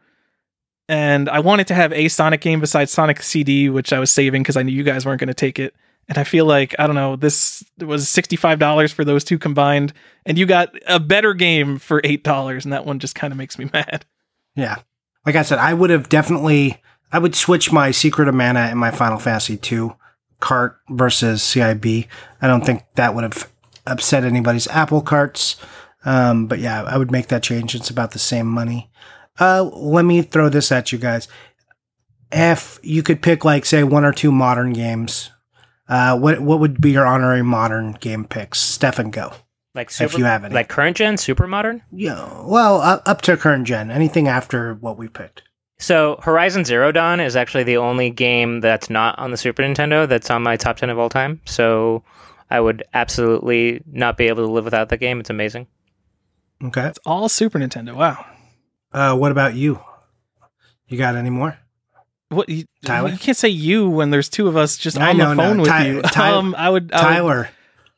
And I wanted to have a Sonic game besides Sonic CD, which I was saving because I knew you guys weren't going to take it. And I feel like, I don't know, this was $65 for those two combined. And you got a better game for $8. And that one just kind of makes me mad.
Yeah. Like I said, I would have definitely. I would switch my Secret of Mana and my Final Fantasy two cart versus CIB. I don't think that would have upset anybody's apple carts. Um, but yeah, I would make that change. It's about the same money. Uh, let me throw this at you guys. If you could pick, like, say, one or two modern games, uh, what what would be your honorary modern game picks? Stephan, go.
Like super,
you have any.
like current gen, super modern.
Yeah, well, up, up to current gen. Anything after what we picked.
So Horizon Zero Dawn is actually the only game that's not on the Super Nintendo that's on my top ten of all time. So I would absolutely not be able to live without that game. It's amazing.
Okay.
It's all Super Nintendo. Wow.
Uh, what about you? You got any more?
What you,
Tyler?
you can't say you when there's two of us just
I
on
know,
the
no.
phone with
Ty-
you.
Ty-
um, I would, I would
Tyler.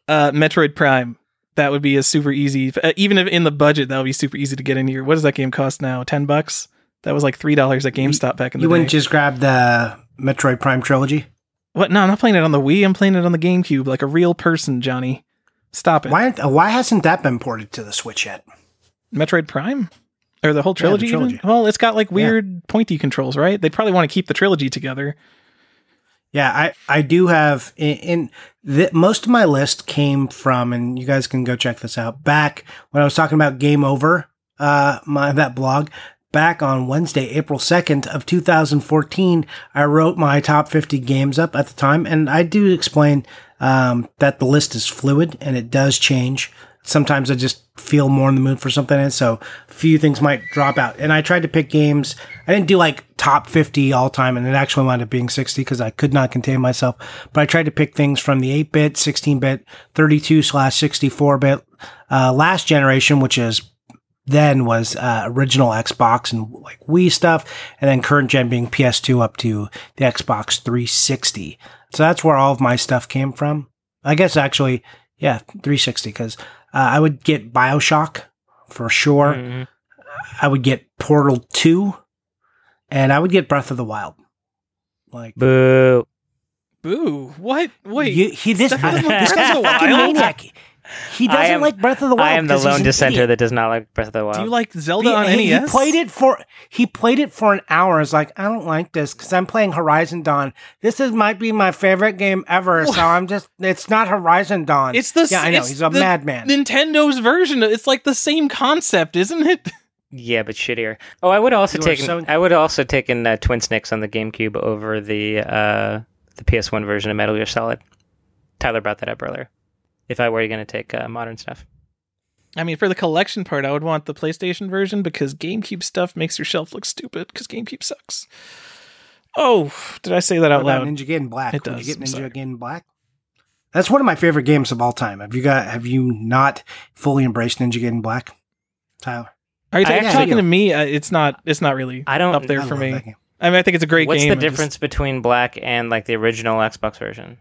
uh, Metroid Prime. That would be a super easy, uh, even if in the budget, that would be super easy to get in here. What does that game cost now? Ten bucks. That was like three dollars at GameStop back in the
You
day.
You wouldn't just grab the Metroid Prime trilogy?
what? No, I'm not playing it on the Wii. I'm playing it on the GameCube, like a real person, Johnny. Stop it.
Why why hasn't that been ported to the Switch yet?
Metroid Prime or the whole trilogy? even?
trilogy.
Well, it's got like weird pointy controls, right? They'd probably want to keep the trilogy together.
Yeah, I, I do have in, in the, most of my list came from, and you guys can go check this out. Back when I was talking about Game Over, uh, my that blog back on Wednesday, April second of 2014, I wrote my top 50 games up at the time, and I do explain um, that the list is fluid and it does change. Sometimes I just feel more in the mood for something, and so a few things might drop out. And I tried to pick games. I didn't do like top 50 all time, and it actually wound up being 60 because I could not contain myself. But I tried to pick things from the 8 bit, 16 bit, 32 slash 64 bit, uh, last generation, which is then was uh, original Xbox and like Wii stuff, and then current gen being PS2 up to the Xbox 360. So that's where all of my stuff came from. I guess actually, yeah, 360 because uh, I would get Bioshock for sure.
Mhm.
I would get Portal 2, and I would get Breath of the Wild. Like
Boo.
Boo. What? Wait.
you, he this,
Stephan
this
Breath
guy's a fucking
Wild?
maniac. He doesn't
am-
like Breath of the Wild.
I am the lone dissenter that does not like Breath of the Wild.
Do you like Zelda
He-
on
he,
NES?
he played it for he played it for an hour. It's like I don't like this because I'm playing Horizon Dawn. This is might be my favorite game ever. So I'm just it's not Horizon Dawn.
It's the
yeah I know he's a madman.
Nintendo's version. It's like the same concept, isn't it?
Yeah, but shittier. Oh, I would also
You are
take.
so-
I would also taken uh, Twin Snakes on the GameCube over the uh, the PS1 version of Metal Gear Solid. Tyler brought that up earlier. If I were you going to take uh, modern stuff,
I mean, for the collection part, I would want the PlayStation version because GameCube stuff makes your shelf look stupid because GameCube sucks. Oh, did I say that
What
out loud?
Ninja Gaiden Black.
It
Would
does,
you get Ninja
sorry.
Gaiden Black? That's one of my favorite games of all time. Have you got have you not fully embraced Ninja Gaiden Black, Tyler?
Are you
I
ta-
actually-
talking to me? Uh, it's not. It's not really.
I don't-
up there
I
for me. I mean, I think it's a great
what's
game.
What's the
I just-
difference between Black and like the original Xbox version?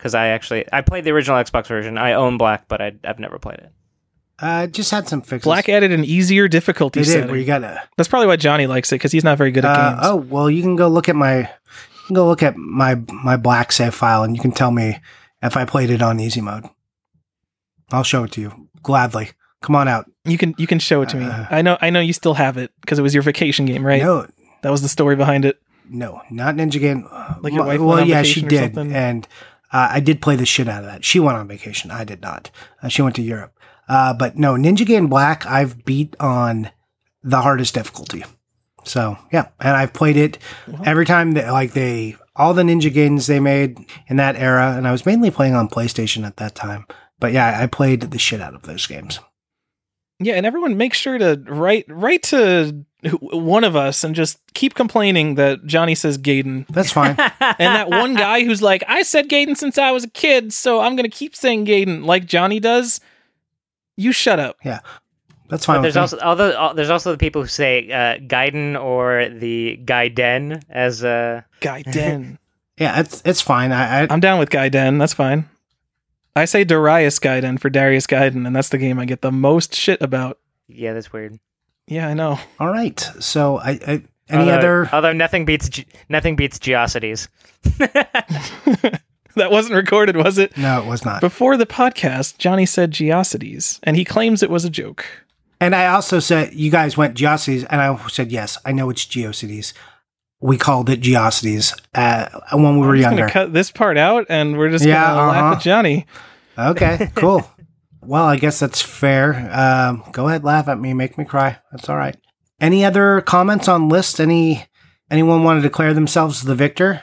Because I actually I played the original Xbox version. I own Black, but I, I've never played it.
Uh, just had some fixes.
Black added an easier difficulty
they did
setting.
where you got to
That's probably why Johnny likes it because he's not very good at
Uh,
games.
oh well, you can go look at my you can go look at my my black save file, and you can tell me if I played it on easy mode. I'll show it to you gladly. Come on out.
You can you can show it to me.
Uh,
I know I know you still have it because it was your vacation game, right?
No,
That was the story behind it.
no, not Ninja Game.
Like your wife
well,
went on
yeah, she
or
did,
something?
and uh, I did play the shit out of that. She went on vacation. I did not. Uh, she went to Europe. Uh, but no, Ninja Gaiden Black, I've beat on the hardest difficulty. So yeah, and I've played it every time that like they all the Ninja Gaidens they made in that era, and I was mainly playing on PlayStation at that time. But yeah, I played the shit out of those games.
Yeah, and everyone make sure to write write to one of us and just keep complaining that Johnny says Gaiden.
That's fine.
And that one guy who's like, I said Gaiden since I was a kid, so I'm gonna keep saying Gaiden like Johnny does. You shut up. Yeah.
That's
But
fine.
there's
with me.
also although al- there's also the people who say uh, Gaiden or the Gaiden as uh,
Gaiden.
yeah, it's it's fine. I, I
I'm down with Gaiden. That's fine. I say Darius Gaiden for Darius Gaiden, and that's the game I get the most shit about.
yeah, that's weird.
Yeah, I know.
all right. So I, I any
although,
other
Although nothing beats Ge- nothing beats Geocities.
that wasn't recorded, was it?
No, it was not.
Before the podcast, Johnny said Geocities, and he claims it was a joke.
And I also said you guys went Geocities, and I said yes. I know it's Geocities. We called it Geocities uh, when we were
just
younger.
gonna cut this part out, and we're just
Yeah,
gonna laugh
uh-huh.
at Johnny.
Okay, cool. well, I guess that's fair. Um, go ahead, laugh at me, make me cry. That's all right. Any other comments on list? Any anyone want to declare themselves the victor?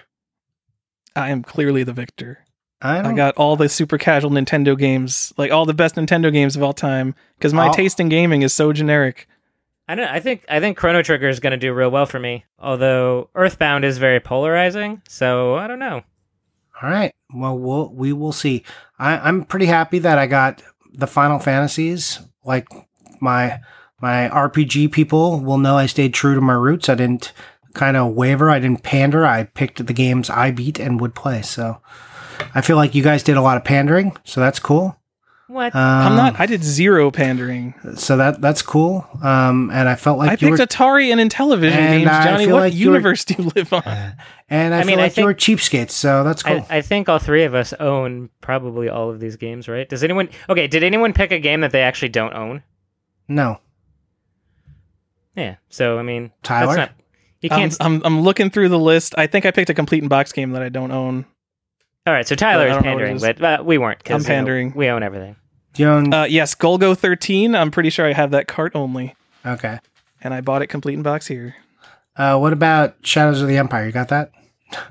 I am clearly the victor.
I
I got all the super casual Nintendo games, like all the best Nintendo games of all time, because my taste in gaming is so generic.
I don't. I think I think Chrono Trigger is going to do real well for me. Although Earthbound is very polarizing, so I don't know.
all right. Well, we'll we will see. I, I'm pretty happy that I got the Final Fantasies. Like my my RPG people will know I stayed true to my roots. I didn't kind of waver. I didn't pander. I picked the games I beat and would play. So I feel like you guys did a lot of pandering. So that's cool.
What?
Um,
I'm not. I did zero pandering.
So that that's cool. Um, and I felt like
I
you
picked
were,
Atari and Intellivision
And
games.
I
Johnny,
feel
what
like you were-
do you live on?
and I,
I
feel
mean, I
like you were cheapskates. So that's cool.
I, I think all three of us own probably all of these games, right? Does anyone? Okay, did anyone pick a game that they actually don't own?
no,
Yeah. So I mean,
Tyler?
that's not. You
I'm,
can't.
I'm I'm looking through the list. I think I picked a complete in box game that I don't own.
All right. So Tyler
I
is
don't know what it
pandering,
is.
but uh, we weren't.
I'm
you know,
pandering.
we own everything.
Do you own?
Uh, yes, Golgo 13. I'm pretty sure I have that cart only,
okay.
and I bought it complete in box here.
Uh, what about Shadows of the Empire? You got that?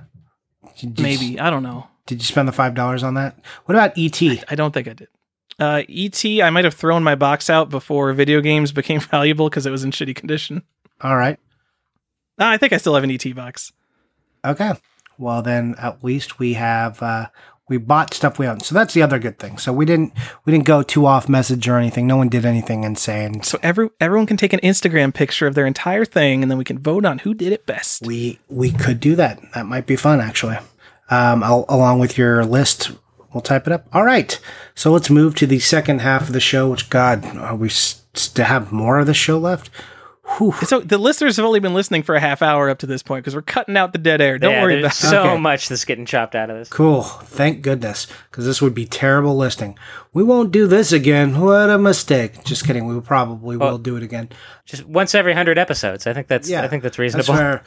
Did you-
Maybe I don't know.
Did you spend the five dollars on that? What about ET?
I don't think I did. Uh, ET. I might have thrown my box out before video games became valuable because it was in shitty condition.
All right.
Ah, I think I still have an ET box.
Okay. Well, then at least we have uh, We bought stuff we own. So that's the other good thing. So we didn't we didn't go too off message or anything. No one did anything insane.
So every everyone can take an Instagram picture of their entire thing, and then we can vote on who did it best.
We we could do that. That might be fun actually. Um, I'll, along with your list, we'll type it up. All right. So let's move to the second half of the show. Which God, are we to have more of the show left?
Whew. So the listeners have only been listening for a half hour up to this point because we're cutting out the dead air. Don't
yeah,
worry about
so
it.
So much that's getting chopped out of this.
Cool. Thank goodness, because this would be terrible listening. We won't do this again. What a mistake. Just kidding. We probably will do it again.
Just once every hundred episodes. I think that's. Yeah, I think that's reasonable.
That's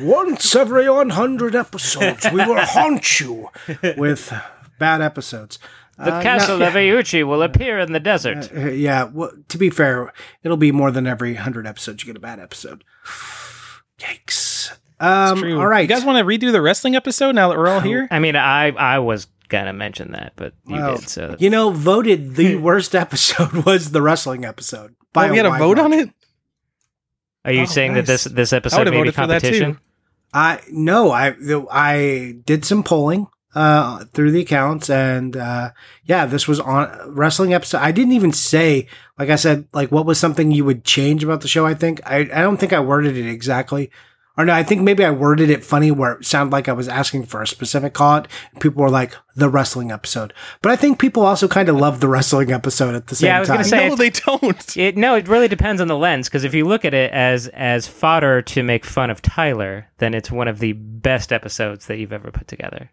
once every 100 episodes, we will haunt you with bad episodes.
The uh, castle no, of Iuchi will appear in the desert.
Uh, yeah, well, to be fair, it'll be more than every 100 episodes you get a bad episode. Yikes. Um, all right.
You guys want to redo the wrestling episode now that we're all here?
I mean, I I was gonna mention that, but you well, did. So
you know, voted the worst episode was the wrestling episode.
By oh, we had a vote margin. on it.
Are you oh, saying nice. that this this episode may be competition?
I no, I I did some polling uh through the accounts. And uh yeah this was on wrestling episode. I didn't even say like i said like what was something you would change about the show i think. I i don't think i worded it exactly. Or no i think maybe i worded it funny where it sounded like i was asking for a specific call it people were like the wrestling episode. But i think people also kind of love the wrestling episode at the same time
yeah i was gonna say
no they don't.
it, no it really depends on the lens because if you look at it as as fodder to make fun of tyler then it's one of the best episodes that you've ever put together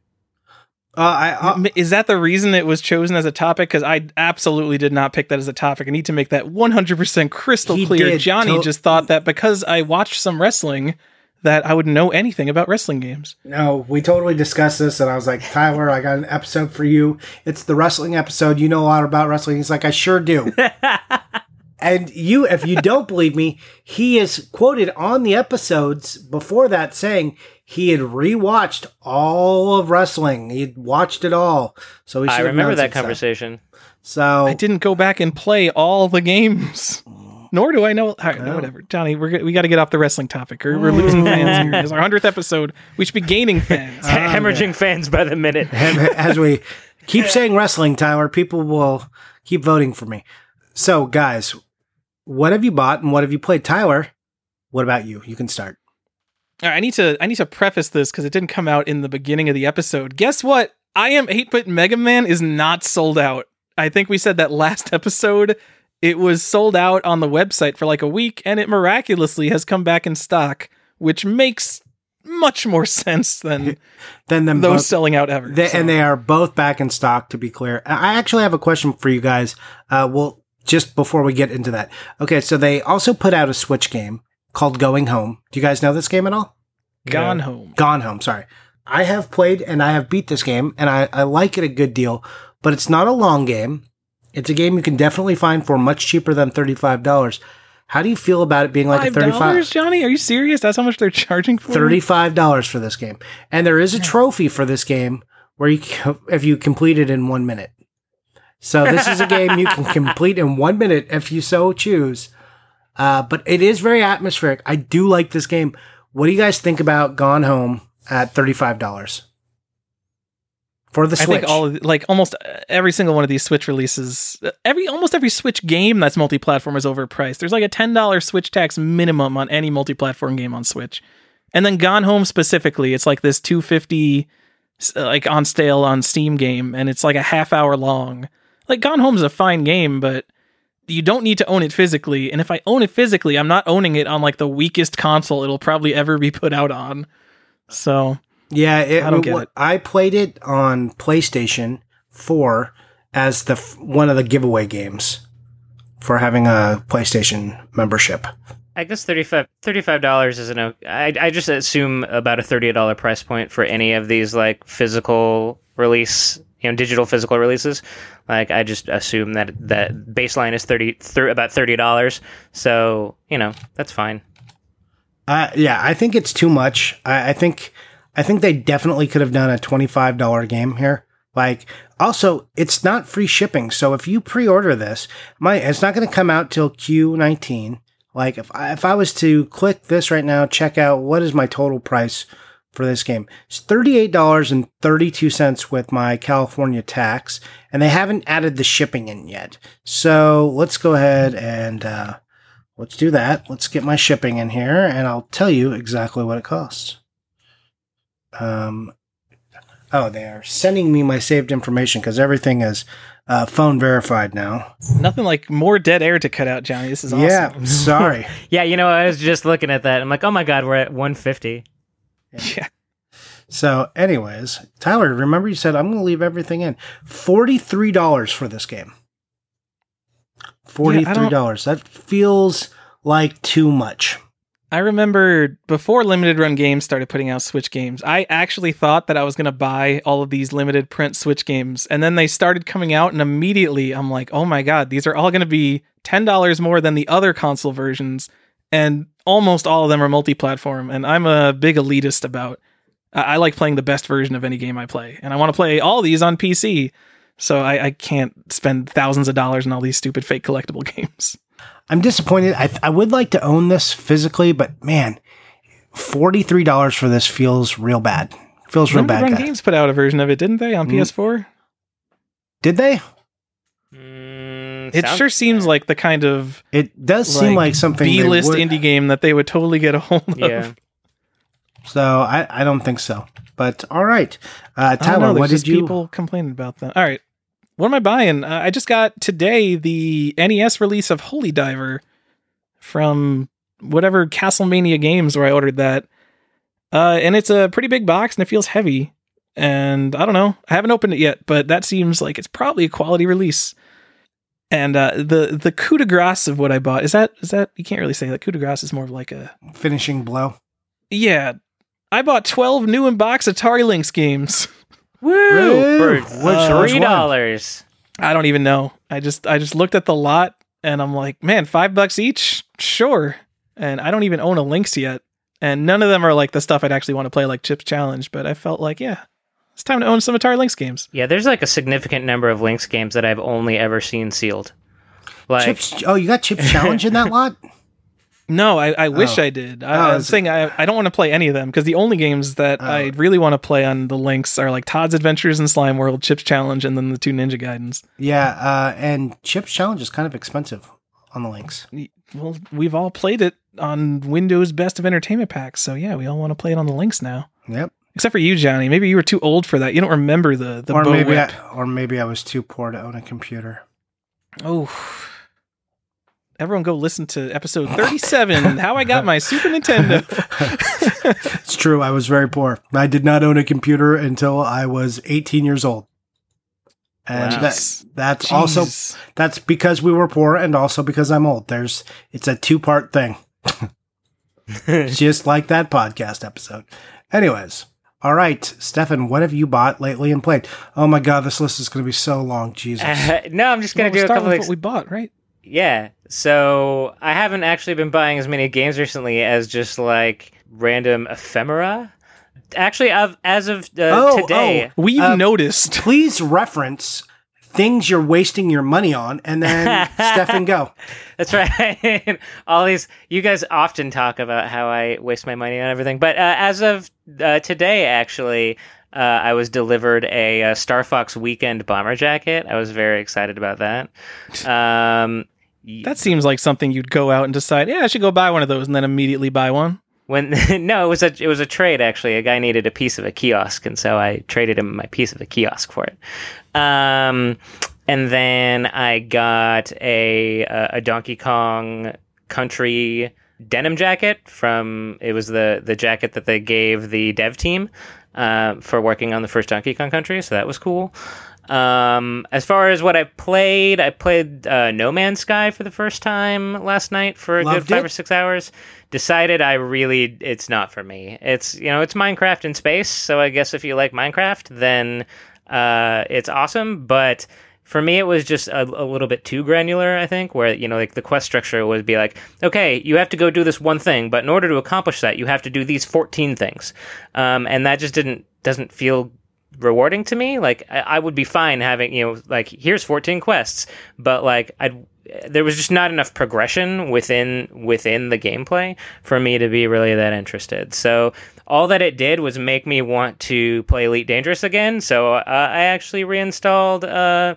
uh, I, uh, is that the reason it was chosen as a topic? Because I absolutely did not pick that as a topic. I need to make that 100% crystal clear. Did. Johnny to- just thought that because I watched some wrestling, that I would know anything about wrestling games.
No, we totally discussed this, and I was like, Tyler, I got an episode for you. It's the wrestling episode. You know a lot about wrestling. He's like, I sure do. and you, if you don't believe me, he is quoted on the episodes before that saying he had rewatched all of wrestling. He'd watched it all. So he
I remember that conversation.
So
I didn't go back and play all the games. Nor do I know. All right, no. whatever, Johnny. We're we got to get off the wrestling topic. We're, we're losing fans here. It's our hundredth episode. We should be gaining fans.
Um, Hemorrhaging fans by the minute.
As we keep saying wrestling, Tyler, people will keep voting for me. So, guys, what have you bought and what have you played? Tyler, what about you? You can start.
Right, I need to I need to preface this because it didn't come out in the beginning of the episode. Guess what? I am 8-bit Mega Man is not sold out. I think we said that last episode. It was sold out on the website for like a week, and it miraculously has come back in stock, which makes much more sense than than them those both, selling out ever.
They, so. And they are both back in stock. To be clear, I actually have a question for you guys. Uh, well, just before we get into that, okay. So they also put out a Switch game called Going Home. Do you guys know this game at all?
Gone Home.
Gone Home, sorry. I have played and I have beat this game and I, I like it a good deal, but it's not a long game. It's a game you can definitely find for much cheaper than $35. How do you feel about it being like $5, a 35
Johnny? Are you serious? That's how much they're charging for
$35 for this game. And there is a trophy for this game where you if you complete it in 1 minute. So this is a game you can complete in 1 minute if you so choose. Uh, but it is very atmospheric. I do like this game. What do you guys think about Gone Home at thirty-five dollars for the Switch?
I think all like almost every single one of these Switch releases, every almost every Switch game that's multi-platform is overpriced. There's like a ten dollar Switch tax minimum on any multi-platform game on Switch, and then Gone Home specifically, it's like this two fifty like on stale on Steam game, and it's like a half hour long. Like Gone Home's a fine game, but you don't need to own it physically. And if I own it physically, I'm not owning it on like the weakest console it'll probably ever be put out on. So
yeah, it, I don't get it. I played it on PlayStation 4 as the one of the giveaway games for having a PlayStation membership.
I guess 35 dollars is an. I I just assume about a thirty dollar price point for any of these like physical release you know digital physical releases. Like i just assume that that baseline is 30 th- about $30 so you know that's fine.
Uh, yeah i think it's too much. I, I think i think they definitely could have done a $25 game here. Like also it's not free shipping. So if you pre-order this my it's not going to come out till q19 like if I, if I was to click this right now check out what is my total price for this game. It's $38.32 with my California tax, and they haven't added the shipping in yet. So let's go ahead and uh, let's do that. Let's get my shipping in here, and I'll tell you exactly what it costs. Um, oh, they are sending me my saved information because everything is uh, phone verified now.
Nothing like more dead air to cut out, Johnny. This is awesome.
Yeah, I'm sorry.
Yeah, you know, I was just looking at that. I'm like, oh my god, we're at 150.
Yeah.
So, anyways, Tyler, remember you said I'm going to leave everything in. Forty-three dollars for this game. Forty-three dollars. that feels like too much.
I remember before limited run games started putting out Switch games, I actually thought that I was going to buy all of these limited print Switch games. And then they started coming out, and immediately I'm like, oh my God, these are all going to be $10 more than the other console versions. And almost all of them are multi platform. And I'm a big elitist about, I-, I like playing the best version of any game I play. And I want to play all these on PC. So I, I can't spend thousands of dollars on all these stupid fake collectible games.
I'm disappointed. I, I would like to own this physically, but man, forty-three dollars for this feels real bad. Feels real
Limited
bad.
Run. Games put out a version of it, didn't they, on
Mm.
PS4?
Did they?
It
sounds
sure seems
fair.
like the kind of
It does seem like something they
B-list
would-
indie game that they would totally get a hold of.
Yeah.
So I, I don't think so. But all right, uh,
I don't
Tyler,
know, there's
what
just
did you?
people complaining about that. All right, what am I buying? Uh, I just got today the NES release of Holy Diver from whatever Castlemania Games where I ordered that, uh, and it's a pretty big box and it feels heavy. And I don't know, I haven't opened it yet, but that seems like it's probably a quality release. And uh, the the coup de grace of what I bought is that is that you can't really say that coup de grace is more of like a
finishing blow.
yeah. I bought twelve new in box Atari Lynx games.
Woo!
Woo!
For
Which-
Uh,
three dollars.
I don't even know. I just I just looked at the lot and I'm like, man, five bucks each, sure. And I don't even own a Lynx yet, and none of them are like the stuff I'd actually want to play, like Chips Challenge. But I felt like, yeah, it's time to own some Atari Lynx games.
Yeah, there's like a significant number of Lynx games that I've only ever seen sealed. Like,
Chips. Oh, you got Chip Challenge in that lot?
No, I, I wish
Oh.
I did.
Oh,
I, I'm saying I, I don't want to play any of them because the only games that I
Oh.
really want to play on the Lynx are like Todd's Adventures in Slime World, Chips Challenge, and then the two Ninja Gaidens.
Yeah, uh, and Chips Challenge is kind of expensive on the Lynx.
Well, we've all played it on Windows Best of Entertainment packs, so yeah, we all want to play it on the Lynx now.
Yep.
Except for you, Johnny. Maybe you were too old for that. You don't remember the the
or
bow
maybe,
whip.
I, or maybe I was too poor to own a computer.
Oh. Everyone go listen to episode 37, How I Got My Super Nintendo.
it's true. I was very poor. I did not own a computer until I was 18 years old. And
Wow.
that, that's also that's because we were poor and also because I'm old. There's it's a two-part thing. Just like that podcast episode. Anyways, all right, Stephan, what have you bought lately and played? Oh my god, this list is going to be so long. Jesus.
no, I'm just gonna
Well,
do a couple
with
of
what we bought, right?
Yeah. So I haven't actually been buying as many games recently as just like random ephemera. Actually, I've, as of uh,
Oh,
today,
We've
Uh,
noticed.
Please reference things you're wasting your money on, and then Stephan go.
that's right. All these, you guys often talk about how I waste my money on everything, but uh, as of uh, today, actually. Uh, I was delivered a, uh Star Fox Weekend bomber jacket. I was very excited about that. Um, y-
That seems like something you'd go out and decide, yeah, I should go buy one of those and then immediately buy one.
When no, it was a it was a trade actually. A guy needed a piece of a kiosk, and so I traded him my piece of a kiosk for it. Um, and then I got a a, a Donkey Kong Country denim jacket from. It was the the jacket that they gave the dev team uh, for working on the first Donkey Kong Country, so that was cool. Um, as far as what I played, I played uh, No Man's Sky for the first time last night for a good five
it?
or six hours. Decided I really, it's not for me. It's you know, it's Minecraft in space, so I guess if you like Minecraft, then uh, it's awesome. But for me, it was just a, a little bit too granular. I think where you know, like the quest structure would be like, okay, you have to go do this one thing, but in order to accomplish that, you have to do these fourteen things, um, and that just didn't doesn't feel rewarding to me. Like I, I would be fine having you know like here's 14 quests, but like I'd there was just not enough progression within within the gameplay for me to be really that interested. So all that it did was make me want to play Elite Dangerous again. So uh, I actually reinstalled uh,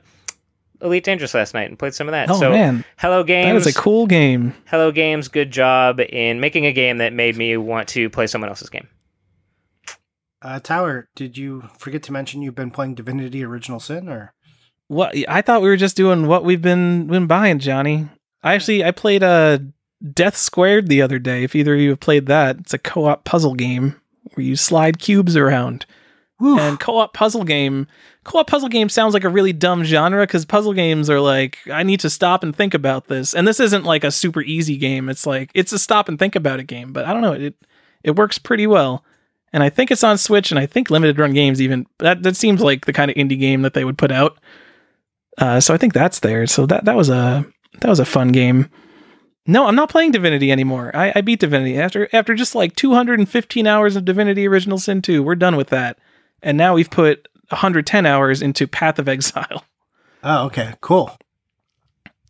Elite Dangerous last night and played some of that.
Oh
so
man,
Hello
that
Games,
is a cool game.
Hello Games, good job in making a game that made me want to play someone else's game.
Uh, Tyler, did you forget to mention you've been playing Divinity Original Sin, or
What I thought we were just doing what we've been been buying, Johnny. I actually I played uh Death Squared the other day. If either of you have played that, it's a co-op puzzle game where you slide cubes around.
Whew.
And co-op puzzle game, co-op puzzle game sounds like a really dumb genre because puzzle games are like I need to stop and think about this. And this isn't like a super easy game. It's like it's a stop and think about it game. But I don't know, it it works pretty well. And I think it's on Switch, and I think limited run games even that that seems like the kind of indie game that they would put out. Uh, so I think that's there. So that that was a that was a fun game. No, I'm not playing Divinity anymore. I, I beat Divinity after after just like 215 hours of Divinity Original Sin 2. We're done with that, and now we've put 110 hours into Path of Exile.
oh, okay, cool.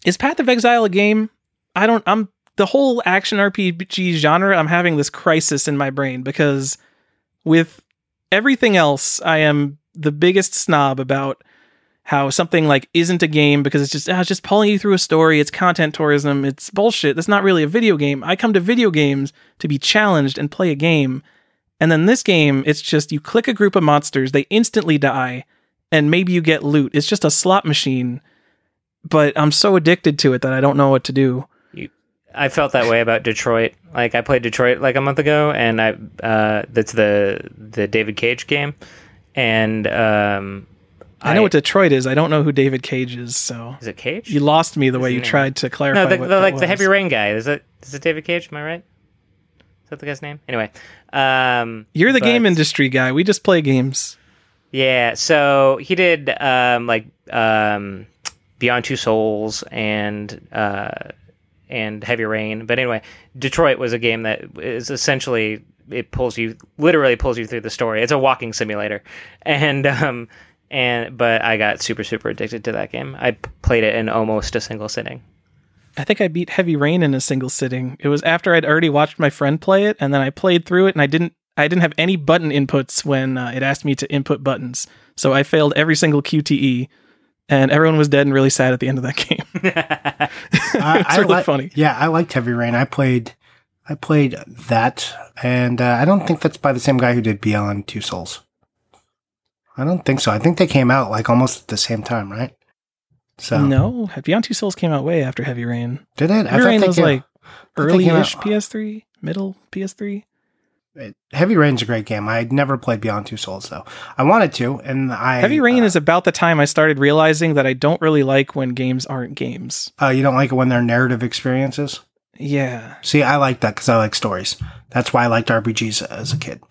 Is Path of Exile a game? I don't. I'm the whole action RPG genre. I'm having this crisis in my brain because with everything else, I am the biggest snob about how something like isn't a game because it's just ah, it's just pulling you through a story. It's content tourism. It's bullshit. That's not really a video game. I come to video games to be challenged and play a game. And then this game, it's just you click a group of monsters, they instantly die, and maybe you get loot. It's just a slot machine. But I'm so addicted to it that I don't know what to do.
I felt that way about Detroit. Like I played Detroit like a month ago, and I uh, that's the the David Cage game, and um,
I know what Detroit is. I don't know who David Cage is. So
is it Cage?
you lost me the way you
name.
tried to clarify.
no, the,
what
the, like the. Heavy Rain guy. Is it is it David Cage? Am I right? Is that the guy's name? Anyway, um,
You're the
but-
game industry guy. We just play games.
Yeah, so he did um, like um, Beyond Two Souls and uh, and Heavy Rain. But anyway, Detroit was a game that is essentially it pulls you literally pulls you through the story. It's a walking simulator, and um, and but I got super super addicted to that game. I played it in almost a single sitting.
I think I beat Heavy Rain in a single sitting. It was after I'd already watched my friend play it, and then I played through it, and I didn't. I didn't have any button inputs when uh, it asked me to input buttons, so I failed every single QTE, and everyone was dead and really sad at the end of that game.
I,
it's
I
really
li-
funny.
Yeah, I liked Heavy Rain. I played, I played that, and uh, I don't think that's by the same guy who did Beyond Two Souls. I don't think so. I think they came out like almost at the same time, right? So
No, Beyond Two Souls came out way after Heavy Rain.
did it?
Heavy Rain was
came-
like
thought
early-ish PS3, middle PS3.
it- Heavy Rain's a great game. I had never played Beyond Two Souls though. I wanted to, and I
Heavy Rain
uh,
is about the time I started realizing that I don't really like when games aren't games.
Uh, you don't like it when they're narrative experiences.
Yeah,
See, I like that because I like stories. That's why I liked RPGs as a kid.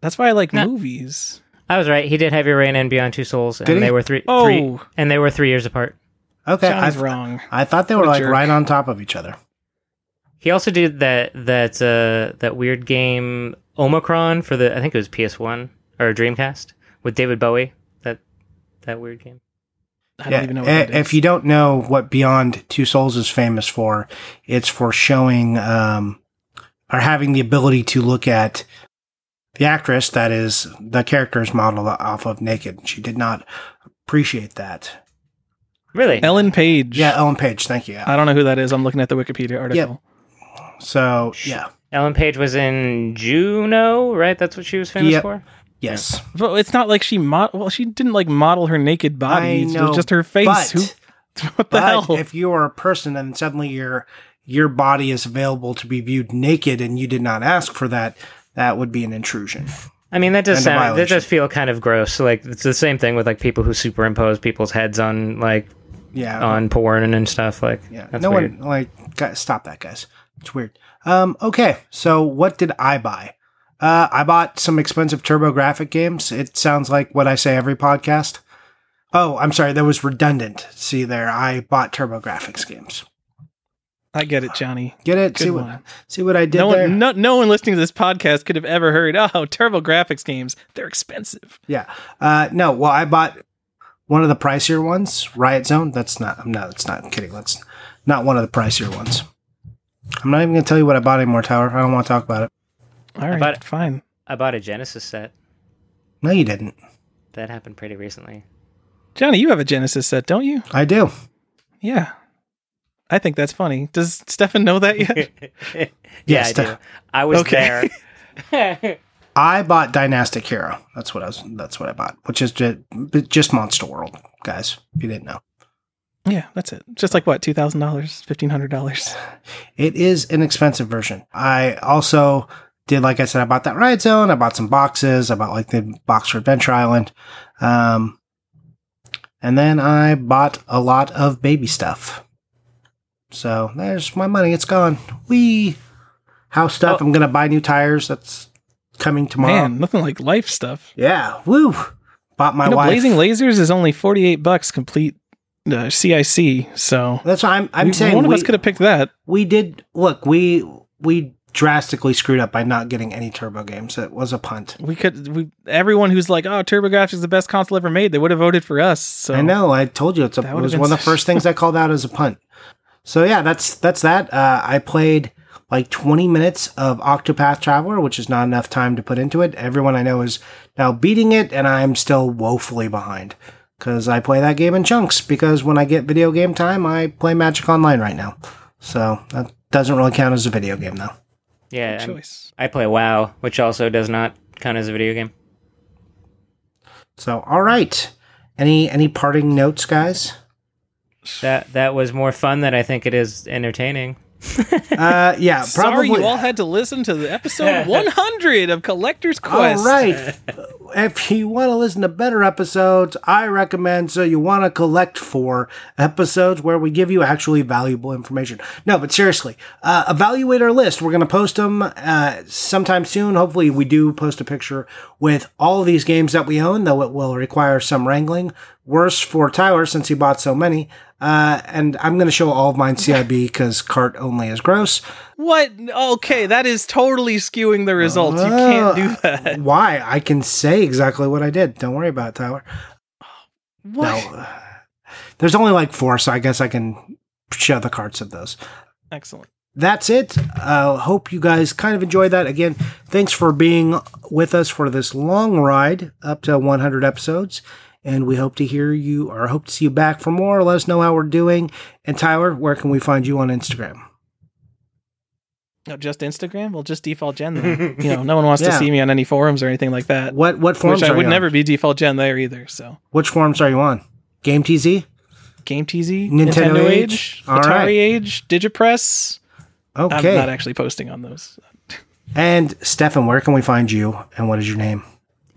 that's why I like
Nah.
movies.
I was right. He did Heavy Rain and Beyond Two Souls, and
he?
they were three, three
Oh,
and they were three years apart.
Okay, I,
Johnny's wrong.
I thought they were like
jerk.
right on top of each other.
He also did that that uh, that weird game Omikron for the I think it was PS One or Dreamcast with David Bowie. That that weird game.
I don't even know what
i-
that is.
if you don't know what Beyond Two Souls is famous for, it's for showing um, or having the ability to look at the actress that is the character is modeled off of naked. She did not appreciate that.
Really?
Ellen Page.
Yeah, Ellen Page. Thank you.
I don't know who that is. I'm looking at the Wikipedia article.
So yeah,
Ellen Page was in Juno, right? That's what she was famous
Yep.
for.
yes.
But it's not like she mod. Well, she didn't like model her naked body.
I
It's
know,
just her face.
But,
Who, what the
but
hell?
if you are a person and suddenly your your body is available to be viewed naked and you did not ask for that, that would be an intrusion.
I mean, that does sound that does feel kind of gross. Like it's the same thing with like people who superimpose people's heads on like
Yeah.
on porn and stuff. Like
Yeah,
that's
no
weird.
one like guys, stop that, guys. It's weird. Um, okay, so what did I buy? Uh, I bought some expensive TurboGrafx games. It sounds like what I say every podcast. Oh, I'm sorry, that was redundant. See there, I bought TurboGrafx games.
I get it, Johnny.
Get it?
Good
see what see what I did
No
there?
one, no, no one listening to this podcast could have ever heard. Oh, TurboGrafx games. They're expensive.
Yeah. Uh, no. Well, I bought one of the pricier ones, Riot Zone. That's not. No, that's not I'm kidding. Let's not one of the pricier ones. I'm not even going to tell you what I bought anymore, Tower. I don't want to talk about it.
All right,
bought-
fine.
I bought a Genesis set.
No, you didn't.
That happened pretty recently.
Johnny, you have a Genesis set, don't you?
I do.
Yeah. I think that's funny. Does Stephan know that yet?
yeah,
Yes,
I do. I was
Okay.
there.
I bought Dynastic Hero. That's what I was. That's what I bought, which is just, just Monster World, guys. If you didn't know,
yeah, that's it. Just like what, two thousand dollars, fifteen hundred dollars.
it is an expensive version. I also did, like I said, I bought that Riot Zone. I bought some boxes. I bought like the box for Adventure Island, um, and then I bought a lot of baby stuff. So there's my money. It's gone. We house stuff.
Oh.
I'm gonna buy new tires. That's coming tomorrow.
Man, nothing like life stuff.
Yeah. Woo. Bought my
you know,
wife.
Blazing Lasers is only forty eight bucks complete uh, CIB. So
That's what I'm. I'm
we-
saying.
one of
we,
us could have picked that.
we did look. We we drastically screwed up by not getting any turbo games. It was a punt.
We could. We everyone who's like, "Oh, TurboGrafx is the best console ever made," they would have voted for us. So
I know. I told you it's a, it was one of the first things I called out as a punt. So yeah, that's that's that. Uh, I played like 20 minutes of Octopath Traveler, which is not enough time to put into it. Everyone I know is now beating it, and I'm still woefully behind because I play that game in chunks. Because when I get video game time, I play Magic Online right now. So that doesn't really count as a video game though.
yeah,
Good choice.
I play WoW, which also does not count as a video game.
So all right, any any parting notes, guys?
That that was more fun than I think it is entertaining.
Uh, yeah,
Sorry,
probably.
you all had to listen to the episode 100 of Collector's Quest.
All right. if you want to listen to better episodes, I recommend so you want to collect for episodes where we give you actually valuable information. No, but seriously, uh, evaluate our list. We're going to post them uh, sometime soon. Hopefully, we do post a picture with all of these games that we own, though it will require some wrangling. Worse for Tyler since he bought so many. Uh, and I'm going to show all of mine CIB because cart only is gross.
What? Okay, that is totally skewing the results. you can't do
Uh,
that.
Why? I can say exactly what I did. Don't worry about it, Tyler.
What?
No. There's only like four, so I guess I can show the carts of those.
Excellent.
That's it. Uh, hope you guys kind of enjoyed that. Again, thanks for being with us for this long ride up to 100 episodes. And we hope to hear you or hope to see you back for more. Let us know how we're doing. And Tyler, where can we find you on Instagram?
No, just Instagram? Well, just default Jen then. you know, no one wants
Yeah.
to see me on any forums or anything like that.
What what forums
Which I
are
would
you
never
on?
be default Jen there either. So
Which forums are you on? Game TZ?
Game TZ,
Nintendo
Nintendo,
Age?
Age,
All
Atari
right.
Age, DigitPress.
Okay.
I'm not actually posting on those.
And Stephan, where can we find you and what is your name?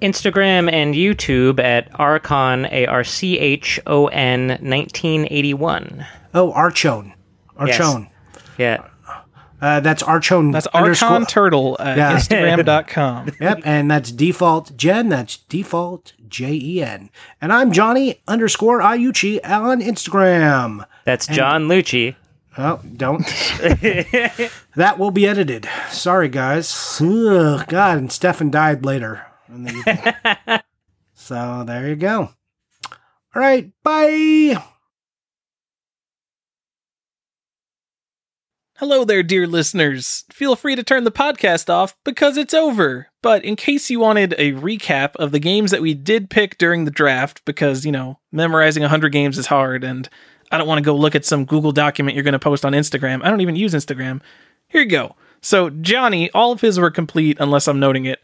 Instagram and YouTube at Archon A R C H O N 1981.
Oh, Archon, Archone.
Yeah.
Uh, that's Archon.
That's
underscore-
Archon Turtle at
Yeah.
Instagram.com.
Yep, and that's default Jen. That's default J E N. And I'm Johnny underscore Ayuchi on Instagram.
That's John Lucci.
Oh, don't. that will be edited. Sorry, guys. Ugh, God, and Stephan died later. In the so there you go. All right, bye.
Hello there, dear listeners. Feel free to turn the podcast off because it's over. But in case you wanted a recap of the games that we did pick during the draft, because, you know, memorizing 100 games is hard and I don't want to go look at some Google document you're going to post on Instagram. I don't even use Instagram. Here you go. So, Johnny, all of his were complete unless I'm noting it.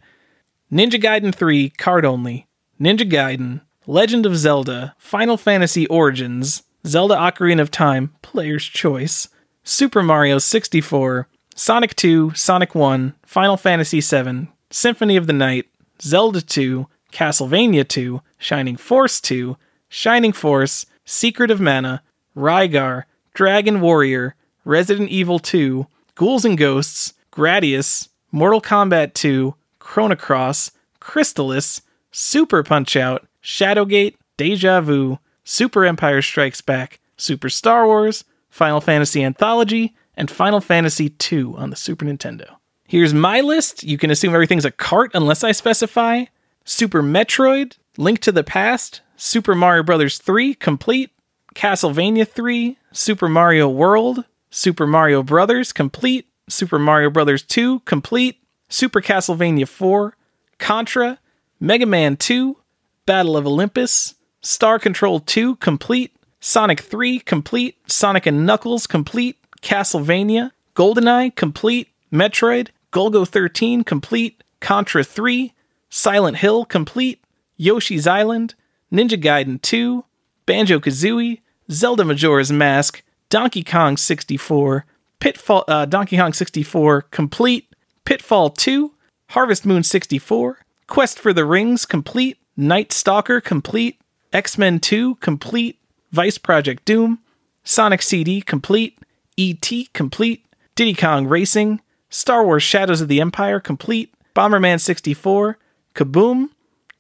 Ninja Gaiden 3, cart only. Ninja Gaiden, Legend of Zelda, Final Fantasy Origins, Zelda Ocarina of Time, Player's Choice, Super Mario 64, Sonic 2, Sonic 1, Final Fantasy 7, Symphony of the Night, Zelda 2, Castlevania 2, Shining Force 2, Shining Force, Secret of Mana, Rygar, Dragon Warrior, Resident Evil 2, Ghouls and Ghosts, Gradius, Mortal Kombat 2, Chrono Cross, Crystalis, Super Punch Out, Shadowgate, Deja Vu, Super Empire Strikes Back, Super Star Wars, Final Fantasy Anthology, and Final Fantasy II on the Super Nintendo. Here's my list. You can assume everything's a cart unless I specify. Super Metroid, Link to the Past, Super Mario Bros. 3 complete, Castlevania 3, Super Mario World, Super Mario Brothers complete, Super Mario Brothers 2 complete, Super Castlevania 4, Contra, Mega Man 2, Battle of Olympus, Star Control 2 complete, Sonic 3 complete, Sonic and Knuckles complete, Castlevania, GoldenEye complete, Metroid, Golgo 13 complete, Contra 3, Silent Hill complete, Yoshi's Island, Ninja Gaiden 2, Banjo Kazooie, Zelda Majora's Mask, Donkey Kong 64, Pitfall, uh, Donkey Kong 64 complete, Pitfall 2, Harvest Moon 64, Quest for the Rings complete, Night Stalker complete, X Men 2 complete, Vice Project Doom, Sonic CD complete, E.T. complete, Diddy Kong Racing, Star Wars Shadows of the Empire complete, Bomberman 64, Kaboom,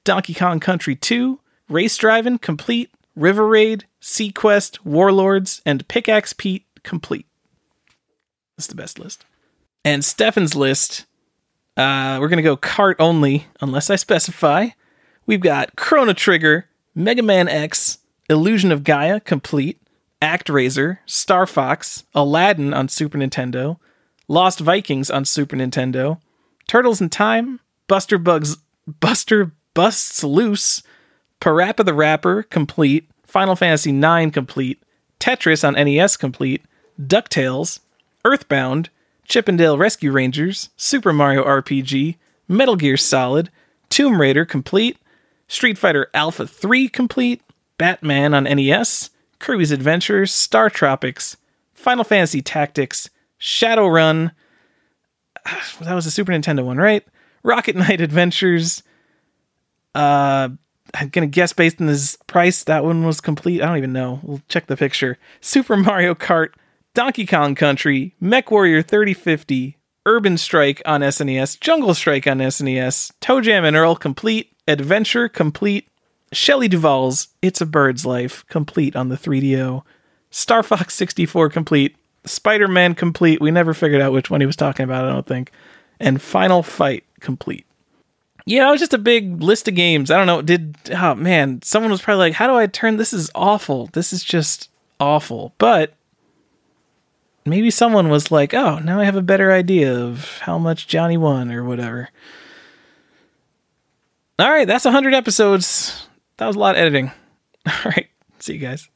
Donkey Kong Country 2, Race Driving complete, River Raid, Seaquest, Warlords, and Pickaxe Pete complete. That's the best list. And Stephan's list, uh, we're going to go cart only, unless I specify. We've got Chrono Trigger, Mega Man X, Illusion of Gaia complete, ActRaiser, Star Fox, Aladdin on Super Nintendo, Lost Vikings on Super Nintendo, Turtles in Time, Buster Bugs, Buster Busts Loose, Parappa the Rapper complete, Final Fantasy IX complete, Tetris on NES complete, DuckTales, Earthbound, Chip 'n Dale Rescue Rangers, Super Mario RPG, Metal Gear Solid, Tomb Raider complete, Street Fighter Alpha 3 complete, Batman on NES, Kirby's Adventure, Star Tropics, Final Fantasy Tactics, Shadowrun. That was a Super Nintendo one, right? Rocket Knight Adventures. Uh, I'm gonna guess based on this price, that one was complete. I don't even know. We'll check the picture. Super Mario Kart, Donkey Kong Country, Mech Warrior 3050, Urban Strike on SNES, Jungle Strike on SNES, ToeJam and Earl complete, Adventure complete, Shelley Duvall's It's a Bird's Life complete on the 3DO, Star Fox 64 complete, Spider Man complete. We never figured out which one he was talking about, I don't think. And Final Fight complete. Yeah, it was just a big list of games. I don't know. Did, oh man, someone was probably like, how do I turn this? Is awful. This is just awful. But maybe someone was like, oh, now I have a better idea of how much Johnny won or whatever. All right, that's 100 episodes. That was a lot of editing. All right, see you guys.